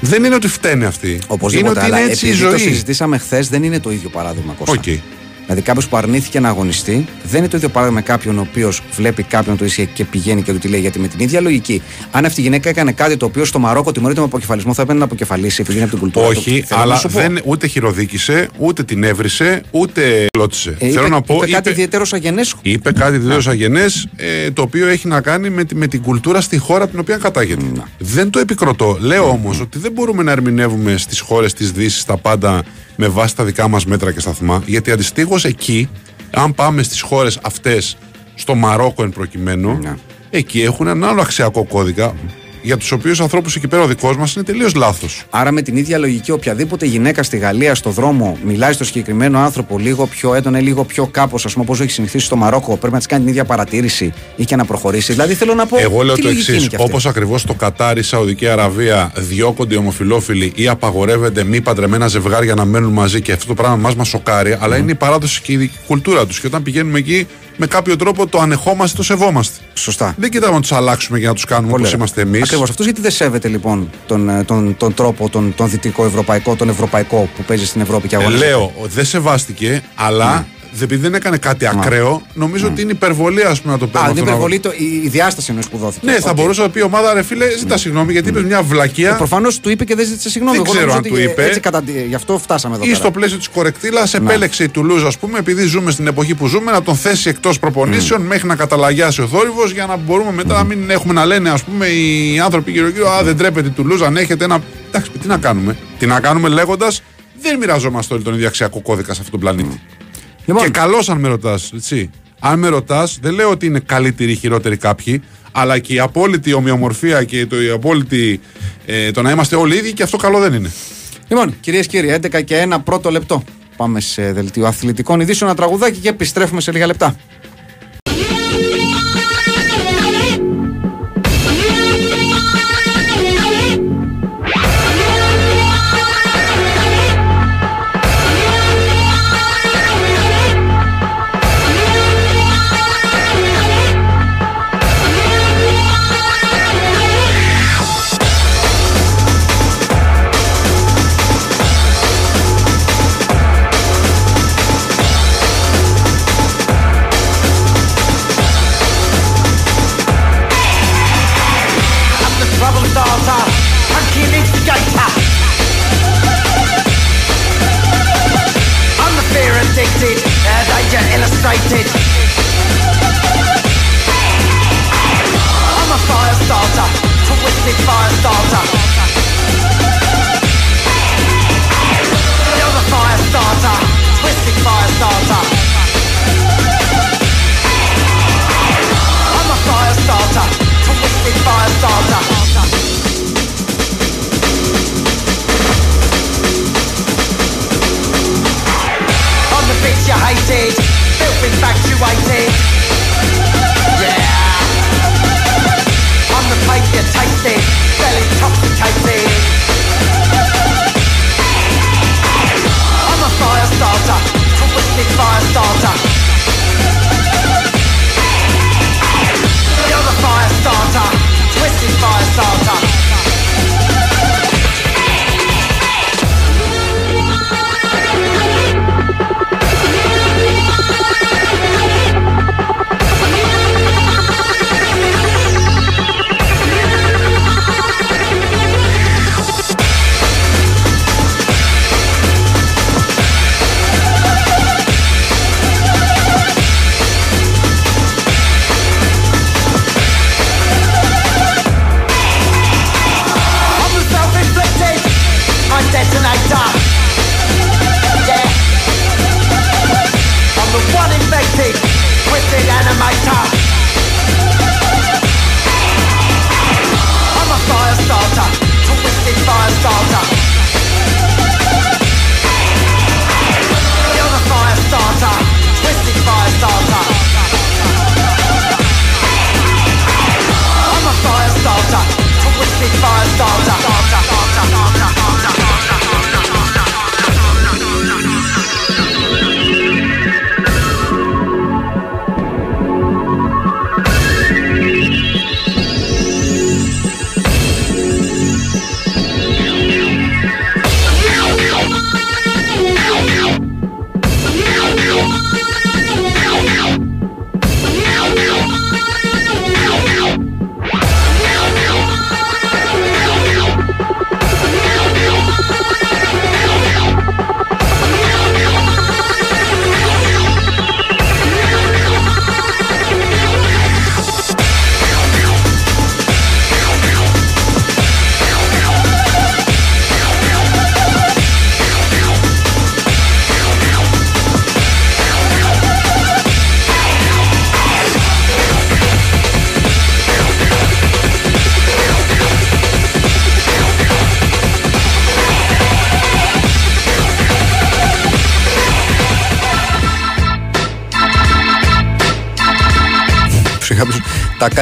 Δεν είναι ότι φταίνε αυτοί. είναι Οπωσδήποτε. ότι Αλλά είναι έτσι η επειδή το ζωή. συζητήσαμε χθες, δεν είναι το ίδιο παράδειγμα Κώστα. Οκ. Δηλαδή, κάποιος που αρνήθηκε να αγωνιστεί δεν είναι το ίδιο πράγμα με κάποιον ο οποίος βλέπει κάποιον το ίσια και πηγαίνει και του τη λέει. Γιατί με την ίδια λογική, αν αυτή η γυναίκα έκανε κάτι το οποίο στο Μαρόκο τιμωρείται με αποκεφαλισμό, θα έπρεπε να αποκεφαλίσει επειδή είναι από την κουλτούρα. του. Όχι, Θέλω να αλλά σου πω. δεν, ούτε χειροδίκησε, ούτε την έβρισε, ούτε κλώτσησε. Ε, Θέλω είπε, να πω, είπε κάτι είπε, ιδιαιτέρως αγενές. είπε κάτι ιδιαιτέρως αγενές, ε, το οποίο έχει να κάνει με, τη- με την κουλτούρα στη χώρα από την οποία κατάγεται. Δεν το επικροτώ. Λέω όμως ότι δεν μπορούμε να ερμηνεύουμε στις χώρες της Δύσης τα πάντα με βάση τα δικά μας μέτρα και σταθμά, γιατί αντιστοίχως εκεί, αν πάμε στις χώρες αυτές, στο Μαρόκο εν προκειμένου, Ναι. εκεί έχουν ένα άλλο αξιακό κώδικα. Για τους οποίους ανθρώπους εκεί πέρα ο δικός μας είναι τελείως λάθος. Άρα, με την ίδια λογική, οποιαδήποτε γυναίκα στη Γαλλία, στο δρόμο, μιλάει στο συγκεκριμένο άνθρωπο λίγο πιο έντονα, ή λίγο πιο κάπως, ας πούμε, όπως έχει συνηθίσει στο Μαρόκο, πρέπει να της κάνει την ίδια παρατήρηση ή και να προχωρήσει. Δηλαδή, θέλω να πω. Εγώ λέω τι το λογική είναι εξή. και αυτή; Όπως ακριβώς στο Κατάρ, η Σαουδική Αραβία διώκονται οι ομοφυλόφιλοι ή απαγορεύονται μη παντρεμένα ζευγάρια να μένουν μαζί και αυτό το πράγμα μας μας σοκάρει, αλλά είναι η παράδοση και η κουλτούρα τους. Και όταν πηγαίνουμε εκεί, με κάποιο τρόπο το ανεχόμαστε, το σεβόμαστε. Σωστά. Δεν κοιτάμε να τους αλλάξουμε και να τους κάνουμε όπως είμαστε εμείς. Ακριβώς. Αυτός γιατί δεν σέβεται λοιπόν τον, ε, τον, τον τρόπο, τον, τον δυτικό ευρωπαϊκό, τον ευρωπαϊκό που παίζει στην Ευρώπη και Ε, αγωνίζεται. λέω, δεν σεβάστηκε, αλλά δε- επειδή δεν έκανε κάτι ακραίο, νομίζω ότι είναι υπερβολή ας πούμε, να το Α, παίρνουμε. την αυτό να- υπερβολή, το, η, η διάσταση ενό που δόθηκε. Ναι, θα μπορούσε να πει η ομάδα, ρε φίλε, ζητά συγγνώμη γιατί είπες μια βλακεία. Προφανώς του είπε και δεν ζήτησε συγγνώμη. Δεν Εγώ ξέρω νομίζω αν ότι του είπε. Έτσι, κατά, γι' αυτό φτάσαμε εδώ ή πέρα. στο πλαίσιο της κορεκτήλας επέλεξε η Τουλούζ, ας πούμε, επειδή ζούμε στην εποχή που ζούμε, να τον θέσει εκτός προπονήσεων μέχρι να καταλαγιάσει ο θόρυβος για να μπορούμε μετά να μην έχουμε να λένε, ας πούμε, οι άνθρωποι γύρω-γύρω, Α, δεν τρέπεται η Τουλούζ, αν έχετε ένα. Εντάξει, τι να κάνουμε. Τι να κάνουμε λέγοντας, δεν μοιραζόμαστε όλοι τον ίδιο αξιακό κώδικα σε αυτόν τον πλανήτη. Λοιπόν, Και καλώς αν με ρωτάς, έτσι. Αν με ρωτάς, δεν λέω ότι είναι καλύτεροι ή χειρότεροι κάποιοι, αλλά και η απόλυτη ομοιομορφία και το, η απόλυτη, ε, το να είμαστε όλοι ίδιοι και αυτό καλό δεν είναι. λοιπόν κυρίες και κύριοι, 11 και ένα πρώτο λεπτό. Πάμε σε δελτίο αθλητικών ειδήσεων, ένα τραγουδάκι και επιστρέφουμε σε λίγα λεπτά.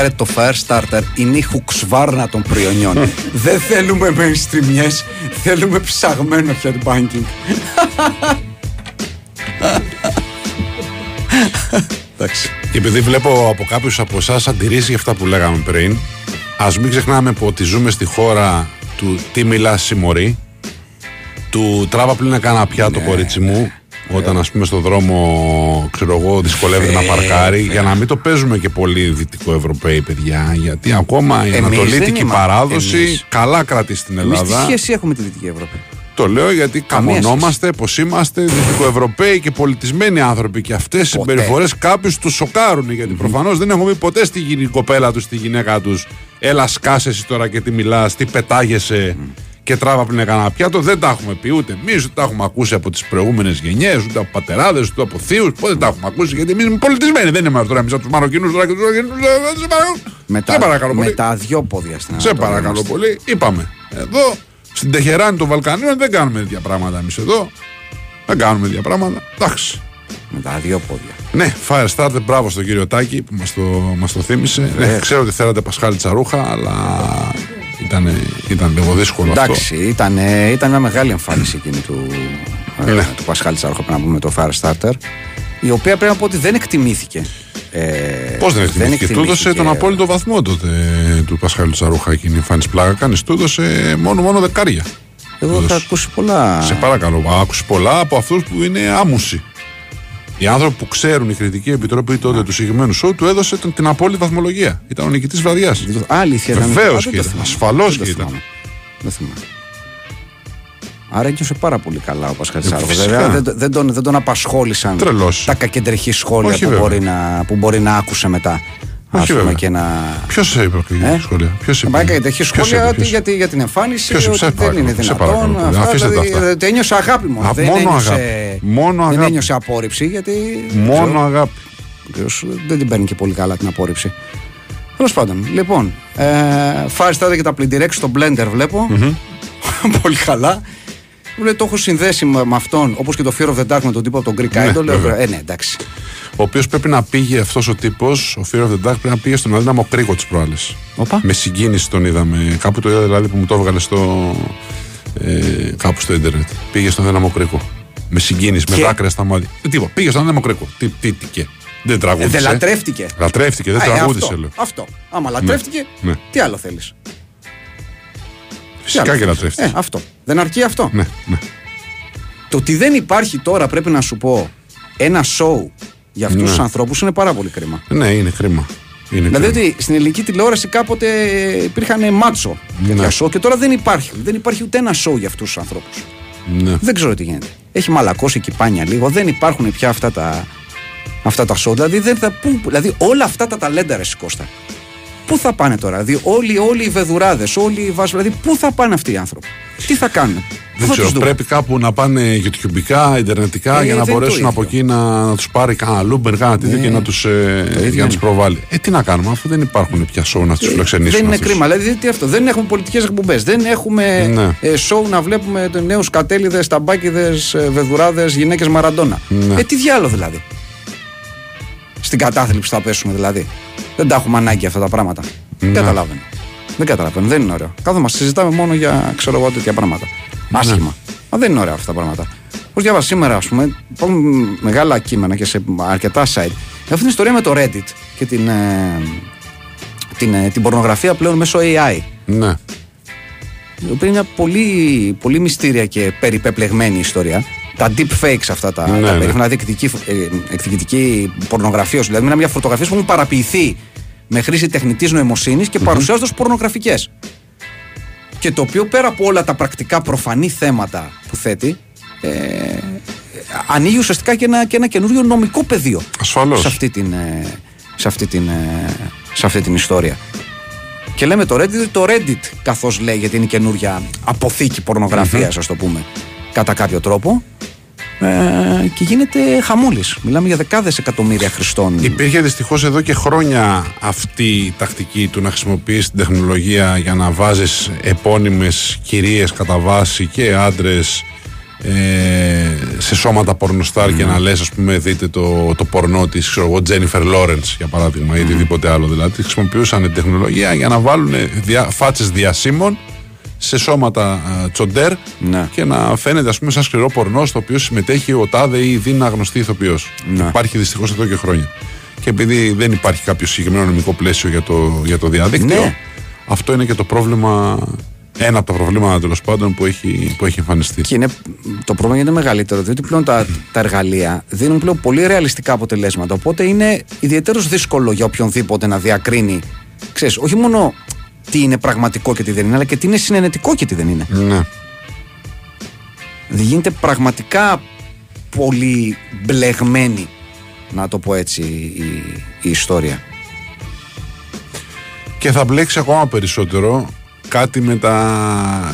Στακάρετε το fire starter είναι η χουξβάρνα των προϊονιών. Δεν θέλουμε mainstreamιές, θέλουμε ψαγμένο headbanking. Εντάξει. Και επειδή βλέπω από κάποιους από εσάς αντιρρήσεις για αυτά που λέγαμε πριν, ας μην ξεχνάμε που ότι ζούμε στη χώρα του τι μιλάς συμμορή, του τράβα πλήν να πια το κορίτσι μου, όταν ας πούμε στον δρόμο, ξέρω εγώ, δυσκολεύεται να παρκάρει, για να μην το παίζουμε και πολύ δυτικοευρωπαίοι παιδιά. Γιατί ακόμα η Εμείς δεν ανατολίτικη είμαστε. παράδοση Εμείς. καλά κρατεί στην Εμείς τι Ελλάδα. σχέση έχουμε τη Δυτική Ευρώπη; Το λέω γιατί Καμία καμονόμαστε πως είμαστε δυτικοευρωπαίοι και πολιτισμένοι άνθρωποι και αυτές οι συμπεριφορές κάποιους τους σοκάρουν. Γιατί προφανώς δεν έχουμε πει ποτέ στη γυνή- κοπέλα τους, στη γυναίκα τους, έλα σκάσε εσύ τώρα και τι μιλάς, τι πετάγεσαι και τράβα πριν κανένα πιάτο. Δεν τα έχουμε πει ούτε εμείς, ούτε τα έχουμε ακούσει από τις προηγούμενες γενιές, ούτε από πατεράδες, ούτε από θείους. Πότε τα έχουμε ακούσει, γιατί εμείς είμαστε πολιτισμένοι. Δεν είμαστε τώρα εμείς από τους Μαροκινούς τώρα και τους Αργεντινού. Σε παρακαλώ. Με Σε τα, παρακαλώ με πολύ. τα δυο πόδια στην Σε Ανατολή παρακαλώ είμαστε. πολύ. Είπαμε. Εδώ στην Τεχεράνη των Βαλκανίων δεν κάνουμε τέτοια πράγματα εμείς εδώ. Δεν κάνουμε τέτοια πράγματα. Εντάξει. Με τα δύο πόδια. Ναι, fire starter, μπράβο στον κύριο Τάκη που μας το, μας το θύμισε. Ναι, ξέρω ότι θέλατε Πασχάλη Τσαρούχα, αλλά ήταν, ήταν λίγο δύσκολο Εντάξει, ήταν, ήταν μια μεγάλη εμφάνιση εκείνη του, ε, Ναι. του Πασχάλη Τσάρχο πριν να πούμε το Firestarter. Η οποία πρέπει να πω ότι δεν εκτιμήθηκε. Ε, αυτό. Πώς δεν εκτιμήθηκε; Του έδωσε τον απόλυτο βαθμό τότε του Πασχάλη Τσαρούχα εκείνη η εμφάνιση πλάκα. Κάνει, του έδωσε μόνο, μόνο δεκάρια. Εγώ είχα Έδωσε. ακούσει πολλά. Σε παρακαλώ, άκουσε πολλά από αυτούς που είναι άμουσοι. Οι άνθρωποι που ξέρουν η κριτική επιτροπή τότε του συγκεκριμένου σοου του έδωσε τον, την απόλυτη βαθμολογία. Ήταν ο νικητής βραδιάς. Α, αλήθεια ήταν. Βεβαίως Α, δεν και το ήταν. θυμάμαι. Ασφαλώς Δεν το και ήταν. θυμάμαι. Δεν θυμάμαι. Άρα ένιωσε πάρα πολύ καλά ο Πασχάλη Ε, Τσάρχο. φυσικά. Βέβαια δεν, το- δεν, τον, δεν τον απασχόλησαν Τρελός. τα κακεντρεχή σχόλια Όχι, που βέβαια. μπορεί, να, που μπορεί να άκουσε μετά. Ας Όχι, πούμε, βέβαια. και να. Ποιος σε είπε Ε; ε; σχόλια; Ποιος είπε. Πάει και τέτοια Ποιος σχόλια είπε, ότι ποιος- για, τη- για την εμφάνιση Ποιος είπε, ότι σε δεν παρακαλώ, είναι σε δυνατόν. παρακαλώ, αυτά, αφήστε τα δηλαδή, αυτά. ότι ένιωσε αγάπη μόνο. Α, δεν μόνο ένιωσε, αγάπη. Μόνο δεν αγάπη. ένιωσε απόρριψη γιατί. Μόνο αγάπη. Ο οποίος δεν την παίρνει και πολύ καλά την απόρριψη. Τέλος πάντων, λοιπόν, ε, φάρει τώρα και τα πλυντηρέξει στο blender βλέπω. πολύ καλά. Μου λέει το έχω συνδέσει με, με αυτόν, όπως και το Fear of the Dark με τον τύπο από τον Greek Ναι, Idol. Λέω, βέβαια. ε, ναι, εντάξει. Ο οποίος πρέπει να πήγε αυτός ο τύπος, ο Fear of the Dark, πρέπει να πήγε στον αδύναμο κρίκο τη προάλλη. Όπα. Με συγκίνηση τον είδαμε. Κάπου το είδα δηλαδή που μου το έβγαλε στο. Ε, κάπου στο Ιντερνετ. Πήγε στον αδύναμο κρίκο. Με συγκίνηση, με Και; δάκρυα στα μάτια. Ε, τίποτα. Πήγε στον αδύναμο κρίκο. Τι, τι, τι και. Δεν Ε, τραγούδισε. δεν λατρεύτηκε. Λατρεύτηκε, δεν Α, ε, τραγούδισε, αυτό, λέω. αυτό. Άμα λατρεύτηκε, ναι. τι άλλο θέλεις. Φυσικά και λατρεύτηκε. Ε, αυτό. Δεν αρκεί αυτό. Ναι, ναι. Το ότι δεν υπάρχει τώρα, πρέπει να σου πω, ένα σοου για αυτούς Ναι. τους ανθρώπους είναι πάρα πολύ κρίμα. Ναι, είναι κρίμα. Είναι Δηλαδή κρίμα. ότι στην ελληνική τηλεόραση κάποτε υπήρχαν μάτσο τέτοια Ναι. σοου και τώρα δεν υπάρχει. Δεν υπάρχει ούτε ένα σοου για αυτούς τους ανθρώπους. Ναι. Δεν ξέρω τι γίνεται. Έχει μαλακώσει η κυπάνια λίγο. Δεν υπάρχουν πια αυτά τα, αυτά τα σοου. Δηλαδή, δεν θα, πού, δηλαδή όλα αυτά τα ταλέντα, ρε Κώστα. Πού θα πάνε τώρα, δηλαδή όλοι, όλοι οι βεδουράδες, όλοι οι βάζουν. Δηλαδή, πού θα πάνε αυτοί οι άνθρωποι, τι θα κάνουν, πού Δεν θα ξέρω, τους δούμε; πρέπει κάπου να πάνε youtube, ιντερνετικά Ε, για να δεν είναι μπορέσουν το από ίδιο. εκεί να, να τους πάρει κανένα λούμπερ, κανένα τέτοιο Ναι. και να τους ε, ίδιο για να τους είναι. προβάλλει. Ε, τι να κάνουμε, αφού δεν υπάρχουν πια σοου να τους φιλοξενήσουν. Δεν είναι αυτούς. κρίμα. Δηλαδή, τι αυτό. Δεν έχουμε πολιτικές εκπομπές. Δεν έχουμε Ναι. ε, σοου να βλέπουμε νέους κατέληδες, ταμπάκιδες, βεδουράδες, γυναίκες Μαραντόνα. Ναι. Ε, τι διάλογο δηλαδή. Στην κατάθλιψη θα πέσουμε δηλαδή. Δεν τα έχουμε ανάγκη αυτά τα πράγματα. Δεν Ναι. καταλαβαίνω. Δεν καταλαβαίνω. Δεν είναι ωραίο. Κάθομαι συζητάμε μόνο για ξέρω εγώ τέτοια πράγματα. Ναι. Άσχημα. Μα δεν είναι ωραία αυτά τα πράγματα. Όπω διάβασα σήμερα, ας πούμε, υπάρχουν μεγάλα κείμενα και σε αρκετά site. Αυτή την ιστορία με το Reddit και την, ε, την, ε, την πορνογραφία πλέον μέσω AI. Ναι. Η οποία είναι μια πολύ, πολύ μυστήρια και περιπεπλεγμένη ιστορία. Τα deep fakes αυτά τα, Ναι, τα ναι. περίφημα, δηλαδή εκδικητική, ε, εκδικητική πορνογραφία. Δηλαδή, μιλάμε για φωτογραφίε που έχουν παραποιηθεί με χρήση τεχνητής νοημοσύνης και παρουσιάζονται ω πορνογραφικές. Και το οποίο πέρα από όλα τα πρακτικά προφανή θέματα που θέτει, ε, ανοίγει ουσιαστικά και ένα, και ένα καινούριο νομικό πεδίο Ασφαλώς. σε αυτή την, ε, σε αυτή την, ε, σε αυτή την ιστορία. Και λέμε το Reddit, το Reddit καθώς λέει γιατί είναι η καινούρια αποθήκη πορνογραφίας, ας το πούμε, κατά κάποιο τρόπο. Ε, και γίνεται χαμούλης. Μιλάμε για δεκάδες εκατομμύρια χρηστών. Υπήρχε δυστυχώς εδώ και χρόνια αυτή η τακτική του να χρησιμοποιείς την τεχνολογία για να βάζεις επώνυμες κυρίες κατά βάση και άντρες ε, σε σώματα πορνοστάρ και να λες ας πούμε δείτε το, το πορνό της ξέρω εγώ Jennifer Lawrence για παράδειγμα ή οτιδήποτε άλλο δηλαδή χρησιμοποιούσαν την τεχνολογία για να βάλουν δια, φάτσες διασύμων σε σώματα α, τσοντέρ Ναι. και να φαίνεται ας πούμε σαν σκληρό πορνό στο οποίο συμμετέχει ο τάδε ή η δίνα γνωστή ηθοποιός Ναι. υπάρχει δυστυχώς εδώ και χρόνια και επειδή δεν υπάρχει κάποιο συγκεκριμένο νομικό πλαίσιο για το, για το διαδίκτυο Ναι. αυτό είναι και το πρόβλημα ένα από τα προβλήματα τέλος πάντων που έχει, που έχει εμφανιστεί Και είναι, το πρόβλημα είναι μεγαλύτερο, διότι πλέον τα, τα εργαλεία δίνουν πλέον πολύ ρεαλιστικά αποτελέσματα. Οπότε είναι ιδιαίτερο δύσκολο για οποιονδήποτε να διακρίνει, ξέρεις, όχι μόνο τι είναι πραγματικό και τι δεν είναι, αλλά και τι είναι συνενετικό και τι δεν είναι. ναι. Δηλαδή γίνεται πραγματικά πολύ μπλεγμένη, να το πω έτσι, η, η ιστορία. και θα μπλέξει ακόμα περισσότερο κάτι με τα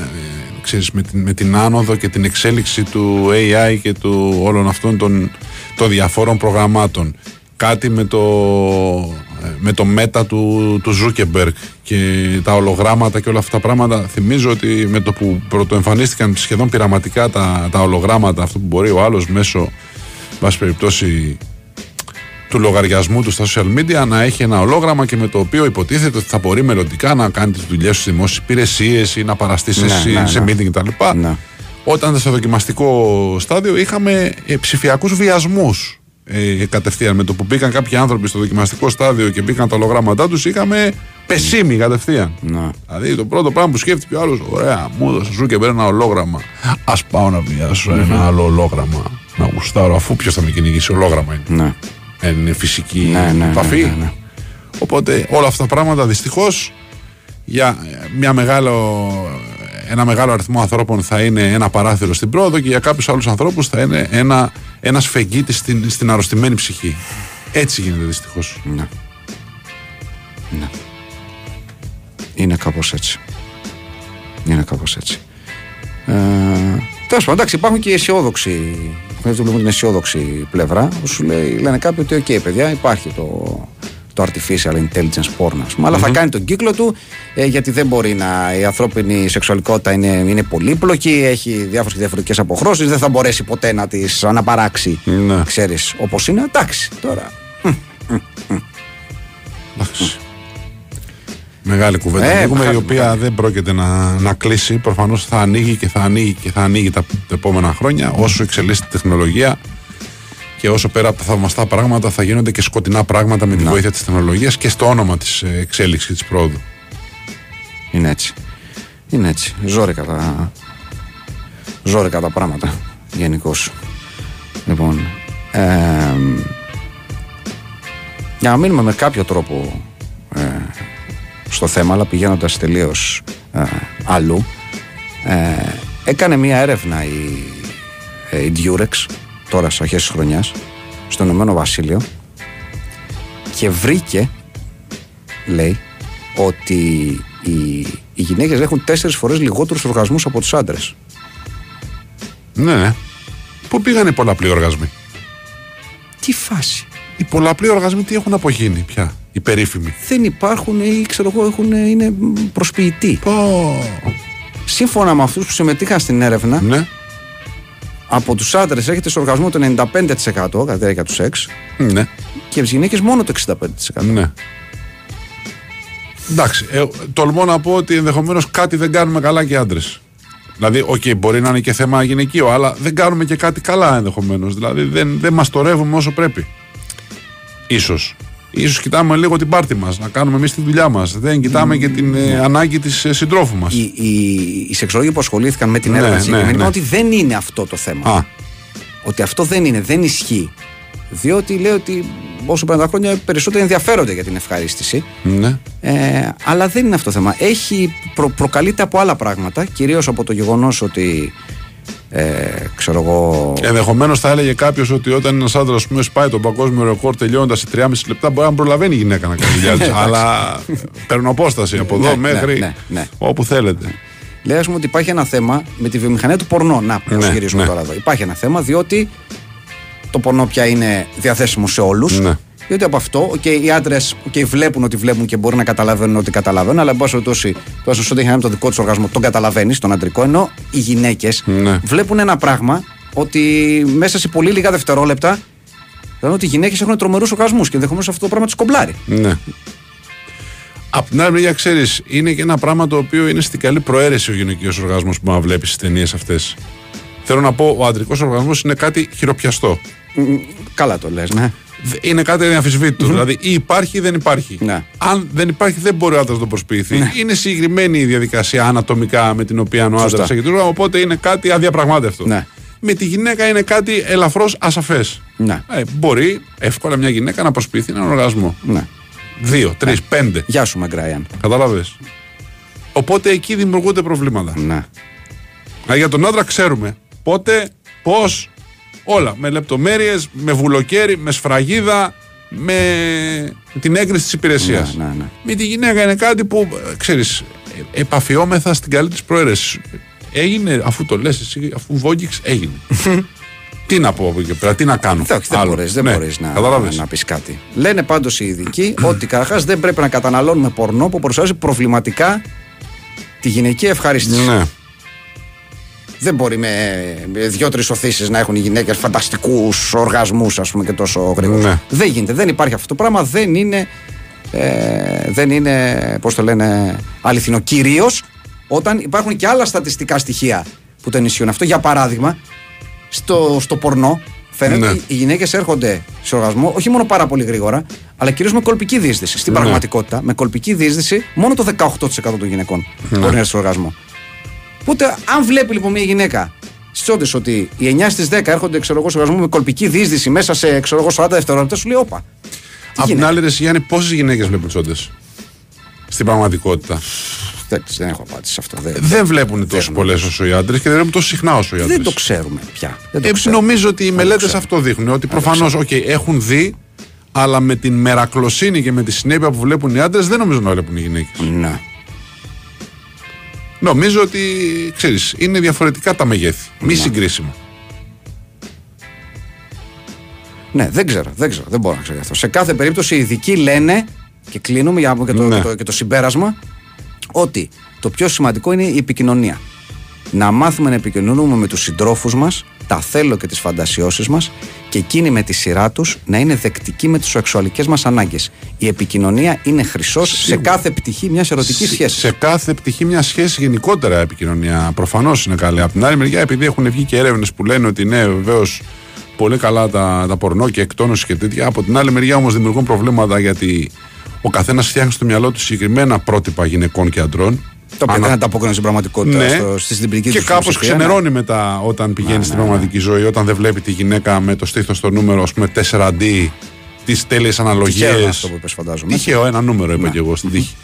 ε, ξέρεις, με, την, με την άνοδο και την εξέλιξη του AI και του όλων αυτών των, των διαφόρων προγραμμάτων κάτι με το ε, με το μέτα του, του Zuckerberg και τα ολογράμματα και όλα αυτά τα πράγματα θυμίζω ότι με το που πρωτοεμφανίστηκαν σχεδόν πειραματικά τα, τα ολογράμματα αυτό που μπορεί ο άλλος μέσω βάση περιπτώσει του λογαριασμού του στα social media να έχει ένα ολόγραμμα και με το οποίο υποτίθεται ότι θα μπορεί μελλοντικά να κάνει τις δουλειές του στις δημόσιες υπηρεσίες ή να παραστεί σε, Ναι, ναι, σε ναι. meeting κτλ. Ναι. Όταν ήταν στο δοκιμαστικό στάδιο είχαμε ε, ψηφιακούς βιασμούς. Ε, κατευθείαν με το που μπήκαν κάποιοι άνθρωποι στο δοκιμαστικό στάδιο και μπήκαν τα ολογράμματά τους, είχαμε πεσίμη κατευθείαν. Ναι. Δηλαδή το πρώτο πράγμα που σκέφτηκε ο άλλος, ωραία, μου έδωσε σου και ένα ολόγραμμα. Α πάω να βιάσω ένα άλλο ολόγραμμα. Να γουστάρω, αφού ποιος θα με κυνηγήσει, ολόγραμμα είναι Ναι. δεν είναι φυσική Ναι, ναι, ναι, επαφή. ναι, ναι. Οπότε όλα αυτά τα πράγματα δυστυχώς για μια μεγάλο, ένα μεγάλο αριθμό ανθρώπων θα είναι ένα παράθυρο στην πρόοδο και για κάποιους άλλους ανθρώπους θα είναι ένα ένας φεγγίτης στην, στην αρρωστημένη ψυχή. Έτσι γίνεται δυστυχώς. Ναι. Ναι. Είναι κάπως έτσι. Είναι κάπως έτσι. Ε, Τέλος πάντων, εντάξει, υπάρχουν και οι αισιόδοξοι. Δεν το βλέπουν την αισιόδοξη πλευρά. Που σου λέει, λένε κάποιοι ότι, OK, παιδιά, υπάρχει το, το artificial intelligence porn, ας πούμε, αλλά θα κάνει τον κύκλο του ε, γιατί δεν μπορεί να. Η ανθρώπινη σεξουαλικότητα είναι, είναι πολύπλοκη, έχει διάφορες και διαφορετικές αποχρώσεις, δεν θα μπορέσει ποτέ να τις αναπαράξει. Ναι. Ξέρεις όπως είναι. Εντάξει, τώρα. Εντάξει. Μεγάλη κουβέντα. Ε, ανοίγουμε, η μεγάλη, οποία μεγάλη. δεν πρόκειται να, να κλείσει. Προφανώς θα ανοίγει και θα ανοίγει και θα ανοίγει τα, τα επόμενα χρόνια όσο εξελίσσεται η τεχνολογία και όσο πέρα από τα θαυμαστά πράγματα θα γίνονται και σκοτεινά πράγματα με τη βοήθεια της τεχνολογίας και στο όνομα της εξέλιξης και της πρόοδου. Είναι έτσι. Είναι έτσι. Ζόρικα τα, ζόρικα τα πράγματα γενικώς. Λοιπόν, ε, για να μείνουμε με κάποιο τρόπο ε, στο θέμα, αλλά πηγαίνοντας τελείως ε, αλλού, ε, έκανε μία έρευνα η, ε, η Durex, τώρα στις αρχές της χρονιάς, στο Ηνωμένο Βασίλειο και βρήκε, λέει, ότι οι, οι γυναίκες έχουν τέσσερις φορές λιγότερους οργασμούς από τους άντρες. Ναι, ναι. Πού πήγαν οι πολλαπλοί οργασμοί; Τι φάση. Οι πολλαπλοί οργασμοί τι έχουν απογίνει πια. Οι περίφημοι; Δεν υπάρχουν ή ξέρω εγώ έχουν, είναι προσποιητοί. Πω. Σύμφωνα με αυτούς που συμμετείχαν στην έρευνα, Ναι. Από τους άντρες έχετε σε οργασμό το 95% κατά τη διάρκεια του σεξ Ναι. και από τις γυναίκες μόνο το 65%. Ναι. Εντάξει, ε, τολμώ να πω ότι ενδεχομένως κάτι δεν κάνουμε καλά και άντρες. Δηλαδή, οκ, μπορεί να είναι και θέμα γυναικείο, αλλά δεν κάνουμε και κάτι καλά ενδεχομένως. Δηλαδή, δεν, δεν μαστορεύουμε όσο πρέπει. Ίσως. Ίσως κοιτάμε λίγο την πάρτη μας, να κάνουμε εμείς τη δουλειά μας. Δεν κοιτάμε και την ε, ανάγκη της ε, συντρόφου μας. Οι, οι, οι σεξολόγοι που ασχολήθηκαν με την Ναι, έρευνα ναι, συγκεκριμένα είπαν ναι. ότι δεν είναι αυτό το θέμα. Α, Ότι αυτό δεν είναι, δεν ισχύει. Διότι λέει ότι όσο περνάν τα χρόνια περισσότεροι ενδιαφέρονται για την ευχαρίστηση. ναι. Ε, αλλά δεν είναι αυτό το θέμα. Έχει, προ, προκαλείται από άλλα πράγματα, κυρίως από το γεγονός ότι. Ε, ξέρω εγώ. Ενδεχομένως θα έλεγε κάποιος ότι όταν ένας άντρας σπάει τον παγκόσμιο ρεκόρ τελειώνοντας σε 3,5 λεπτά, μπορεί να προλαβαίνει η γυναίκα να κάνει τη δουλειά της. Αλλά παίρνω απόσταση από εδώ Ναι, μέχρι ναι, ναι, ναι. όπου θέλετε. Λέει, ας πούμε, ότι υπάρχει ένα θέμα με τη βιομηχανία του πορνό. Να, πώ Ναι, γυρίζουμε ναι. τώρα εδώ. Υπάρχει ένα θέμα διότι το πορνό πια είναι διαθέσιμο σε όλους Ναι. Διότι από αυτό και οι άντρες okay, βλέπουν ότι βλέπουν και μπορεί να καταλαβαίνουν ότι καταλαβαίνουν, αλλά εν πάση περιπτώσει, τουλάχιστον ό,τι έχει να κάνει με το δικό του οργασμό, τον καταλαβαίνεις, τον αντρικό. Ενώ οι γυναίκες Ναι. βλέπουν ένα πράγμα ότι μέσα σε πολύ λίγα δευτερόλεπτα. Δηλαδή ότι οι γυναίκες έχουν τρομερούς οργασμούς και ενδεχομένως αυτό το πράγμα τους κομπλάρει. Ναι. Απ' την άλλη μεριά, ξέρεις, είναι και ένα πράγμα το οποίο είναι στην καλή προαίρεση ο γυναικείος οργασμός που να βλέπεις στι ταινίες αυτές. Θέλω να πω, ο αντρικός οργασμός είναι κάτι χειροπιαστό. Μ, Καλά το λες, ναι. Δε- Είναι κάτι αδιαμφισβήτητο. Δηλαδή, ή υπάρχει ή δεν υπάρχει. Ναι. Αν δεν υπάρχει, δεν μπορεί ο άντρας να το προσποιηθεί. Είναι συγκεκριμένη η διαδικασία ανατομικά με την οποία ο Σωστά. άντρα έχει το όργανο, οπότε είναι κάτι αδιαπραγμάτευτο. Ναι. Με τη γυναίκα είναι κάτι ελαφρώς ασαφές. Ναι. Ε, μπορεί εύκολα μια γυναίκα να προσποιηθεί έναν οργασμό. ναι. Δύο, τρεις, πέντε. Γεια σου, Μαγκράιαν. Κατάλαβε. Οπότε εκεί δημιουργούνται προβλήματα. Ναι. Α, για τον άντρα ξέρουμε πότε, πώς, όλα. Με λεπτομέρειες, με βουλοκαίρι, με σφραγίδα, με την έγκριση της υπηρεσίας. Ναι, ναι, ναι. Με τη γυναίκα είναι κάτι που, ξέρεις, επαφιόμεθα στην καλή της προαίρεσης. Έγινε, αφού το λες εσύ, αφού βόγγιξ, έγινε. τι να πω από εκεί και πέρα, τι να κάνω. Εντάξει, δεν άλλο. μπορείς δεν Ναι, μπορείς να, κατάλαβες. να πεις κάτι. Λένε πάντως οι ειδικοί ότι καταρχάς δεν πρέπει να καταναλώνουμε πορνό που παρουσιάζει προβληματικά τη γυναική ευχαρίστηση. Ναι. Δεν μπορεί με, με δύο-τρει οθήσεις να έχουν οι γυναίκες φανταστικούς οργασμούς, ας πούμε, και τόσο γρήγορα. Ναι. Δεν γίνεται. Δεν υπάρχει αυτό το πράγμα. Δεν είναι. Ε, δεν είναι, πώς το λένε, αληθινό. Κυρίως όταν υπάρχουν και άλλα στατιστικά στοιχεία που το ενισχύουν αυτό. Για παράδειγμα, στο, στο πορνό φαίνεται Ναι. ότι οι γυναίκες έρχονται σε οργασμό όχι μόνο πάρα πολύ γρήγορα, αλλά κυρίως με κολπική δίσδυση. Στην Ναι. πραγματικότητα, με κολπική δίσδυση, μόνο το 18% των γυναικών Ναι. μπορεί να έρθει σε οργασμό. Οπότε, αν βλέπει λοιπόν μια γυναίκα στι όντε ότι οι 9 στις 10 έρχονται ξέρω εγώ, σε οργασμό με κολπική δίσδυση μέσα σε ξέρω εγώ, 40 δευτερόλεπτα, σου λέει όπα. Τι Απ' την γίνεται; άλλη, ρε, εσύ, Γιάννη, πόσες γυναίκες βλέπουν τσόντες στην πραγματικότητα; Δεν, δεν έχω απάντηση σε αυτό. Δεν, Δεν βλέπουν τόσο πολλές όσο οι άντρες και δεν βλέπουν τόσο συχνά όσο οι άντρες. δεν το ξέρουμε πια. Δεν το Ε, ξέρουμε. νομίζω ότι οι Δεν το μελέτες ξέρουμε. αυτό δείχνουν. Ότι προφανώς έχουν δει, αλλά με την μερακλοσύνη και με τη συνέπεια που βλέπουν οι άντρες δεν νομίζω να βλέπουν οι γυναίκες. Ναι. Νομίζω ότι ξέρεις, είναι διαφορετικά τα μεγέθη. Μη συγκρίσιμο. Ναι, δεν ξέρω, δεν ξέρω, δεν μπορώ να ξέρω αυτό. Σε κάθε περίπτωση οι ειδικοί λένε, και κλείνουμε για να πούμε και το, Ναι. και το, και το συμπέρασμα, ότι το πιο σημαντικό είναι η επικοινωνία. Να μάθουμε να επικοινωνούμε με τους συντρόφους μας, τα θέλω και τις φαντασιώσεις μας και εκείνοι με τη σειρά τους να είναι δεκτικοί με τις σεξουαλικές μας ανάγκες. Η επικοινωνία είναι χρυσός σε Σίγουρα. κάθε πτυχή μιας ερωτικής σχέσης. Σε κάθε πτυχή μιας σχέσης γενικότερα επικοινωνία προφανώς είναι καλή. Από την άλλη μεριά, επειδή έχουν βγει και έρευνες που λένε ότι ναι, βεβαίως πολύ καλά τα, τα πορνό και εκτόνωση και τέτοια. Από την άλλη μεριά όμως δημιουργούν προβλήματα γιατί ο καθένας φτιάχνει στο μυαλό του συγκεκριμένα πρότυπα γυναικών και αντρών. Το οποίο Ανα- δεν ανταποκρίνουν στην πραγματικότητα Ναι. στο, στη συμπληκτική και τους κάπως φιλοσοφία, ναι. ξενερώνει μετά όταν πηγαίνει στην πραγματική ζωή, όταν δεν βλέπει τη γυναίκα με το στήθος στο νούμερο, ας πούμε 4D, τις τέλειες αναλογίε. Τυχαίο είναι αυτό που είπες, φαντάζομαι. Τυχαίο, ένα νούμερο είπα Ναι. και εγώ στην τύχη.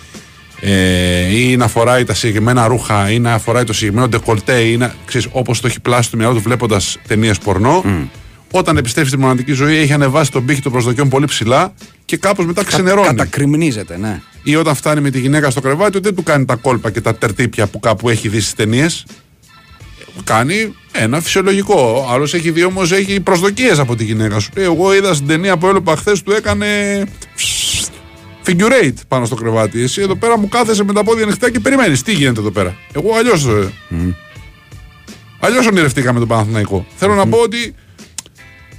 Ε, ή να φοράει τα συγκεκριμένα ρούχα, ή να φοράει το συγκεκριμένο ντεκολτέ, ή να ξέρεις όπως το έχει πλάσει στο μυαλό του βλέποντας ταινίες πορνό. Όταν επιστρέφει στην πραγματική ζωή, έχει ανεβάσει τον πύχη των προσδοκιών πολύ ψηλά και κάπως μετά ξενερώνει. Κατακριμνίζεται, ναι. Ή όταν φτάνει με τη γυναίκα στο κρεβάτι, δεν του κάνει τα κόλπα και τα τερτύπια που κάπου έχει δει στις ταινίες. Κάνει ένα φυσιολογικό. Άλλος έχει δει όμως έχει προσδοκίες από τη γυναίκα σου. Λέει, εγώ είδα στην ταινία που έβλεπα χθες του έκανε. figure eight πάνω στο κρεβάτι. Εσύ εδώ πέρα μου κάθεσαι με τα πόδια ανοιχτά και περιμένεις. Τι γίνεται εδώ πέρα; Εγώ αλλιώς. Αλλιώς ονειρευτήκαμε τον Παναθηναϊκό. Θέλω να πω ότι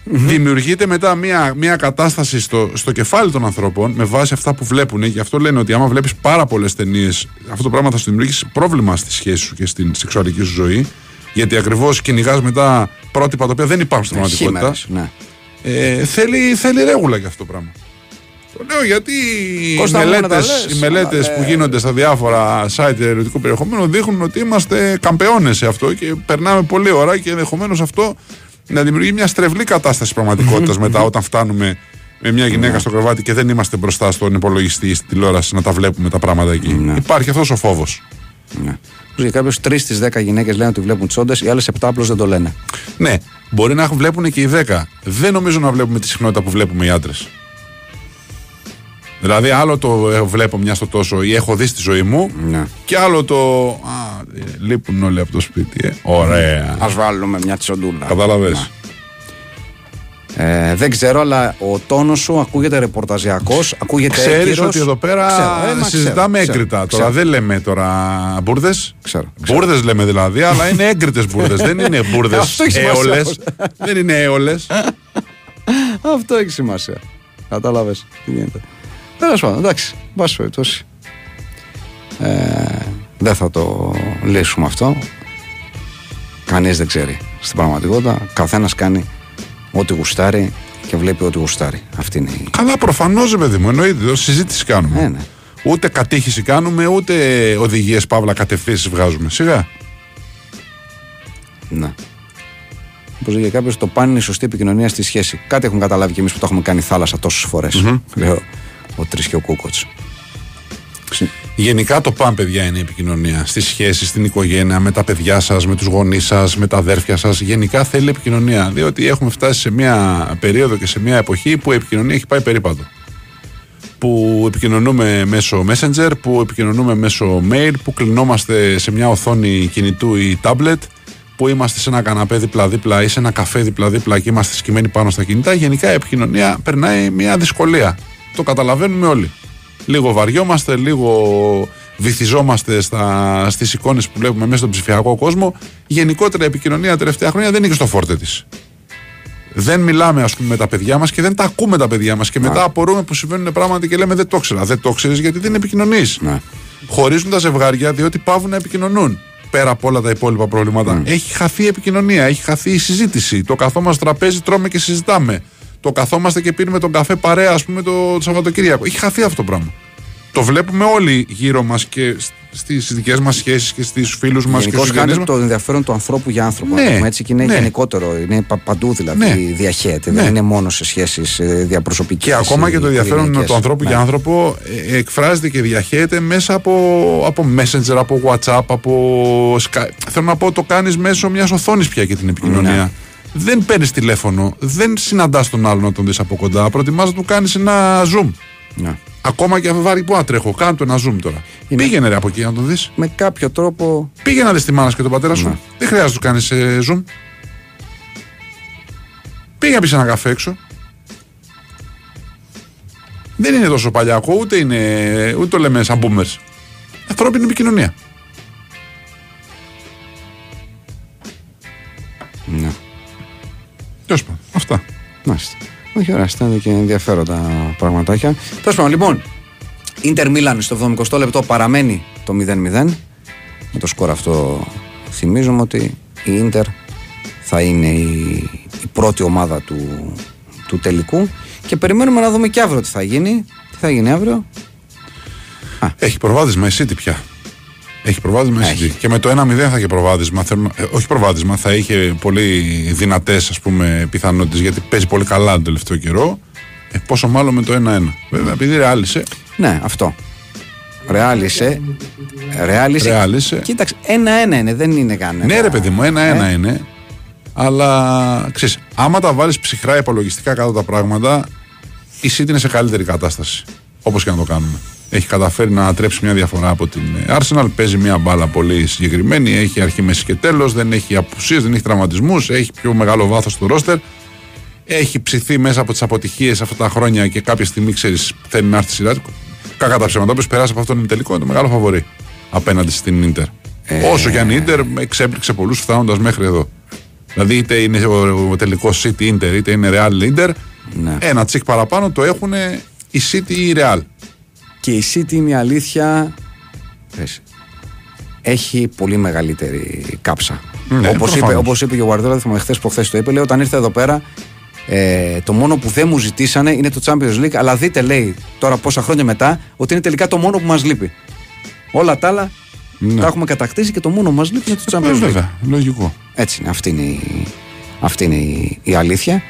δημιουργείται μετά μια, μια κατάσταση στο, στο κεφάλι των ανθρώπων με βάση αυτά που βλέπουν. Γι' αυτό λένε ότι άμα βλέπεις πάρα πολλές ταινίες, αυτό το πράγμα θα σου δημιουργήσει πρόβλημα στη σχέση σου και στην σεξουαλική σου ζωή. Γιατί ακριβώς κυνηγάς μετά πρότυπα τα οποία δεν υπάρχουν στην πραγματικότητα. Χήμερες, ναι. Ε, θέλει, θέλει ρέγουλα για αυτό το πράγμα. Το λέω γιατί οι Κώστα μου, να τα μελέτες, λες, οι μελέτες αλλά, που ε, γίνονται στα διάφορα site ερωτικού περιεχομένου δείχνουν ότι είμαστε καμπεώνες σε αυτό και περνάμε πολλή ώρα και ενδεχομένως αυτό να δημιουργεί μια στρεβλή κατάσταση πραγματικότητας μετά όταν φτάνουμε με μια γυναίκα στο κρεβάτι και δεν είμαστε μπροστά στον υπολογιστή ή στην τηλεόραση να τα βλέπουμε τα πράγματα εκεί. Υπάρχει αυτός ο φόβος. Ναι. Για κάποιος 3 στις 10 γυναίκες λένε ότι βλέπουν τσόντες, οι άλλες 7 απλώ δεν το λένε. Ναι, μπορεί να βλέπουν και οι 10. Δεν νομίζω να βλέπουμε τη συχνότητα που βλέπουμε οι άντρες. Δηλαδή, άλλο το ε, βλέπω μια στο τόσο ή έχω δει στη ζωή μου, Ναι. και άλλο το. Α, ε, λείπουν όλοι από το σπίτι. Ε. Ωραία. Α βάλουμε μια τσοντούλα. Κατάλαβες. Ναι. Ε, δεν ξέρω, αλλά ο τόνος σου ακούγεται ρεπορταζιακός, ακούγεται Ξέρεις έγκυρος. ότι εδώ πέρα Ξέρω, ε, μα συζητάμε ξέρω, έγκριτα. ξέρω, Τώρα ξέρω. δεν λέμε τώρα μπουρδες. Ξέρω, ξέρω. Μπουρδες λέμε δηλαδή, αλλά είναι έγκριτες μπουρδες. δεν είναι μπουρδες Αυτό έχει σημασία έολε. όμως. δεν είναι έολε. Αυτό έχει σημασία. Κατάλαβες τι γίνεται. Τέλος πάντων, εντάξει, εν πάση περιπτώσει. Ε, δεν θα το λύσουμε αυτό. Κανείς δεν ξέρει στην πραγματικότητα. Καθένας κάνει ό,τι γουστάρει και βλέπει ό,τι γουστάρει. Αυτή είναι η. Καλά, προφανώς, παιδί μου, εννοείται. εδώ Συζήτηση κάνουμε. Ναι, ναι. Ούτε κατήχηση κάνουμε, ούτε οδηγίες παύλα κατευθύνσεις βγάζουμε. Σιγά. Ναι. Όπως λέγε κάποιος, το πάνε είναι η σωστή επικοινωνία στη σχέση. Κάτι έχουν καταλάβει κι εμείς που το έχουμε κάνει θάλασσα τόσες φορές. Λέω ο Τρει και ο Κούκοτ. Γενικά το παν, παιδιά, είναι η επικοινωνία. Στις σχέσεις, στην οικογένεια, με τα παιδιά σας, με τους γονείς σας, με τα αδέρφια σας. Γενικά θέλει επικοινωνία. Διότι έχουμε φτάσει σε μια περίοδο και σε μια εποχή που η επικοινωνία έχει πάει περίπατο. Που επικοινωνούμε μέσω Messenger, που επικοινωνούμε μέσω mail, που κλεινόμαστε σε μια οθόνη κινητού ή tablet, που είμαστε σε ένα καναπέ δίπλα-δίπλα ή σε ένα καφέ δίπλα-δίπλα και είμαστε σκημένοι πάνω στα κινητά. Γενικά η επικοινωνία περνάει μια δυσκολία. Το καταλαβαίνουμε όλοι. Λίγο βαριόμαστε, λίγο βυθιζόμαστε στα, στις εικόνες που βλέπουμε μέσα στον ψηφιακό κόσμο. Γενικότερα η επικοινωνία τα τελευταία χρόνια δεν είναι και στο φόρτε της. Δεν μιλάμε ας πούμε με τα παιδιά μας και δεν τα ακούμε τα παιδιά μας και μετά απορούμε που συμβαίνουν πράγματα και λέμε δεν το ήξερα. Δεν το ξέρεις γιατί δεν επικοινωνείς. Ναι. Χωρίζουν τα ζευγάρια διότι πάβουν να επικοινωνούν. Πέρα από όλα τα υπόλοιπα προβλήματα. Έχει χαθεί η επικοινωνία, έχει χαθεί η συζήτηση. Το καθόμαστε στο τραπέζι, τρώμε και συζητάμε. Το καθόμαστε και πίνουμε τον καφέ παρέα, ας πούμε, το, το Σαββατοκύριακο. Έχει χαθεί αυτό το πράγμα. Το βλέπουμε όλοι γύρω μας και στις δικές μας σχέσεις και στου φίλους μας και Γενικώς στους γονείς κάνει μας. το ενδιαφέρον του ανθρώπου για άνθρωπο. Ναι, να το πούμε έτσι, και είναι ναι. γενικότερο. Είναι πα- παντού δηλαδή. Ναι. Διαχέεται. Ναι. Δεν είναι μόνο σε σχέσεις διαπροσωπικέ. Και ακόμα και το ενδιαφέρον του ανθρώπου για άνθρωπο ε, εκφράζεται και διαχέεται μέσα από, από Messenger, από WhatsApp, από Skype. Θέλω να πω, το κάνεις μέσω μιας οθόνης πια και την επικοινωνία. Ναι. Δεν παίρνεις τηλέφωνο, δεν συναντάς τον άλλον να τον δεις από κοντά. Προτιμάς να του κάνεις ένα zoom. Ναι. Ακόμα και βάρη που να τρέχω, κάνω το ένα zoom τώρα. Είναι- Πήγαινε ρε από εκεί να τον δεις. Με κάποιο τρόπο. Πήγαινε να δεις τη μάνα σου και τον πατέρα σου. Ναι. Δεν χρειάζεται να του κάνεις zoom. Πήγαινε να πεις ένα καφέ έξω. Δεν είναι τόσο παλιακό, ούτε, είναι, ούτε το λέμε σαν boomers. Ανθρώπινη επικοινωνία. Ναι. Τέλος πάντων, αυτά. Μάλιστα. Όχι, ωραία, ήταν και ενδιαφέροντα πραγματάκια. Τέλος πάντων, λοιπόν, Ιντερ Μίλαν στο 70 λεπτό παραμένει το 0-0. Με το σκορ αυτό θυμίζουμε ότι η Ίντερ θα είναι η, η πρώτη ομάδα του, του τελικού και περιμένουμε να δούμε και αύριο τι θα γίνει. Τι θα γίνει αύριο; Έχει προβάδισμα η City πια. Έχει προβάδισμα η Έχει. City. Και με το 1-0 θα είχε προβάδισμα. Θέλω, να- ε, όχι προβάδισμα, θα είχε πολύ δυνατές πιθανότητες γιατί παίζει πολύ καλά τον τελευταίο καιρό. Ε, πόσο μάλλον με το 1-1. Βέβαια, επειδή ρεάλισε. Ναι, αυτό. Ρεάλισε. Ρεάλισε. Ρεάλισε. Κοίταξε, ένα-ένα είναι, δεν είναι κανένα. Ναι, ρε παιδί μου, 1-1 Ε, είναι. Αλλά ξέρεις, άμα τα βάλεις ψυχρά υπολογιστικά κάτω τα πράγματα, η City είναι σε καλύτερη κατάσταση. Όπως και να το κάνουμε. Έχει καταφέρει να ανατρέψει μια διαφορά από την ε, Arsenal. Παίζει μια μπάλα πολύ συγκεκριμένη. Έχει αρχή, μέση και τέλος. Δεν έχει απουσίες, δεν έχει τραυματισμούς. Έχει πιο μεγάλο βάθος στο ρόστερ. Έχει ψηθεί μέσα από τις αποτυχίες αυτά τα χρόνια και κάποια στιγμή ξέρεις θέλει να έρθει η σειρά του. Κακά τα ψέματα. Όποιο περάσει από αυτόν τον τελικό είναι το μεγάλο φαβορή απέναντι στην ντερ. Όσο και αν η ντερ εξέπληξε πολλούς φτάνοντα μέχρι εδώ. Δηλαδή είτε είναι ο, ο τελικός City Inter είτε είναι Real Inter. Ναι. Ένα τσικ παραπάνω το έχουν η City ή η Real; Και η City είναι η αλήθεια. πες, Έχει πολύ μεγαλύτερη κάψα. Ναι, όπως, είπε, προφανώς. όπως είπε και ο Γουαρδέλα, θυμάμαι χθες προχθέ το είπε, λέει όταν ήρθε εδώ πέρα, ε, το μόνο που δεν μου ζητήσανε είναι το Champions League. Αλλά δείτε, λέει τώρα πόσα χρόνια μετά, ότι είναι τελικά το μόνο που μας λείπει. Όλα τα άλλα Ναι. τα έχουμε κατακτήσει και το μόνο που μας λείπει είναι το Ε, Champions League. βέβαια, λογικό. Έτσι είναι. Αυτή είναι, η, αυτή είναι η, η αλήθεια.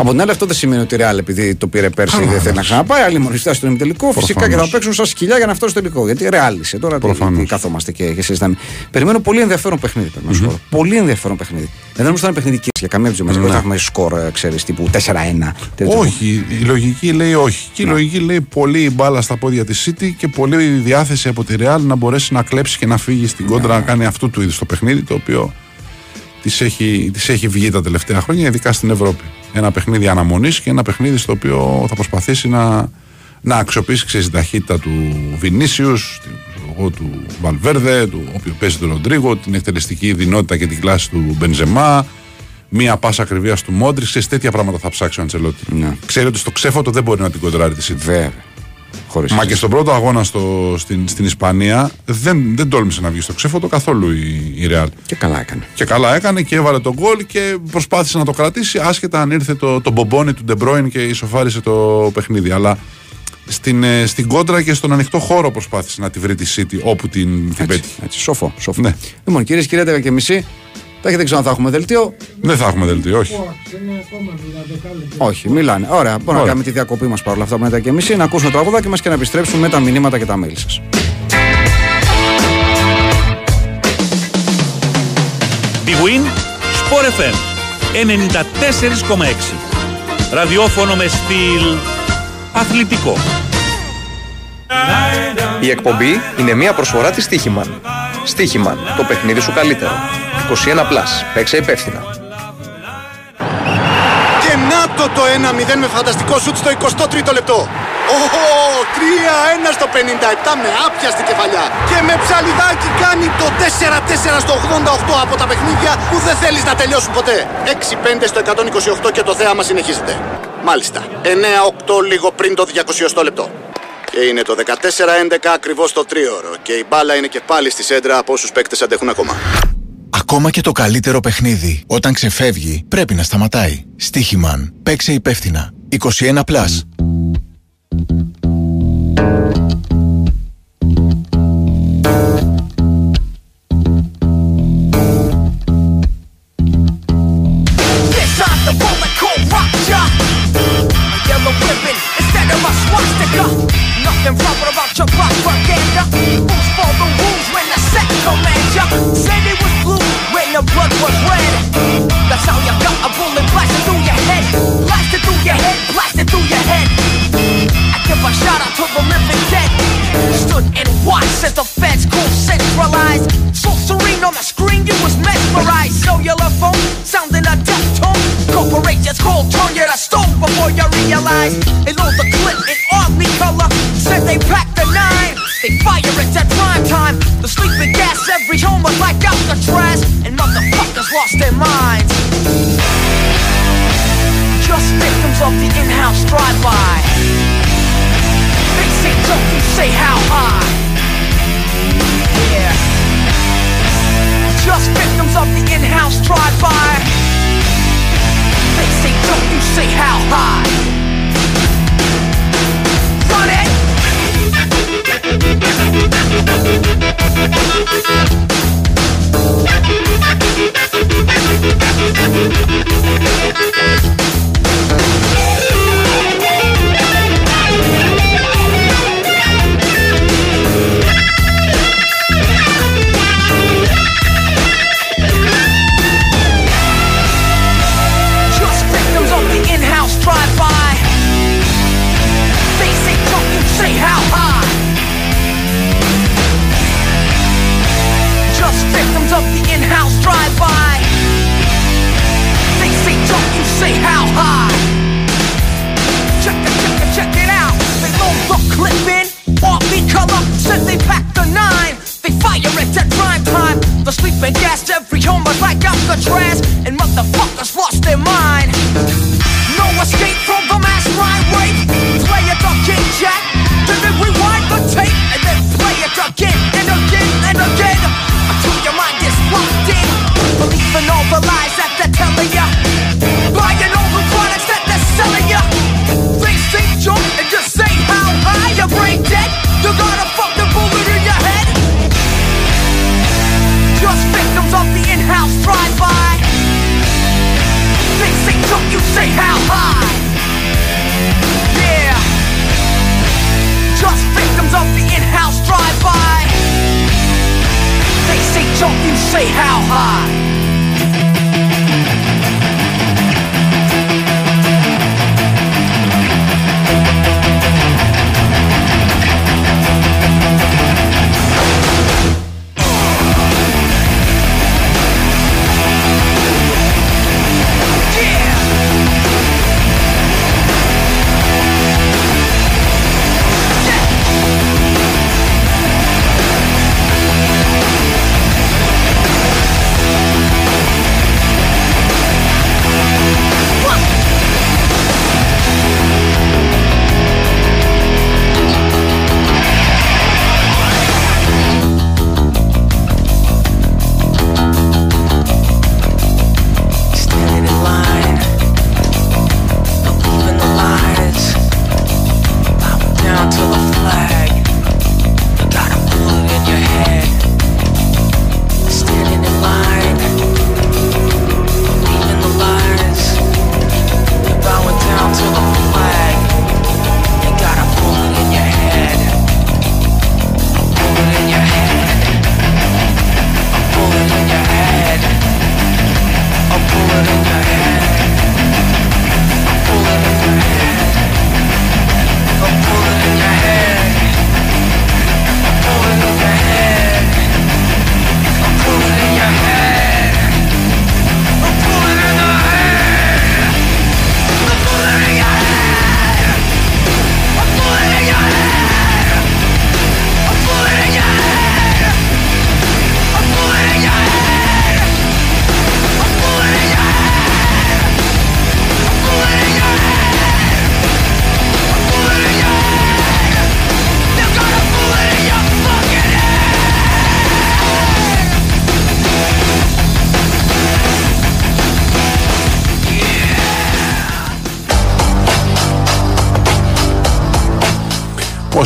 Από την άλλη, αυτό δεν σημαίνει ότι η Real επειδή το πήρε πέρσι Καλά, δεν θέλει να εντάξει. ξαναπάει. Άλλοι μονιστά στον ημιτελικό. Φυσικά και θα Προφανώς. παίξουν σαν σκυλιά για να φτάσουν στο τελικό. Γιατί ρεάλισε. Τώρα τι, Προφανώς. τι καθόμαστε και, και συζητάμε. Περιμένω πολύ ενδιαφέρον παιχνίδι. Πρέπει να σου πω. Πολύ ενδιαφέρον παιχνίδι. Δεν νομίζω ότι θα είναι παιχνίδι κύριο για καμία από τις δύο μεριέ. Δεν θα έχουμε σκορ, ε, ξέρεις, τύπου 4-1. τέτοιο. Όχι, η λογική λέει όχι. Και η λογική λέει πολύ η μπάλα στα πόδια της City και πολύ η διάθεση από τη Real να μπορέσει να κλέψει και να φύγει στην κόντρα να κάνει αυτού του είδους το παιχνίδι το οποίο τη έχει, της έχει βγει τα τελευταία χρόνια, ειδικά στην Ευρώπη. Ένα παιχνίδι αναμονής και ένα παιχνίδι στο οποίο θα προσπαθήσει να, να αξιοποιήσει ξέρεις, την ταχύτητα του Βινίσιους, του Βαλβέρδε, του οποίου παίζει τον Ροντρίγο, την εκτελεστική δεινότητα και την κλάση του Μπενζεμά, μία πάσα ακριβίας του Μόντριτς. Σε τέτοια πράγματα θα ψάξει ο Αντσελότι. Ναι. Ξέρει ότι στο ξέφωτο δεν μπορεί να την κοντράρει τη City. Βέβαια. Χωρίς Μα και στον πρώτο αγώνα στο, στην, στην Ισπανία δεν, δεν τόλμησε να βγει στο ξέφωτο καθόλου η, η Real. Και καλά έκανε. Και καλά έκανε και έβαλε το γκολ και προσπάθησε να το κρατήσει άσχετα αν ήρθε το, το μπομπόνι του Ντεμπρόιν και ισοφάρισε το παιχνίδι. Αλλά στην, ε, στην κόντρα και στον ανοιχτό χώρο προσπάθησε να τη βρει τη City όπου την, την Έτσι, πέτυχε. έτσι, σοφό. σοφό. Ναι. Λοιπόν, κυρίες και κύριοι, 10 και μισή. Τα έχετε ξανά, θα έχουμε δελτίο; Δεν θα έχουμε δελτίο, όχι. Όχι, μιλάνε. Ωραία, μπορούμε να Ωραία. κάνουμε τη διακοπή μας παρόλα αυτά με τα και μισή, να ακούσουμε το τραγουδάκι μας και να επιστρέψουμε με τα μηνύματα και τα mail σας. Big Win, Sport FM 94,6. Ραδιόφωνο με στυλ αθλητικό. Η εκπομπή είναι μια προσφορά της Στίχημαν. Στίχημαν, το παιχνίδι σου καλύτερο. 21 πλάς, παίξε υπεύθυνα. Και να το το 1-0 με φανταστικό σουτ στο 23ο λεπτό. Ω, 3-1 στο 57 με άπιαστη κεφαλιά. Και με ψαλιδάκι κάνει το 4-4 στο 88 από τα παιχνίδια που δεν θέλεις να τελειώσουν ποτέ. 6-5 στο 128 και το θέαμα συνεχίζεται. Μάλιστα. 9-8 λίγο πριν το 200 λεπτό. Και είναι το 14-11 ακριβώς το τρίωρο. Και η μπάλα είναι και πάλι στη σέντρα από όσους παίκτες αντέχουν ακόμα. Ακόμα και το καλύτερο παιχνίδι, όταν ξεφεύγει, πρέπει να σταματάει. Στίχημαν. η υπεύθυνα. 21+. Plus. Said it was blue when the blood was red. That's how you got a bullet blasting through your head. Blasting through your head, blasting through your head. I give a shout out to the living dead. And watch as the feds cool centralized. So serene on the screen, you was mesmerized. Cellular phone sounding a death tone. Corporations call turn you to stone before you realize. They load the clip in army color. Said they packed the nine. They fire it at prime time. The sleeping gas every home was like Alcatraz. And motherfuckers lost their minds. Just victims of the in-house drive-by. Don't you say how high. Yeah. Just victims of the in-house drive-by. They say don't you say how high. Run it. Say how high. Check it, check it, check it out. They load the clip in, army color, said they packed the nine. They fire it at prime time. The sleeping gas every home was like Alcatraz, and motherfuckers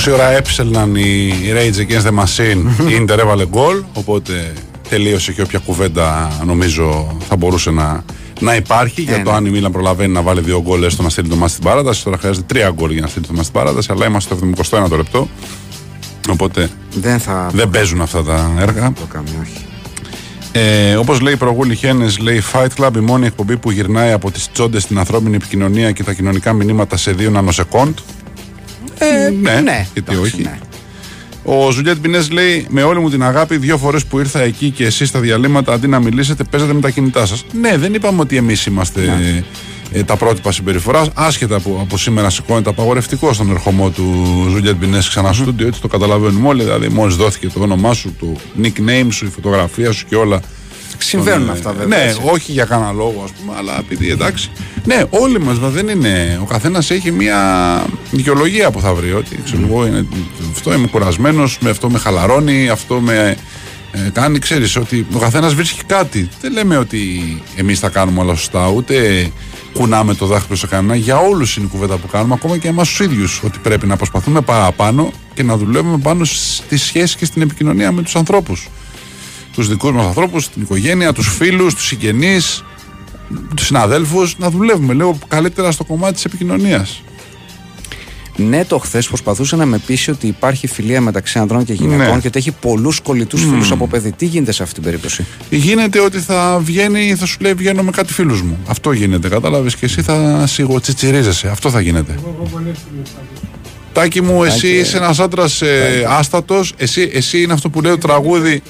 Πόση ώρα έψελναν οι Rage Against the Machine, η Inter έβαλε γκολ, οπότε τελείωσε και όποια κουβέντα νομίζω θα μπορούσε να, να υπάρχει για Ε, το ναι. αν η Μίλαν προλαβαίνει να βάλει δύο γκολ έστω να στείλει το μάτι στην παράταση. Τώρα χρειάζεται τρία γκολ για να στείλει το μάτι στην παράταση, αλλά είμαστε στο 71 λεπτό. Οπότε Δεν θα δεν παίζουν αυτά τα έργα. το κάνει, όχι. Ε, Όπως λέει η προγούλη Χένες, λέει Fight Club, η μόνη εκπομπή που γυρνάει από τις τσόντες στην ανθρώπινη επικοινωνία και τα κοινωνικά μηνύματα σε δύο νανοσεκόντ. Ε, ναι, ναι, γιατί εντάξει, όχι. ναι. Ο Ζουλιέτ Πινέ λέει: Με όλη μου την αγάπη, δύο φορές που ήρθα εκεί και εσείς στα διαλείμματα αντί να μιλήσετε, παίζατε με τα κινητά σας. Ναι, δεν είπαμε ότι εμείς είμαστε ε, τα πρότυπα συμπεριφοράς. Άσχετα που από σήμερα σηκώνεται απαγορευτικό στον ερχομό του Ζουλιέτ Πινέ ξανά στο στούντιο, έτσι το καταλαβαίνουμε όλοι. Δηλαδή, μόλις δόθηκε το όνομά σου, το nickname σου, η φωτογραφία σου και όλα. Συμβαίνουν Τον, ε, αυτά βέβαια. Ναι, έτσι. όχι για κανένα λόγο, ας πούμε, αλλά επειδή εντάξει. Ναι, όλοι μας δεν είναι. Ο καθένας έχει μια δικαιολογία που θα βρει. Ότι ξέρω εγώ, είναι, αυτό είμαι κουρασμένος, με αυτό με χαλαρώνει, αυτό με ε, κάνει, ξέρεις, ότι ο καθένας βρίσκει κάτι. Δεν λέμε ότι εμείς τα κάνουμε όλα σωστά, ούτε κουνάμε το δάχτυλο σε κανένα. Για όλους είναι η κουβέντα που κάνουμε, ακόμα και εμάς τους ίδιους. Ότι πρέπει να προσπαθούμε παραπάνω και να δουλεύουμε πάνω στη σχέση και στην επικοινωνία με τους ανθρώπους τους δικούς μας ανθρώπους, την οικογένεια, τους φίλους, τους συγγενείς, τους συναδέλφους, να δουλεύουμε λίγο καλύτερα στο κομμάτι της επικοινωνίας. Ναι, το χθες προσπαθούσε να με πείσει ότι υπάρχει φιλία μεταξύ ανδρών και γυναικών Ναι. και ότι έχει πολλούς κολλητούς φίλους από παιδί. Τι γίνεται σε αυτή την περίπτωση; Γίνεται ότι θα βγαίνει, θα σου λέει βγαίνω με κάτι φίλους μου. Αυτό γίνεται, κατάλαβες και εσύ θα σιγοτσιτσιρίζεσαι. Αυτό θα γίνεται. Τάκη μου, εσύ Τάκη, είσαι ένας άντρας ε, άστατος, εσύ, εσύ είναι αυτό που λέει το τραγούδι,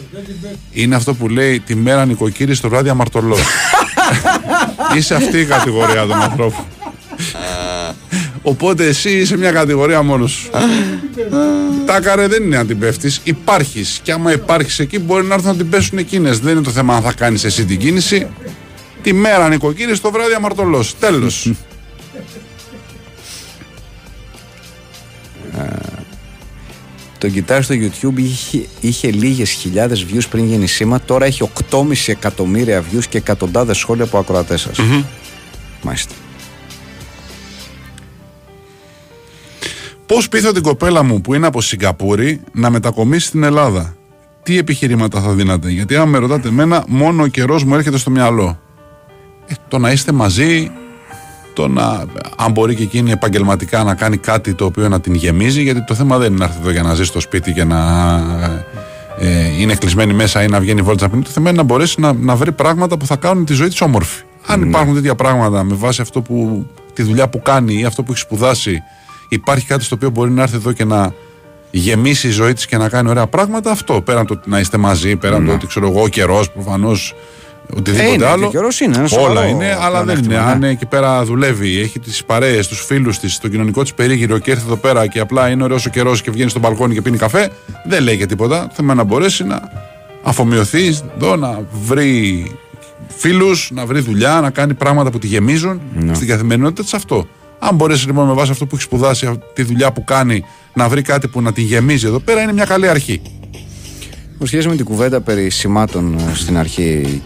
είναι αυτό που λέει τη μέρα νοικοκύρης στο βράδυ αμαρτωλός. είσαι αυτή η κατηγορία των ανθρώπων. Οπότε εσύ είσαι μια κατηγορία μόνος σου. Τάκαρε δεν είναι αν την πέφτεις. Υπάρχεις. Και άμα υπάρχεις εκεί, μπορεί να έρθουν να την πέσουν εκείνες. Δεν είναι το θέμα αν θα κάνεις εσύ την κίνηση. Τη μέρα νοικοκύρης, το βράδυ αμαρτωλός. Τέλος. Το κοιτάζει στο YouTube είχε, είχε λίγες χιλιάδες views πριν γίνει σήμα. Τώρα έχει 8,5 εκατομμύρια views και εκατοντάδες σχόλια από ακροατές σας. Μάλιστα. Πώς πείθω την κοπέλα μου που είναι από Σιγκαπούρη να μετακομίσει στην Ελλάδα; Τι επιχειρήματα θα δίνατε, Γιατί αν με ρωτάτε εμένα, μόνο ο καιρός μου έρχεται στο μυαλό. Ε, το να είστε μαζί, το να, αν μπορεί και εκείνη επαγγελματικά να κάνει κάτι το οποίο να την γεμίζει, γιατί το θέμα δεν είναι να έρθει εδώ για να ζει στο σπίτι και να ε, είναι κλεισμένη μέσα ή να βγαίνει βόλτα να πίνει. Το θέμα είναι να μπορέσει να, να βρει πράγματα που θα κάνουν τη ζωή της όμορφη. Αν υπάρχουν τέτοια πράγματα με βάση αυτό που, τη δουλειά που κάνει ή αυτό που έχει σπουδάσει, υπάρχει κάτι στο οποίο μπορεί να έρθει εδώ και να γεμίσει η ζωή της και να κάνει ωραία πράγματα, αυτό. Πέραν το ότι να είστε μαζί, πέραν το ότι ξέρω εγώ, ο καιρός προφανώς. Οτιδήποτε Ε, είναι, άλλο. και ο καιρός είναι ένα Όλα σοβαρό είναι, αλλά δεν είναι. πλεονέκτημα, Αν ναι. εκεί πέρα δουλεύει, έχει τις παρέες, τους φίλους της, το κοινωνικό της περίγυρο και έρθει εδώ πέρα και απλά είναι ωραίος ο καιρός και βγαίνει στο μπαλκόνι και πίνει καφέ, δεν λέει και τίποτα. Το θέμα είναι να μπορέσει να αφομοιωθεί εδώ, να βρει φίλους, να βρει δουλειά, να κάνει πράγματα που τη γεμίζουν Ναι. στην καθημερινότητα της αυτό. Αν μπορέσει λοιπόν με βάση αυτό που έχει σπουδάσει, αυτή τη δουλειά που κάνει, να βρει κάτι που να τη γεμίζει εδώ πέρα, είναι μια καλή αρχή. Που σχέση με την κουβέντα περί σημάτων ε, στην αρχή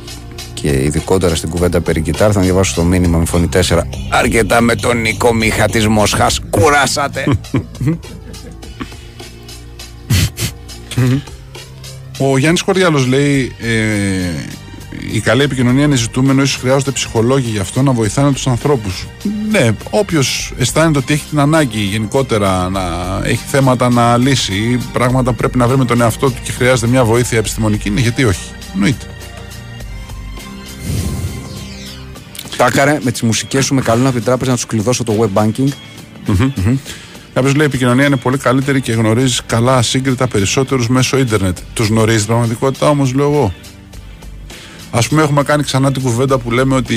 και ειδικότερα στην κουβέντα περί κιτάρ, θα διαβάσω το μήνυμα με φωνή 4. Αρκετά με τον Νίκο Μίχα της Μόσχας. Κουράσατε. Ο Γιάννης Κορδιάλο λέει: ε, Η καλή επικοινωνία είναι ζητούμενο, ίσως χρειάζονται ψυχολόγοι γι' αυτό να βοηθάνε τους ανθρώπους. Ναι, όποιος αισθάνεται ότι έχει την ανάγκη γενικότερα να έχει θέματα να λύσει ή πράγματα που πρέπει να βρει με τον εαυτό του και χρειάζεται μια βοήθεια επιστημονική, είναι γιατί όχι. Εννοείται. Τάκαρε με τις μουσικές σου με καλούν από την τράπεζα να τους κλειδώσω το web banking. Κάποιος λέει: Η επικοινωνία είναι πολύ καλύτερη και γνωρίζεις καλά ασύγκριτα περισσότερους μέσω ίντερνετ. Τους γνωρίζεις την πραγματικότητα όμως, λέω εγώ. Α πούμε, έχουμε κάνει ξανά την κουβέντα που λέμε ότι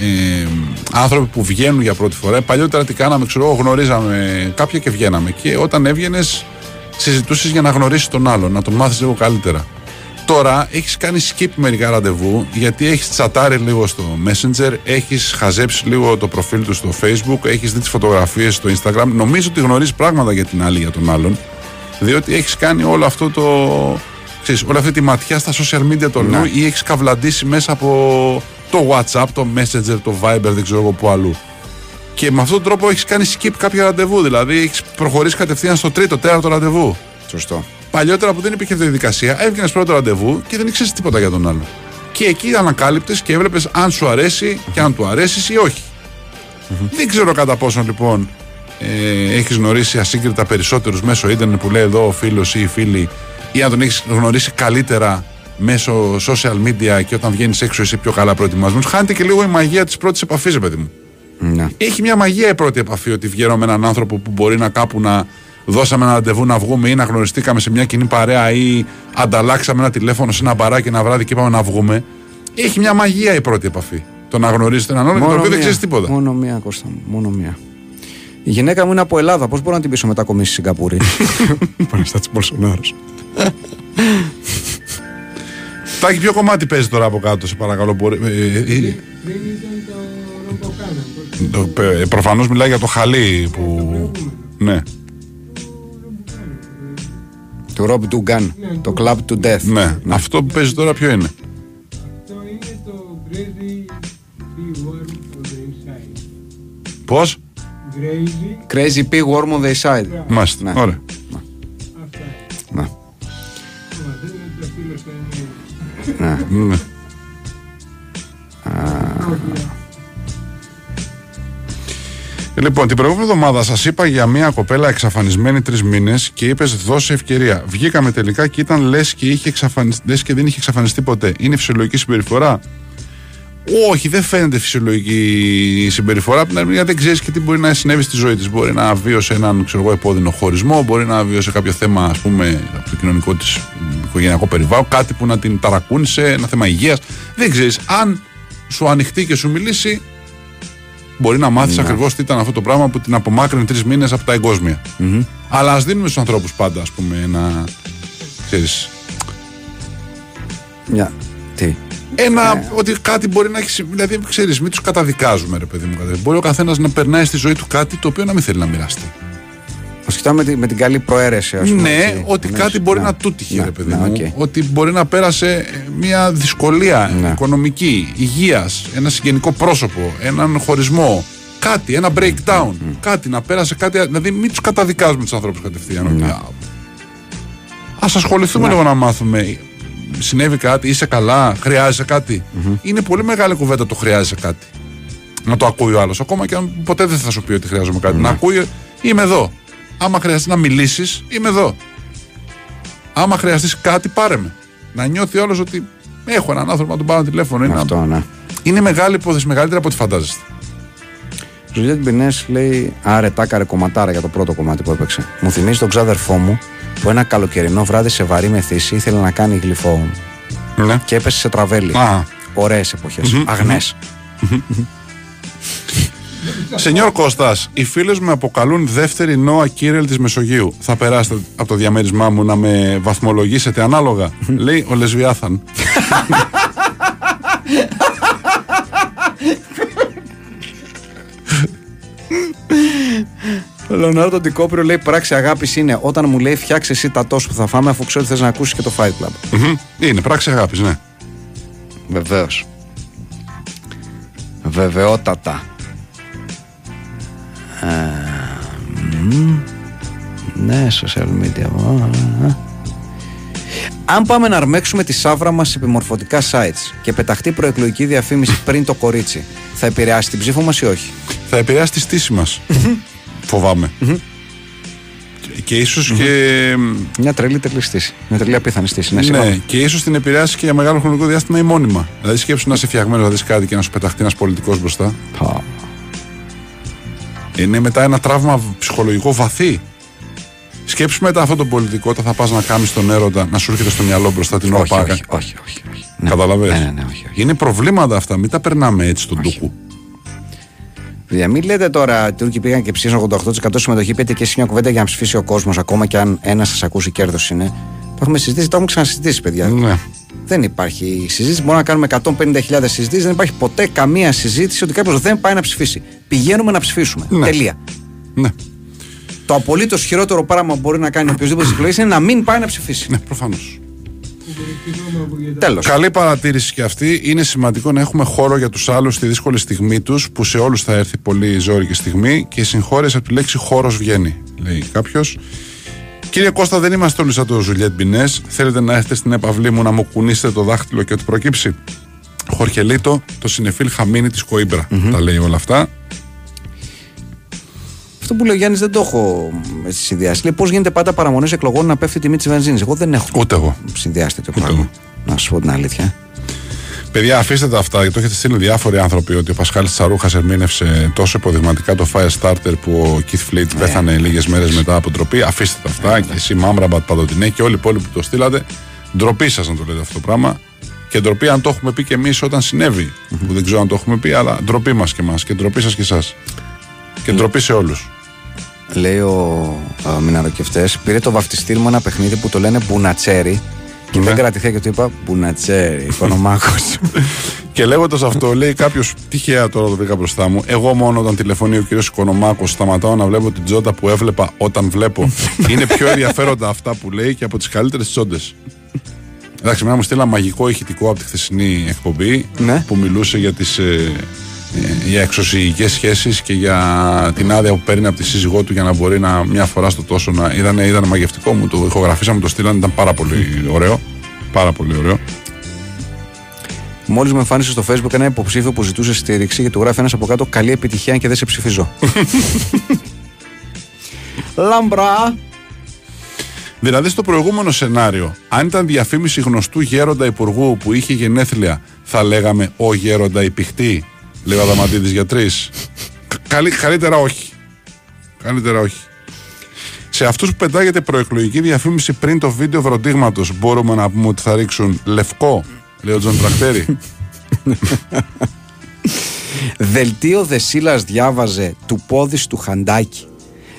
ε, άνθρωποι που βγαίνουν για πρώτη φορά, παλιότερα τι κάναμε, ξέρω εγώ, γνωρίζαμε κάποια και βγαίναμε. Και όταν έβγαινες, συζητούσες για να γνωρίσεις τον άλλον, να τον μάθεις λίγο καλύτερα. Τώρα έχεις κάνει skip μερικά ραντεβού γιατί έχεις τσατάρει λίγο στο Messenger, έχεις χαζέψει λίγο το προφίλ του στο Facebook, έχεις δει τις φωτογραφίες στο Instagram. Νομίζω ότι γνωρίζεις πράγματα για την άλλη για τον άλλον, διότι έχεις κάνει όλο αυτό το. Ξέρεις, όλη αυτή τη ματιά στα social media του αλλού ή έχεις καυλαντήσει μέσα από το WhatsApp, το Messenger, το Viber, δεν ξέρω εγώ που αλλού. Και με αυτόν τον τρόπο έχεις κάνει skip κάποια ραντεβού. Δηλαδή έχεις προχωρήσει κατευθείαν στο τρίτο, τέταρτο ραντεβού. Σωστό. Παλιότερα που δεν υπήρχε αυτή η διαδικασία, έβγαινες πρώτο ραντεβού και δεν ήξερες τίποτα για τον άλλο. Και εκεί ανακάλυπτες και έβλεπες αν σου αρέσει και αν του αρέσεις ή όχι. Δεν ξέρω κατά πόσο λοιπόν ε, έχεις γνωρίσει ασύγκριτα περισσότερους μέσω ίντερνετ που λέει εδώ ο φίλος ή η φίλη, ή αν τον έχεις γνωρίσει καλύτερα μέσω social media και όταν βγαίνεις έξω είσαι πιο καλά προετοιμασμένος. Χάνεται και λίγο η μαγεία της πρώτης επαφής, ρε παιδί μου. Ναι. Έχει μια μαγεία η πρώτη επαφή ότι βγαίνω με έναν άνθρωπο που μπορεί να κάπου να δώσαμε ένα ραντεβού να βγούμε ή να γνωριστήκαμε σε μια κοινή παρέα ή ανταλλάξαμε ένα τηλέφωνο σε ένα μπαράκι ένα βράδυ και είπαμε να βγούμε. Έχει μια μαγεία η πρώτη επαφή. Το να γνωρίζετε έναν άλλον και το οποίο δεν μία. ξέρει τίποτα. Μόνο μία, Κώστα μου. Μόνο μία. Η γυναίκα μου είναι από Ελλάδα. Πώ μπορώ να την πείσω μετακομίσει στη Σιγκαπούρη. Πανεστάτη Μπολσονάρο. Τάκη, ποιο κομμάτι παίζει τώρα από κάτω, σε παρακαλώ. Μπορεί, ε, ε, ε, Προφανώ μιλάει για το χαλί που. Ναι, Το Rob Dugan. Το Club to Death. ναι. Αυτό που παίζει τώρα ποιο είναι; Πώς; Crazy Pig Worm on the Side. Μάλιστα. Ναι. Ωραία. Ναι. Ναι. Λοιπόν, την προηγούμενη εβδομάδα σας είπα για μια κοπέλα εξαφανισμένη τρεις μήνες και είπες: Δώσε ευκαιρία. Βγήκαμε τελικά και ήταν λες και, είχε εξαφανιστεί, λες και δεν είχε εξαφανιστεί ποτέ. Είναι φυσιολογική συμπεριφορά; Όχι, δεν φαίνεται φυσιολογική συμπεριφορά. Από την άλλη μεριά δεν ξέρεις και τι μπορεί να συνέβη στη ζωή της. Μπορεί να βίωσε έναν ξέρω εγώ, επώδυνο χωρισμό, μπορεί να βίωσε κάποιο θέμα, ας πούμε, από το κοινωνικό της οικογενειακό περιβάλλον, κάτι που να την ταρακούνησε, ένα θέμα υγείας. Δεν ξέρεις. Αν σου ανοιχτεί και σου μιλήσει, μπορεί να μάθεις ακριβώς τι ήταν αυτό το πράγμα που την απομάκρυνε τρεις μήνες από τα εγκόσμια. Αλλά ας δίνουμε στους ανθρώπους πάντα, ας πούμε, ένα. Ξέρεις, Μια. Τι; ένα, ότι κάτι μπορεί να έχεις συμβεί. Δηλαδή, ξέρεις, μην τους καταδικάζουμε, ρε παιδί μου. κατα- Μπορεί ο καθένας να περνάει στη ζωή του κάτι το οποίο να μην θέλει να μοιραστεί. Το κοιτάμε με, την- με την καλή προαίρεση, ας πούμε. ναι, έτσι. ότι Ναι, κάτι μπορεί ναι. να του τύχει, Ναι, ρε παιδί ναι, μου. οκ. Ότι μπορεί να πέρασε ε, μια δυσκολία Ναι. οικονομική, υγείας, ένα συγγενικό πρόσωπο, έναν χωρισμό. Κάτι, ένα breakdown. Κάτι, να πέρασε κάτι. Δηλαδή, μην τους καταδικάζουμε τους ανθρώπους κατευθείαν. Ναι. ότι, Ας ασχοληθούμε λίγο να μάθουμε. Συνέβη κάτι, είσαι καλά, χρειάζεσαι κάτι. Είναι πολύ μεγάλη κουβέντα το χρειάζεσαι κάτι. Να το ακούει ο άλλος. Ακόμα και αν ποτέ δεν θα σου πει ότι χρειάζομαι κάτι. Να ακούει, είμαι εδώ. Άμα χρειαστεί να μιλήσεις, είμαι εδώ. Άμα χρειαστείς κάτι, πάρε με. Να νιώθει όλος ότι έχω έναν άνθρωπο να τον πάρω τηλέφωνο. Είναι, Αυτό, ναι. είναι μεγάλη υπόθεση, μεγαλύτερη από ό,τι φαντάζεστε. Ζουλιέτ Μπινές λέει Άρε, τάκαρε κομματάρα για το πρώτο κομμάτι που έπαιξε. Μου θυμίζει τον ξάδερφό μου που ένα καλοκαιρινό βράδυ σε βαρύ μεθύση ήθελε να κάνει γλυφό Ναι. και έπεσε σε τραβέλι. Α. Ωραίες εποχές. Αγνές. Σενιόρ Κώστας, οι φίλες με αποκαλούν δεύτερη Νόα Κύρελ της Μεσογείου. Θα περάσετε από το διαμέρισμά μου να με βαθμολογήσετε ανάλογα. Λέει ο Λεσβιάθαν. Ο Λεωνάρντο Ντικόπριο λέει πράξη αγάπης είναι όταν μου λέει φτιάξε εσύ τα τόσο που θα φάμε αφού ξέρω ότι θες να ακούσεις και το Fight Club. Μμμ. Είναι πράξη αγάπης, ναι. Βεβαίως. Βεβαιότατα. Ε, μ, ναι, social media. Α, α. Αν πάμε να αρμέξουμε τη σαύρα μας σε επιμορφωτικά sites και πεταχτεί προεκλογική διαφήμιση πριν το κορίτσι, θα επηρεάσει την ψήφο μας ή όχι; Θα επηρεάσει τη στήση μας. Φοβάμαι. Και- Και ίσως και. Μια τρελή τρελή στήση. Μια τρελή απίθανη στήση. Ναι, Ναι, συγγνώμη. και ίσως την επηρεάσει και για μεγάλο χρονικό διάστημα ή μόνιμα. Δηλαδή, σκέψου να είσαι φτιαγμένος να δεις κάτι και να σου πεταχτεί ένας πολιτικός μπροστά. Πα. Είναι μετά ένα τραύμα ψυχολογικό βαθύ. Σκέψου μετά αυτό το πολιτικό, όταν θα πας να κάνεις τον έρωτα, να σου έρχεται στο μυαλό μπροστά την Όχι, ΟΠΑΚΑ. όχι, όχι, όχι, όχι. Ναι. Καταλαβες; Ναι, ναι, ναι, όχι, όχι. Είναι προβλήματα αυτά, μην τα περνάμε έτσι στον τούκου. Παιδιά, μην λέτε τώρα οι Τούρκοι πήγαν και ψήφισαν 88% συμμετοχή. Πείτε και εσεί μια κουβέντα για να ψηφίσει ο κόσμος, ακόμα και αν ένας σας ακούσει κέρδος είναι. Το έχουμε συζητήσει, το έχουμε ξανασυζητήσει, παιδιά. Ναι. Δεν υπάρχει συζήτηση. Μπορούμε να κάνουμε 150.000 συζητήσεις. Δεν υπάρχει ποτέ καμία συζήτηση ότι κάποιος δεν πάει να ψηφίσει. Πηγαίνουμε να ψηφίσουμε. Ναι. Τελεία. Ναι, Το απολύτως χειρότερο πράγμα που μπορεί να κάνει οποιοδήποτε στι εκλογέ είναι να μην πάει να ψηφίσει. ναι προφανώς. Τέλος. Καλή παρατήρηση και αυτή. Είναι σημαντικό να έχουμε χώρο για τους άλλους στη δύσκολη στιγμή τους, που σε όλους θα έρθει πολύ ζώρικη στιγμή και η συγχώρεση από τη λέξη χώρος βγαίνει, λέει κάποιος. Κύριε Κώστα, δεν είμαστε όλοι σαν το Ζουλιέτ Μπινές. Θέλετε να έρθετε στην επαυλή μου να μου κουνήσετε το δάχτυλο και ό,τι προκύψει; Χορχελίτο, το σινεφίλ χαμίνι της Κοΐμπρα Τα λέει όλα αυτά. Αυτό που λέει ο Γιάννης δεν το έχω έτσι συνδυάσει. Λέει πώς γίνεται πάντα παραμονές εκλογών να πέφτει η τιμή της βενζίνης. Εγώ δεν έχω Ούτε εγώ. συνδυάσει τέτοιο πράγμα. Να σου πω την αλήθεια. Παιδιά, αφήστε τα αυτά, γιατί το έχετε στείλει διάφοροι άνθρωποι ότι ο Πασχάλης Τσαρούχας ερμήνευσε τόσο υποδειγματικά το Firestarter που ο Keith Flint πέθανε λίγες μέρες μετά από ντροπή. Αφήστε τα αυτά. Και εσύ, Μάμραμπατ, Παντοτινέ και όλοι οι υπόλοιποι που το στείλατε. Ντροπή σας να το λέτε αυτό το πράγμα. Και ντροπή αν το έχουμε πει και εμείς όταν συνέβη. Που δεν ξέρω αν το έχουμε πει, αλλά ντροπή μας και εμάς. Και ντροπή σας και εσάς. Και ντροπή σε όλους. Λέει ο Μιναροκευτέ, πήρε το βαφτιστήρι μου ένα παιχνίδι που το λένε Μπουνατσέρι. Και Ναι. δεν κρατηθήκα και του είπα Μπουνατσέρι, οικονομάκος. Και λέγοντας αυτό, λέει κάποιος, τυχαία τώρα το βρήκα μπροστά μου. Εγώ μόνο όταν τηλεφωνεί ο κύριος Οικονομάκος, σταματάω να βλέπω την τζόντα που έβλεπα όταν βλέπω. Είναι πιο ενδιαφέροντα αυτά που λέει και από τις καλύτερες τσόντε. Εντάξει, μένα μου στείλα μαγικό ηχητικό από τη χθεσινή εκπομπή Ναι. που μιλούσε για τις ε, ε, για εξωσυγικές σχέσεις και για την άδεια που παίρνει από τη σύζυγό του για να μπορεί να μια φορά στο τόσο να ήταν, ήταν μαγευτικό μου το ηχογραφήσαμε το στείλαν ήταν πάρα πολύ ωραίο πάρα πολύ ωραίο Μόλις με εμφάνισε στο Facebook ένα υποψήφιο που ζητούσε στήριξη και του γράφει ένας από κάτω Καλή επιτυχία και δεν σε ψηφίζω. Λάμπρα! Δηλαδή στο προηγούμενο σενάριο, αν ήταν διαφήμιση γνωστού γέροντα υπουργού που είχε γενέθλια, θα λέγαμε ο γέροντα υπηχτή, λέει ο Αδαμαντίδης γιατρής. Καλή, καλύτερα όχι. Καλύτερα όχι. Σε αυτούς που πετάγεται προεκλογική διαφήμιση πριν το βίντεο βροντίγματος μπορούμε να πούμε ότι θα ρίξουν λευκό, λέει ο Τζον Τρακτέρη. Δελτίο Δεσίλας διάβαζε του πόδι του χαντάκι.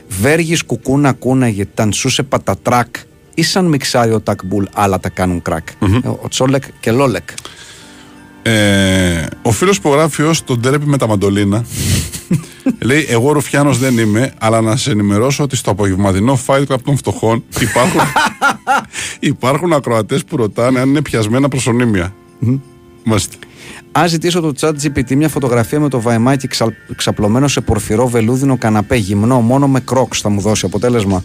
Βέργης κουκούνα κούναγε τανσούσε πατατράκ. Ή σαν μιξάρει ο τακμπούλ, άλλα τα κάνουν κρακ. Ε, Ο Τσόλεκ και Λόλεκ. Ε, ο φίλος που γράφει ως τον τρέπει με τα μαντολίνα λέει εγώ ρουφιάνος δεν είμαι αλλά να σε ενημερώσω ότι στο απογευματινό fight club των φτωχών υπάρχουν, υπάρχουν ακροατές που ρωτάνε αν είναι πιασμένα προσωνύμια. Μάλιστα. Αν ζητήσω το chat GPT μια φωτογραφία με το βαϊμάκι ξα... ξαπλωμένο σε πορφυρό βελούδινο καναπέ γυμνό μόνο με κρόξ θα μου δώσει αποτέλεσμα.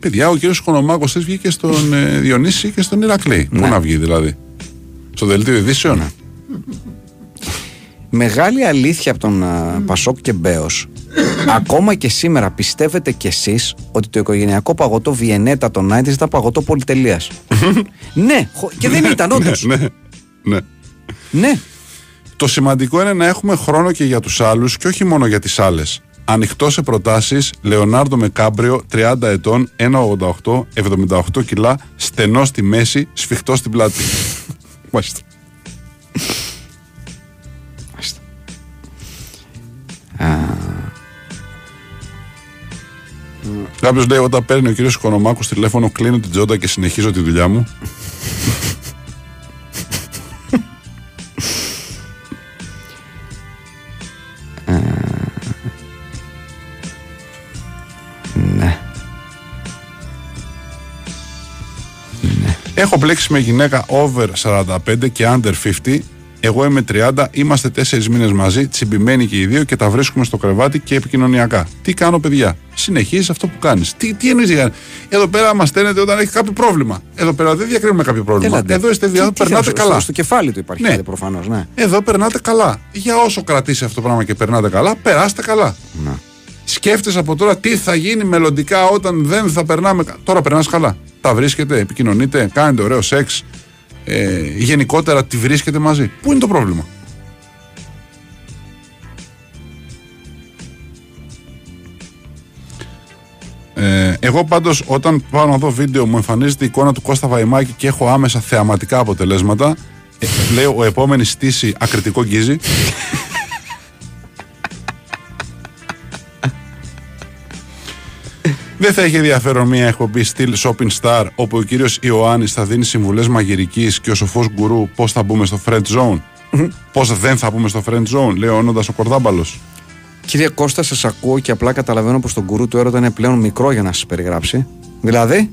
Παιδιά, ο κύριος Οικονομάκος θες βγήκε στον ε, Διονύση και στον Ηρακλή. Πού να βγει δηλαδή; Στο δελτίο ειδήσεων; Μεγάλη αλήθεια από τον α, Πασόκ και Μπέος Ακόμα και σήμερα πιστεύετε κι εσείς ότι το οικογενειακό παγωτό Βιενέτα των 90's ήταν παγωτό πολυτελείας; ναι, χω- και δεν ήταν όντως. ναι, ναι. ναι. Το σημαντικό είναι να έχουμε χρόνο και για τους άλλους και όχι μόνο για τις άλλες. Ανοιχτό σε προτάσεις, Λεωνάρντο Μεκάμπριο, 30 ετών, 1,88, 78 κιλά, στενό στη μέση, σφιχτό στην πλάτη. Μάλιστα. Κάποιος λέει: Όταν παίρνει ο κύριος Οικονομάκου τηλέφωνο, κλείνω την τζόντα και συνεχίζω τη δουλειά μου. Ναι. Έχω μπλέξει με γυναίκα over 45 και under 50. Εγώ είμαι 30, είμαστε 4 μήνες μαζί, τσιμπημένοι και οι δύο και τα βρίσκουμε στο κρεβάτι και επικοινωνιακά. Τι κάνω, παιδιά; Συνεχίζεις αυτό που κάνεις. Τι, τι εννοείς, Εδώ πέρα μας στέλνετε όταν έχει κάποιο πρόβλημα. Εδώ πέρα δεν διακρίνουμε κάποιο πρόβλημα. Έλατε. Εδώ είστε Τι- δύο, τι περνάτε θέλω, καλά. Στο, στο κεφάλι του υπάρχει Ναι. κάτι προφανώς, ναι. Εδώ περνάτε καλά. Για όσο κρατήσει αυτό το πράγμα και περνάτε καλά, περάστε καλά. Να. Σκέφτεσαι από τώρα τι θα γίνει μελλοντικά όταν δεν θα περνάμε. κα- Τώρα περνάς καλά. Τα βρίσκετε, επικοινωνείτε, κάνετε ωραίο σεξ. Ε, γενικότερα τη βρίσκετε μαζί. Πού είναι το πρόβλημα; Ε, εγώ πάντως όταν πάω να δω βίντεο μου εμφανίζεται η εικόνα του Κώστα Βαϊμάκη και έχω άμεσα θεαματικά αποτελέσματα ε, λέω ο επόμενης στήση ακριτικό γκίζι Δεν θα έχει ενδιαφέρον μια εκπομπή στυλ Shopping Star όπου ο κύριος Ιωάννης θα δίνει συμβουλές μαγειρικής και ο σοφός γκουρού πώς θα μπούμε στο Friend Zone. πώς δεν θα μπούμε στο Friend Zone, λέει ο Όνοντας ο Κορδάμπαλος. Κύριε Κώστα, σας ακούω και απλά καταλαβαίνω πως το γκουρού του έρωτα είναι πλέον μικρό για να σας περιγράψει. Δηλαδή,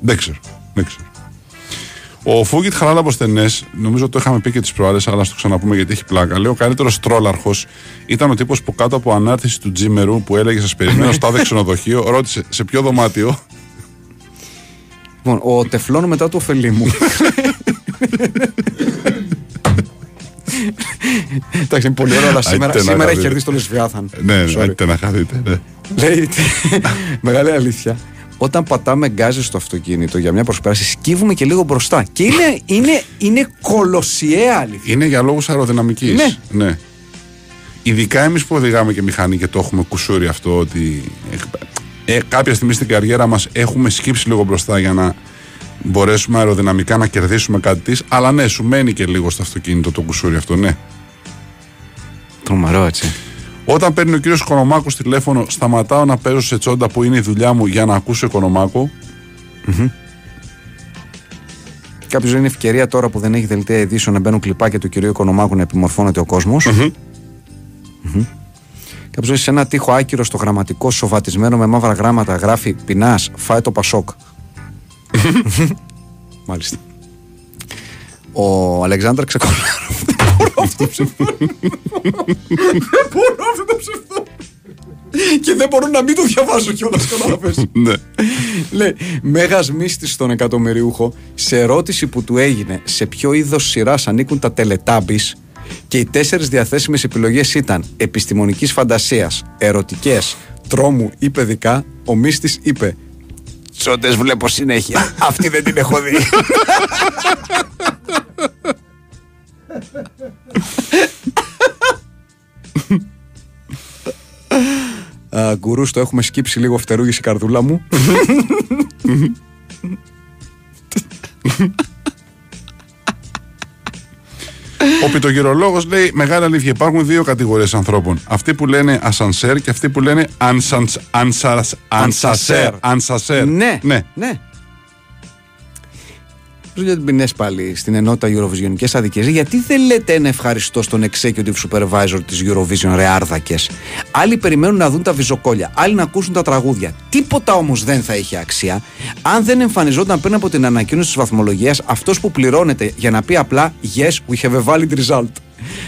Δεν ξέρω. Δεν ξέρω. Ο Φούγκιτ χαλάλα από στενέ, νομίζω το είχαμε πει και τις προάλλες, αλλά α το ξαναπούμε γιατί έχει πλάκα. Λέει ο καλύτερος τρόλαρχος ήταν ο τύπος που κάτω από ανάρτηση του Τζίμερου που έλεγε Σας περιμένω στο άδε ξενοδοχείο, ρώτησε σε ποιο δωμάτιο; Λοιπόν, ο τεφλόν μετά του ωφελή μου. Εντάξει, είναι πολύ ωραίο, αλλά σήμερα, Άιτε να σήμερα έχει χαθείτε. κερδίσει τον Λεσβιάθαν. ναι, ναι, Sorry. έχετε να χαθείτε. Ναι. Λέει, μεγάλη αλήθεια. Όταν πατάμε γκάζι στο αυτοκίνητο για μια προσπέραση, σκύβουμε και λίγο μπροστά. Και είναι, είναι, είναι κολοσιαία αλήθεια. Είναι για λόγους αεροδυναμικής. Ναι. ναι. Ειδικά εμείς που οδηγάμε και μηχανή και το έχουμε κουσούρι αυτό, ότι ε, κάποια στιγμή στην καριέρα μας έχουμε σκύψει λίγο μπροστά για να μπορέσουμε αεροδυναμικά να κερδίσουμε κάτι της. Αλλά ναι, σου μένει και λίγο στο αυτοκίνητο το κουσούρι αυτό, ναι. Τρομερό έτσι. Όταν παίρνει ο κύριος Οικονομάκου τηλέφωνο, σταματάω να παίζω σε τσόντα που είναι η δουλειά μου για να ακούσω Οικονομάκου. Κάποιος είναι ευκαιρία τώρα που δεν έχει δελτία ειδήσεων να μπαίνουν κλιπάκια του κυρίου Οικονομάκου να επιμορφώνεται ο κόσμος. Κάποιος λέει σε ένα τείχο άκυρο στο γραμματικό σοβατισμένο με μαύρα γράμματα γράφει Πεινάς, φάε το Πασόκ. Μάλιστα. Ο Αλεξάνδρ Ξεκολάρου. Δεν μπορώ αυτό το ψευδό. Δεν μπορώ αυτό το ψευδό. Και δεν μπορώ να μην το διαβάζω κιόλας. Κατάλαβες. ναι. Λέει, μέγας μίστη στον εκατομμυριούχο, σε ερώτηση που του έγινε σε ποιο είδος σειράς ανήκουν τα τελετάμπης, και οι τέσσερις διαθέσιμες επιλογές ήταν επιστημονικής φαντασίας, ερωτικές, τρόμου ή παιδικά, ο μίστη είπε. Τσόντες βλέπω συνέχεια. Αυτή δεν την έχω δει. Α, Γκουρούς το έχουμε σκύψει λίγο φτερούγηση η καρδούλα μου. Ο πιτογυρολόγος λέει: Μεγάλη αλήθεια. Υπάρχουν δύο κατηγορίες ανθρώπων. Αυτοί που λένε ασανσέρ και αυτοί που λένε ανσανς- ανσαρας- ανσασέρ. Ανσασέρ. Ναι, ναι. ναι. Πώς γιατί πεινές πάλι στην ενότητα Eurovisionικές αδικίες Γιατί δεν λέτε ένα ευχαριστώ στον executive supervisor της Eurovision ρε άρδακες; Άλλοι περιμένουν να δουν τα βυζοκόλια Άλλοι να ακούσουν τα τραγούδια Τίποτα όμως δεν θα είχε αξία Αν δεν εμφανιζόταν πριν από την ανακοίνωση της βαθμολογίας Αυτός που πληρώνεται για να πει απλά Yes, we have a valid result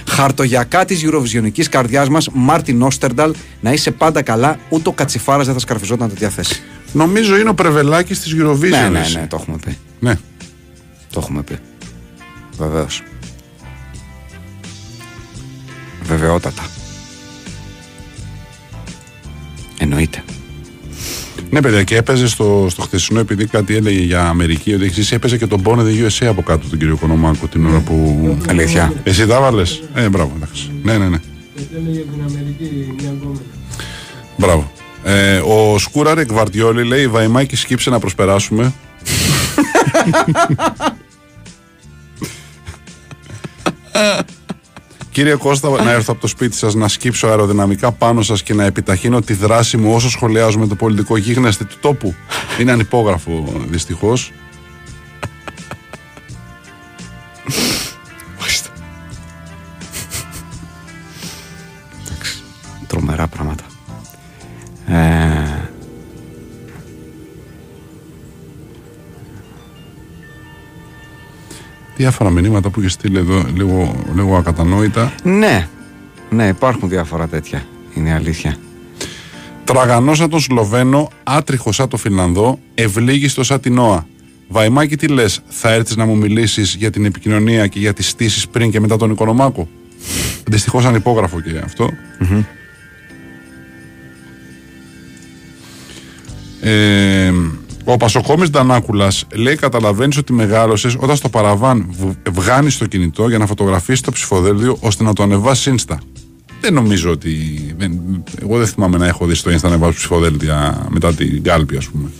Χαρτογιακά της Eurovisionικής καρδιάς μας Μάρτιν Όστερνταλ Να είσαι πάντα καλά Ούτε ο Κατσιφάρας δεν θα σκαρφιζόταν τέτοια θέση Νομίζω είναι ο Πρεβελάκης της Eurovision. ναι, ναι, εσύ. ναι, το έχουμε πει. ναι. Το έχουμε πει. Βεβαίως. Βεβαιότατα. Εννοείται. Ναι, παιδιά, και έπαιζε στο, στο χθεσινό, επειδή κάτι έλεγε για Αμερική, ότι εξής έπαιζε και τον Born the USA από κάτω τον κύριο Οικονομάκο την ώρα που. Αλήθεια. Εσύ τα βάλες; Ε, μπράβο, εντάξει. Ναι, ναι, ναι. Μπράβο. Ε, ο Σκούραρεκ Βαρτιόλη λέει: Βαϊμάκη, σκύψε να προσπεράσουμε. Κύριε Κώστα, να έρθω από το σπίτι σας να σκύψω αεροδυναμικά πάνω σας και να επιταχύνω τη δράση μου όσο σχολιάζουμε το πολιτικό γίγνεσθε του τόπου. Είναι ανυπόγραφο δυστυχώς. Τρομερά πράγματα. Ε, Διάφορα μηνύματα που έχεις στείλει εδώ λίγο, λίγο ακατανόητα. ναι. Ναι, υπάρχουν διάφορα τέτοια. Είναι αλήθεια. Τραγανό σαν τον Σλοβαίνο, άτριχο σαν τον Φινλανδό, ευλίγιστο σαν την Νόα. Βαϊμάκη, τι λες, θα έρθεις να μου μιλήσεις για την επικοινωνία και για τις στήσεις πριν και μετά τον Οικονομάκο; Δυστυχώς ανυπόγραφο και αυτό. Ε, ο Πασοκόμης Ντανάκουλας λέει: Καταλαβαίνεις ότι μεγάλωσες όταν στο παραβάν βγάνεις το κινητό για να φωτογραφίσεις το ψηφοδέλτιο ώστε να το ανεβάσεις Insta. Δεν νομίζω ότι. Δεν, εγώ δεν θυμάμαι να έχω δει στο Insta να ανεβάσω ψηφοδέλτια μετά την κάλπη, ας πούμε.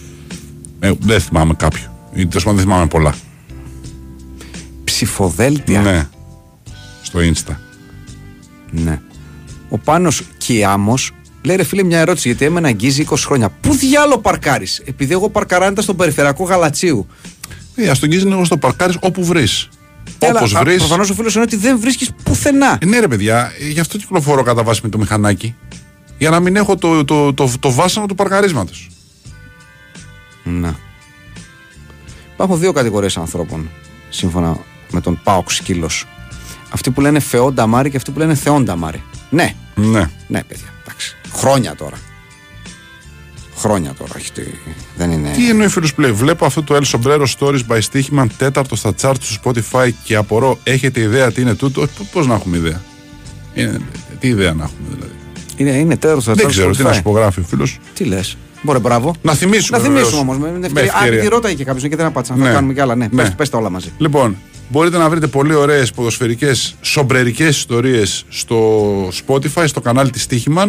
Ε, δεν θυμάμαι κάποιο. Ή τέλος πάντων δεν θυμάμαι πολλά. Ψηφοδέλτια; Ναι. Στο Insta. Ναι. Ο Πάνος Κιάμος λέει ρε φίλε μια ερώτηση γιατί έμενα αγγίζει 20 χρόνια. Πού διάλο παρκάρεις Επειδή εγώ παρκαράντα στον περιφερειακό Γαλατσίου; Ε, ας τον γκίζει λίγο στο παρκάρι όπου βρεις. Όπως βρεις. Προφανώς ο φίλος είναι ότι δεν βρίσκεις πουθενά. Ε, ναι, ρε παιδιά, ε, γι' αυτό κυκλοφορώ κατά βάση με το μηχανάκι. Για να μην έχω το, το, το, το, βάσανο του παρκαρίσματος. Ναι. Υπάρχουν δύο κατηγορίες ανθρώπων σύμφωνα με τον Πάοξ Σκύλος. Αυτοί που λένε Φεόντα Μάρι και αυτοί που λένε Θεόντα Μάρι. Ναι, Ναι. ναι, παιδιά. Εντάξει. Χρόνια τώρα. Χρόνια τώρα. έχει τη- Δεν είναι. Τι εννοεί φίλος Play; Βλέπω αυτό το El Sombrero Stories by Stichman τέταρτο στα charts του Spotify και απορώ, έχετε ιδέα τι είναι τούτο; Πώς να έχουμε ιδέα; Είναι, τι ιδέα να έχουμε δηλαδή; Είναι, είναι τέλο θα Δεν ξέρω τι να σου υπογράφει ο φίλος. Τι λες; Μπορεί, μπράβο. Να θυμίσουμε. Να θυμίσουμε βεβαίως. όμως. Με την Με ευκαιρία. Αν ευκαιρία. τη ρώταγε και κάποιος και δεν απάντησα. Να Ναι. τα κάνουμε κι άλλα. Ναι, Ναι. Πες, πες τα όλα μαζί. Λοιπόν, μπορείτε να βρείτε πολύ ωραίες ποδοσφαιρικές, σομπρερικές ιστορίες στο Spotify, στο κανάλι της Stichiman,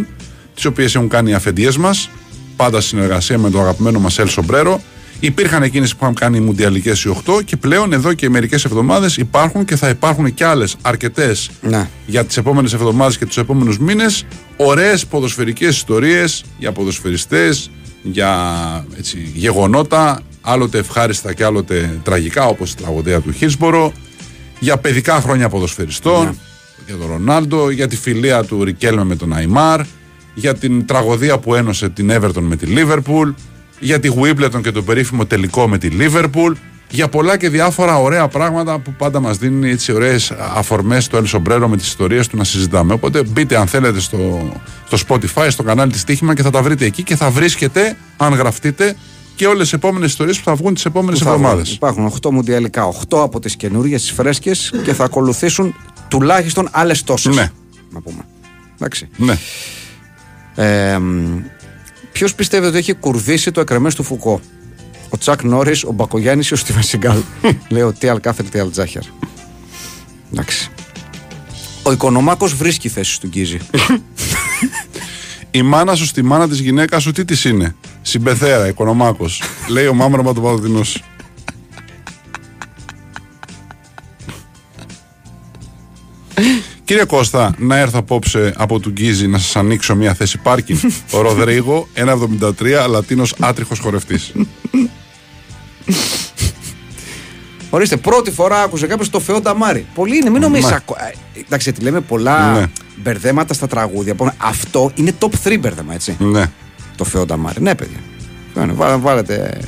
τις οποίες έχουν κάνει οι αφεντιέ μας, πάντα σε συνεργασία με το αγαπημένο μας El Sombrero. Υπήρχαν εκείνες που είχαν κάνει οι Μουντιαλικές οι 8 και πλέον εδώ και μερικές εβδομάδες υπάρχουν και θα υπάρχουν και άλλες αρκετές Ναι. για τις επόμενες εβδομάδες και τους επόμενους μήνες. Ωραίες ποδοσφαιρικές ιστορίες για ποδοσφαιριστές, για έτσι, γεγονότα, άλλοτε ευχάριστα και άλλοτε τραγικά, όπως η τραγωδία του Χίλσμπορο, για παιδικά χρόνια ποδοσφαιριστών, για τον Ρονάλντο, για τη φιλία του Ρικέλμε με τον Αϊμάρ, για την τραγωδία που ένωσε την Everton με τη Λίβερπουλ, για τη Γουίμπλετον και το περίφημο τελικό με τη Λίβερπουλ, για πολλά και διάφορα ωραία πράγματα που πάντα μας δίνουν έτσι ωραίες αφορμές στο El Sombrero με τις ιστορίες του να συζητάμε. Οπότε μπείτε αν θέλετε στο, στο Spotify, στο κανάλι της Τύχημα και θα τα βρείτε εκεί και θα βρίσκετε, αν γραφτείτε, και όλες τις επόμενες ιστορίες που θα βγουν τις επόμενες Που θα βγουν. εβδομάδες. Υπάρχουν 8 μουντιαλικά. 8 από τις καινούργιες, τις φρέσκες και θα ακολουθήσουν τουλάχιστον άλλες τόσες. Ναι. Να πούμε. Εντάξει. Ναι. Ε, Ποιος πιστεύει ότι έχει κουρδίσει το εκρεμέ του Φουκώ, Ο Τσακ Νόρις, ο Μπακογιάννης ή ο Στίβεν Σιγκάλ; Λέει ο Τι Αλκάθερ, Τι Αλτζάχερ. Εντάξει. Ο Οικονομάκος βρίσκει θέση στον Κίζη. Η μάνα σου στη μάνα της γυναίκας σου τι της είναι; Συμπεθέρα, οικονομάκος. Λέει ο μάμραμα του Παδοτινό. Κύριε Κώστα, να έρθω απόψε από του Γκίζη να σας ανοίξω μια θέση πάρκινγκ. Ο Ροδρίγο, 1,73, Λατίνο άτριχος χορευτής. Ορίστε, πρώτη φορά άκουσε κάποιος το Φεό Ταμάρι. Πολύ είναι, μην νομίζεις. Ναι. Εντάξει, γιατί λέμε πολλά Ναι. μπερδέματα στα τραγούδια. Που- Αυτό είναι top 3 μπερδέμα, έτσι. ναι. Το Φεό Ταμάρι. Ναι, παιδιά. Ναι, βάλε- βάλετε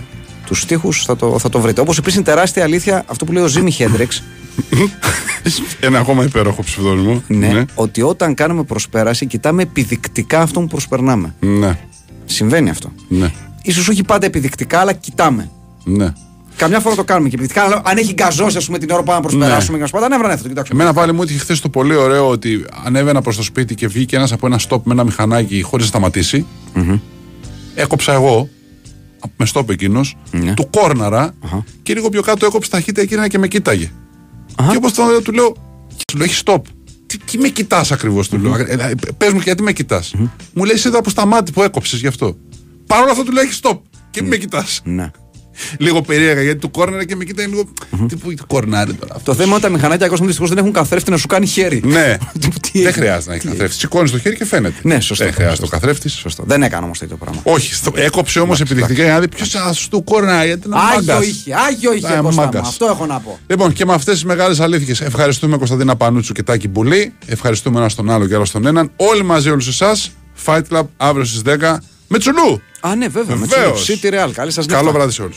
τους στίχους, θα το, θα το βρείτε. Όπως επίσης είναι τεράστια αλήθεια αυτό που λέει ο Ζήμι Χέντρεξ. Ένα ακόμα υπέροχο ψευδόνυμο. ναι, ότι όταν κάνουμε προσπέραση, κοιτάμε επιδεικτικά αυτόν που προσπερνάμε. Ναι. Συμβαίνει αυτό. Ναι. Ίσως όχι πάντα επιδεικτικά, αλλά κοιτάμε. ναι. Καμιά φορά το κάνουμε και επιδεικτικά. αλλά Αν έχει γκαζώσει, ας πούμε, την ώρα που πάμε να προσπεράσουμε και να σου πάντα νεύρα, ναι, θα το κοιτάξουμε. Εμένα πάλι μου έτυχε χθες το πολύ ωραίο ότι ανέβαινα προς το σπίτι και βγήκε ένας από ένα στόπ με ένα μηχανάκι χωρίς να σταματησει Έκοψα εγώ, με στόπ εκείνος, Ναι. του κόρναρα και λίγο πιο κάτω έκοψε ταχύτητα εκείνα και με κοίταγε. Και όπως τον είδα, του λέω, του λέω, έχεις στόπ. Τι, τι με κοιτάς ακριβώς, του λέω. Ε, Πες μου, γιατί με κοιτάς. Μου λέει, είδα από στα μάτια που έκοψες γι' αυτό. Παρ' όλα αυτά του λέω, έχεις στόπ. Και μη με κοιτάς. Ναι. Λίγο περίεργα γιατί του κόρναρα και με κοιτάει λίγο. Τι που κορνάρι τώρα. Το θέμα είναι ότι τα μηχανάκια ακόμα δυστυχώς δεν έχουν καθρέφτη να σου κάνει χέρι. Ναι. Τι Δεν έχει. χρειάζεται να έχει καθρέφτη. Σηκώνεις το χέρι και φαίνεται. Ναι, σωστό. Δεν χρειάζεται ο καθρέφτης. Σωστό. Δεν έκανε όμως τέτοιο πράγμα. Όχι, στο- έκοψε όμως επιδεικτικά για να δει ποιος σας του κόρνα. Γιατί είναι Άγιο μάγκας. είχε, άγιο είχε. Ε, Κώστα μου. μάγκας. Αυτό έχω να πω. Λοιπόν, και με αυτές τις μεγάλες αλήθειες ευχαριστούμε Κωνσταντίνα Πανούτσου και Τάκη Μπουλή. Ευχαριστούμε ένα στον άλλο και άλλο στον έναν. Όλοι μαζί, όλους εσάς. Fight Club αύριο στις 10 με τσουλού. Α, ναι, βέβαια. Με Βεβαίως. City Real. Καλή σας Καλό βράδυ σε όλους.